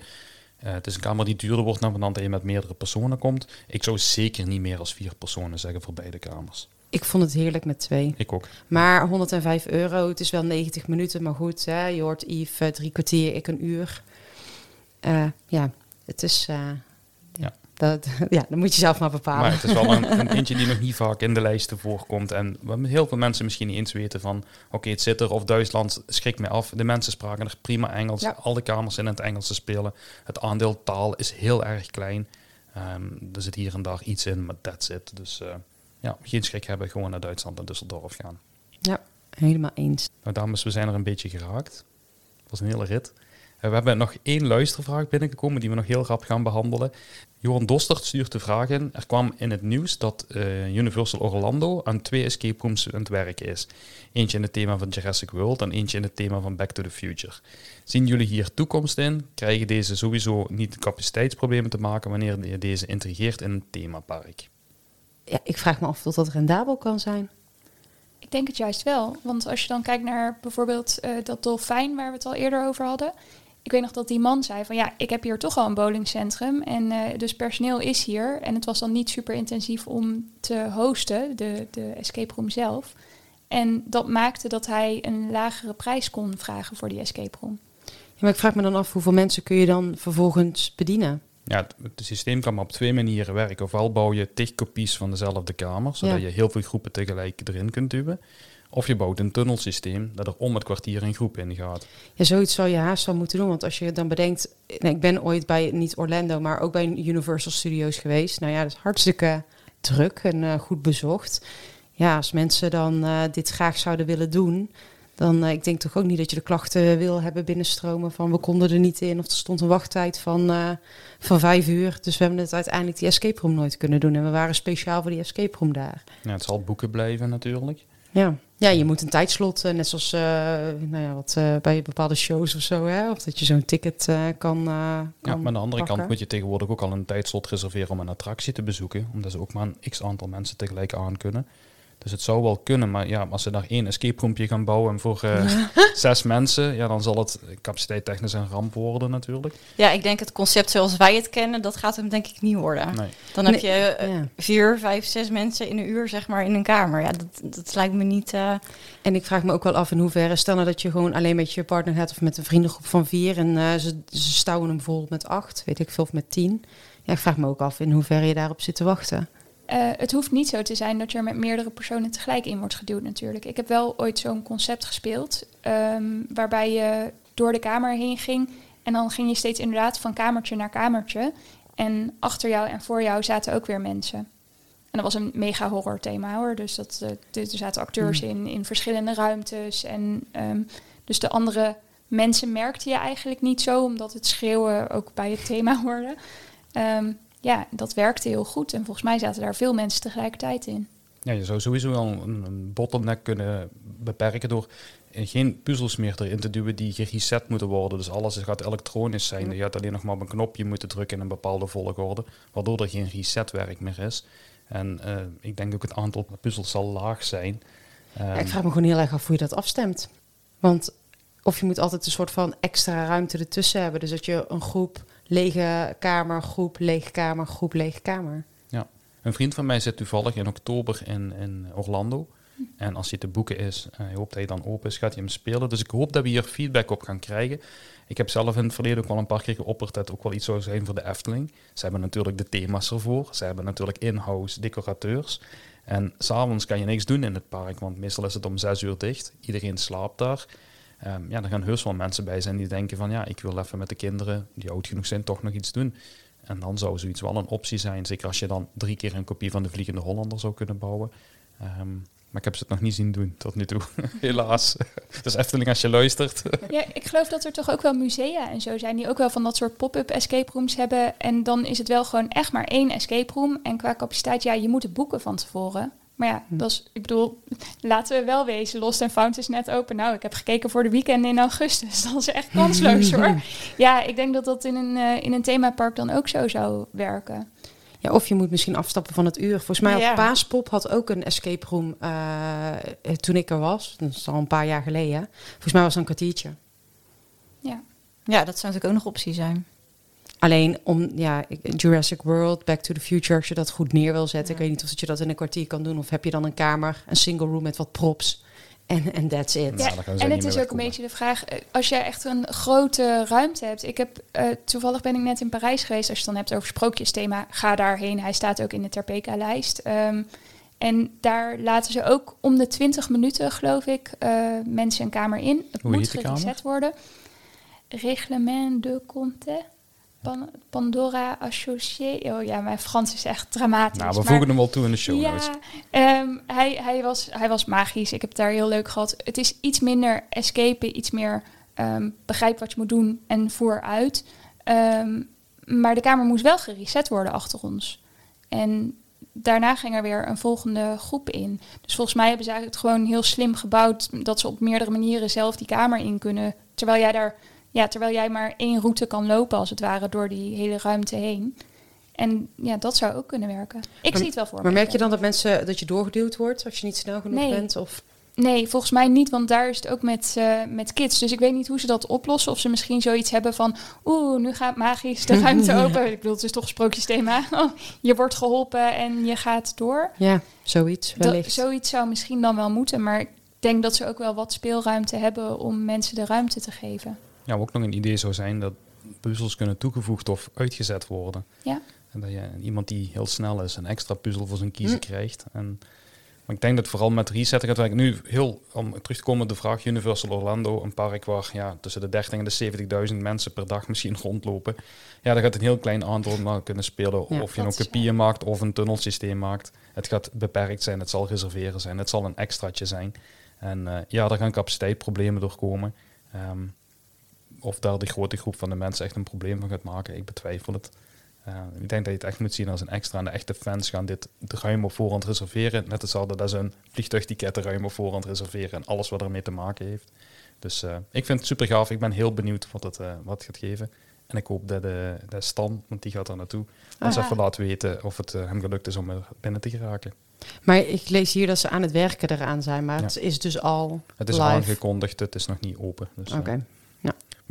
het is een kamer die duurder wordt naar dat je met meerdere personen komt. Ik zou zeker niet meer als vier personen zeggen voor beide kamers. Ik vond het heerlijk met twee. Ik ook. Maar 105 euro, het is wel 90 minuten, maar goed. Hè, je hoort Yves eh, drie kwartier, ik een uur. Eh, ja, het is... eh, ja. Dat, ja, dan moet je zelf maar bepalen. Maar het is wel een, een eentje die nog niet vaak in de lijsten voorkomt. En wat heel veel mensen misschien niet eens weten van... Oké, het zit er of Duitsland schrikt mij af. De mensen spraken er prima Engels. Ja. Alle kamers in het Engels te spelen. Het aandeel taal is heel erg klein. Ehm, er zit hier en daar iets in, maar that's it. Dus ja, geen schrik hebben. Gewoon naar Duitsland en Düsseldorf gaan. Ja, helemaal eens. Nou, dames, we zijn er een beetje geraakt. Het was een hele rit. Eh, we hebben nog één luistervraag binnengekomen die we nog heel rap gaan behandelen. Johan Dostert stuurt de vraag in. Er kwam in het nieuws dat eh, Universal Orlando aan twee escape rooms aan het werken is. Eentje in het thema van Jurassic World en eentje in het thema van Back to the Future. Zien jullie hier toekomst in? Krijgen deze sowieso niet capaciteitsproblemen te maken wanneer je deze integreert in een themapark? Ja, ik vraag me af of dat rendabel kan zijn. Ik denk het juist wel. Want als je dan kijkt naar bijvoorbeeld eh, dat dolfijn waar we het al eerder over hadden. Ik weet nog dat die man zei van ja, ik heb hier toch al een bowlingcentrum. En eh, dus personeel is hier. En het was dan niet super intensief om te hosten, de, de escape room zelf. En dat maakte dat hij een lagere prijs kon vragen voor die escape room. Ja, maar ik vraag me dan af hoeveel mensen kun je dan vervolgens bedienen? Ja, het, het systeem kan maar op twee manieren werken. Ofwel bouw je tig kopies van dezelfde kamer, zodat Ja. je heel veel groepen tegelijk erin kunt duwen. Of je bouwt een tunnelsysteem dat er om het kwartier een groep in gaat. Ja, zoiets zou je haast wel moeten doen. Want als je dan bedenkt... Nee, ik ben ooit bij, niet Orlando, maar ook bij Universal Studios geweest. Nou ja, dat is hartstikke druk en eh, goed bezocht. Ja, als mensen dan eh, dit graag zouden willen doen... dan uh, ik denk toch ook niet dat je de klachten wil hebben binnenstromen van... we konden er niet in of er stond een wachttijd van, uh, van vijf uur. Dus we hebben het uiteindelijk die escape room nooit kunnen doen. En we waren speciaal voor die escape room daar. Ja, het zal boeken blijven natuurlijk. Ja. ja, je moet een tijdslot, uh, net zoals uh, nou ja, wat, uh, bij bepaalde shows of zo, hè? of dat je zo'n ticket uh, kan, kan. Ja, maar aan de andere pakken. kant moet je tegenwoordig ook al een tijdslot reserveren om een attractie te bezoeken, omdat ze ook maar een x aantal mensen tegelijk aan kunnen. Dus het zou wel kunnen, maar ja, als ze daar één escape roompje gaan bouwen voor eh, zes mensen, ja, dan zal het capaciteit technisch een ramp worden natuurlijk. Ja, ik denk het concept zoals wij het kennen, dat gaat hem denk ik niet worden. Nee. Dan heb je ja. vier, vijf, zes mensen in een uur, zeg maar, in een kamer. Ja, dat, dat lijkt me niet... eh, En ik vraag me ook wel af in hoeverre, stel nou dat je gewoon alleen met je partner hebt of met een vriendengroep van vier en ze, ze stouwen hem bijvoorbeeld met acht, weet ik veel, of met tien. Ja, ik vraag me ook af in hoeverre je daarop zit te wachten. Eh, het hoeft niet zo te zijn dat je er met meerdere personen tegelijk in wordt geduwd natuurlijk. Ik heb wel ooit zo'n concept gespeeld, ehm, waarbij je door de kamer heen ging en dan ging je steeds inderdaad van kamertje naar kamertje. En achter jou en voor jou zaten ook weer mensen. En dat was een mega horror thema hoor. Dus dat, eh, er zaten acteurs in, in verschillende ruimtes. En ehm, dus de andere mensen merkte je eigenlijk niet zo, omdat het schreeuwen ook bij het thema hoorde. Ehm, ja, dat werkte heel goed. En volgens mij zaten daar veel mensen tegelijkertijd in. Ja, je zou sowieso wel een, een bottleneck kunnen beperken door geen puzzels meer erin te duwen die gereset moeten worden. Dus alles gaat elektronisch zijn. Je gaat alleen nog maar op een knopje moeten drukken in een bepaalde volgorde, waardoor er geen resetwerk meer is. En eh, ik denk ook het aantal puzzels zal laag zijn. Ja, Ehm, ik vraag me gewoon heel erg af hoe je dat afstemt. Want of je moet altijd een soort van extra ruimte ertussen hebben. Dus dat je een groep lege kamer, groep lege kamer, groep lege kamer. Een vriend van mij zit toevallig in oktober in, in Orlando. En als hij te boeken is, en hij hoopt dat hij dan open is, gaat hij hem spelen. Dus ik hoop dat we hier feedback op gaan krijgen. Ik heb zelf in het verleden ook wel een paar keer geopperd dat het ook wel iets zou zijn voor de Efteling. Ze hebben natuurlijk de thema's ervoor. Ze hebben natuurlijk in-house decorateurs. En s'avonds kan je niks doen in het park, want meestal is het om zes uur dicht. Iedereen slaapt daar. Ehm, ja, er gaan heus wel mensen bij zijn die denken van ja, ik wil even met de kinderen die oud genoeg zijn toch nog iets doen. En dan zou zoiets wel een optie zijn. Zeker als je dan drie keer een kopie van de Vliegende Hollander zou kunnen bouwen. Ehm, maar ik heb ze het nog niet zien doen tot nu toe. Helaas. Dus Efteling, als je luistert. Ja, ik geloof dat er toch ook wel musea en zo zijn die ook wel van dat soort pop-up escape rooms hebben. En dan is het wel gewoon echt maar één escape room. En qua capaciteit, ja, je moet het boeken van tevoren. Maar ja, dat is, ik bedoel, laten we wel wezen. Lost and Found is net open. Nou, ik heb gekeken voor de weekend in augustus. Dat is echt kansloos hoor. Ja, ik denk dat dat in een, eh, in een themapark dan ook zo zou werken. Ja, of je moet misschien afstappen van het uur. Volgens mij Ja. op Paaspop had ook een escape room eh, eh, toen ik er was. Dat is al een paar jaar geleden. Volgens mij was het een kwartiertje. Ja. ja, dat zou natuurlijk ook nog optie zijn. Alleen om ja, Jurassic World, Back to the Future, als je dat goed neer wil zetten. Ik weet niet of dat je dat in een kwartier kan doen. Of heb je dan een kamer, een single room met wat props. En en that's it. Ja, Ja, ze en het is ook een beetje de vraag, eh, als jij echt een grote ruimte hebt. Ik heb, eh, toevallig ben ik net in Parijs geweest, als je het dan hebt over sprookjesthema, ga daarheen. Hij staat ook in de Terpeka-lijst. Ehm, en daar laten ze ook om de 20 minuten, geloof ik, eh, mensen een kamer in. Het Hoe moet heet de kamer? gereset worden. Reglement de Comte. Pan- Pandora Associé. Oh ja, mijn Frans is echt dramatisch. Nou, we maar- voegen hem wel toe in de show notes. ja, ehm, hij, hij, was, hij was magisch. Ik heb het daar heel leuk gehad. Het is iets minder escapen, iets meer ehm, begrijp wat je moet doen en voer uit. Ehm, maar de kamer moest wel gereset worden achter ons. En daarna ging er weer een volgende groep in. Dus volgens mij hebben ze eigenlijk het gewoon heel slim gebouwd... dat ze op meerdere manieren zelf die kamer in kunnen. Terwijl jij, daar, ja, terwijl jij maar één route kan lopen, als het ware, door die hele ruimte heen. En ja, dat zou ook kunnen werken. Ik Maar- zie het wel voor Maar me. merk je dan dat mensen dat je doorgeduwd wordt als je niet snel genoeg Nee. bent? Of Nee, volgens mij niet, want daar is het ook met, eh, met kids. Dus ik weet niet hoe ze dat oplossen. Of ze misschien zoiets hebben van... Oeh, nu gaat magisch de ruimte open. Ik bedoel, het is toch sprookjesthema. Oh, je wordt geholpen en je gaat door. ja, zoiets Dat, wellicht. zoiets zou misschien dan wel moeten. Maar ik denk dat ze ook wel wat speelruimte hebben... om mensen de ruimte te geven. Ja, ook nog een idee zou zijn dat puzzels kunnen toegevoegd of uitgezet worden. Ja. En dat je iemand die heel snel is een extra puzzel voor zijn kiezen Hm. krijgt. En, maar ik denk dat vooral met resetten gaat werken. Nu heel, om terug te komen op de vraag, Universal Orlando, een park waar ja, tussen de 30 en de 70.000 mensen per dag misschien rondlopen. Ja, daar gaat een heel klein aantal maar kunnen spelen. Ja, of je een is kopieën maakt of een tunnelsysteem maakt. Het gaat beperkt zijn, het zal reserveren zijn, het zal een extraatje zijn. En eh, ja, daar gaan capaciteitsproblemen door komen. Of daar de grote groep van de mensen echt een probleem van gaat maken, ik betwijfel het. Eh, ik denk dat je het echt moet zien als een extra. En de echte fans gaan dit ruim op voorhand reserveren. Net hetzelfde dat ze een vliegtuigticket ruim op voorhand reserveren. En alles wat ermee te maken heeft. Dus eh, ik vind het super gaaf. Ik ben heel benieuwd wat het, eh, wat het gaat geven. En ik hoop dat de, Stan, want die gaat er naartoe, ons Ah. even laat weten of het hem gelukt is om er binnen te geraken. Maar ik lees hier dat ze aan het werken eraan zijn, maar Ja. het is dus al Het is live. aangekondigd, het is nog niet open. Dus, Oké.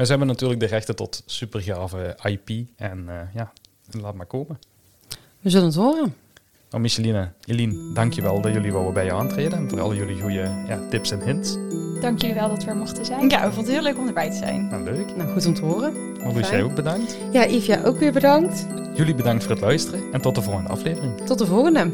Maar ze hebben natuurlijk de rechten tot supergave IP. En eh, ja, laat maar komen. We zullen het horen. Nou, Micheline, Eline, dankjewel dat jullie wouden bij je aantreden. En voor al jullie goede ja, tips en hints. Dank jullie wel dat we er mochten zijn. Ja, we vonden het heel leuk om erbij te zijn. Nou, leuk. Nou, goed om te horen. Marloes, jij ook bedankt. Ja, Yves, jij ook weer bedankt. Jullie bedankt voor het luisteren. En tot de volgende aflevering. Tot de volgende.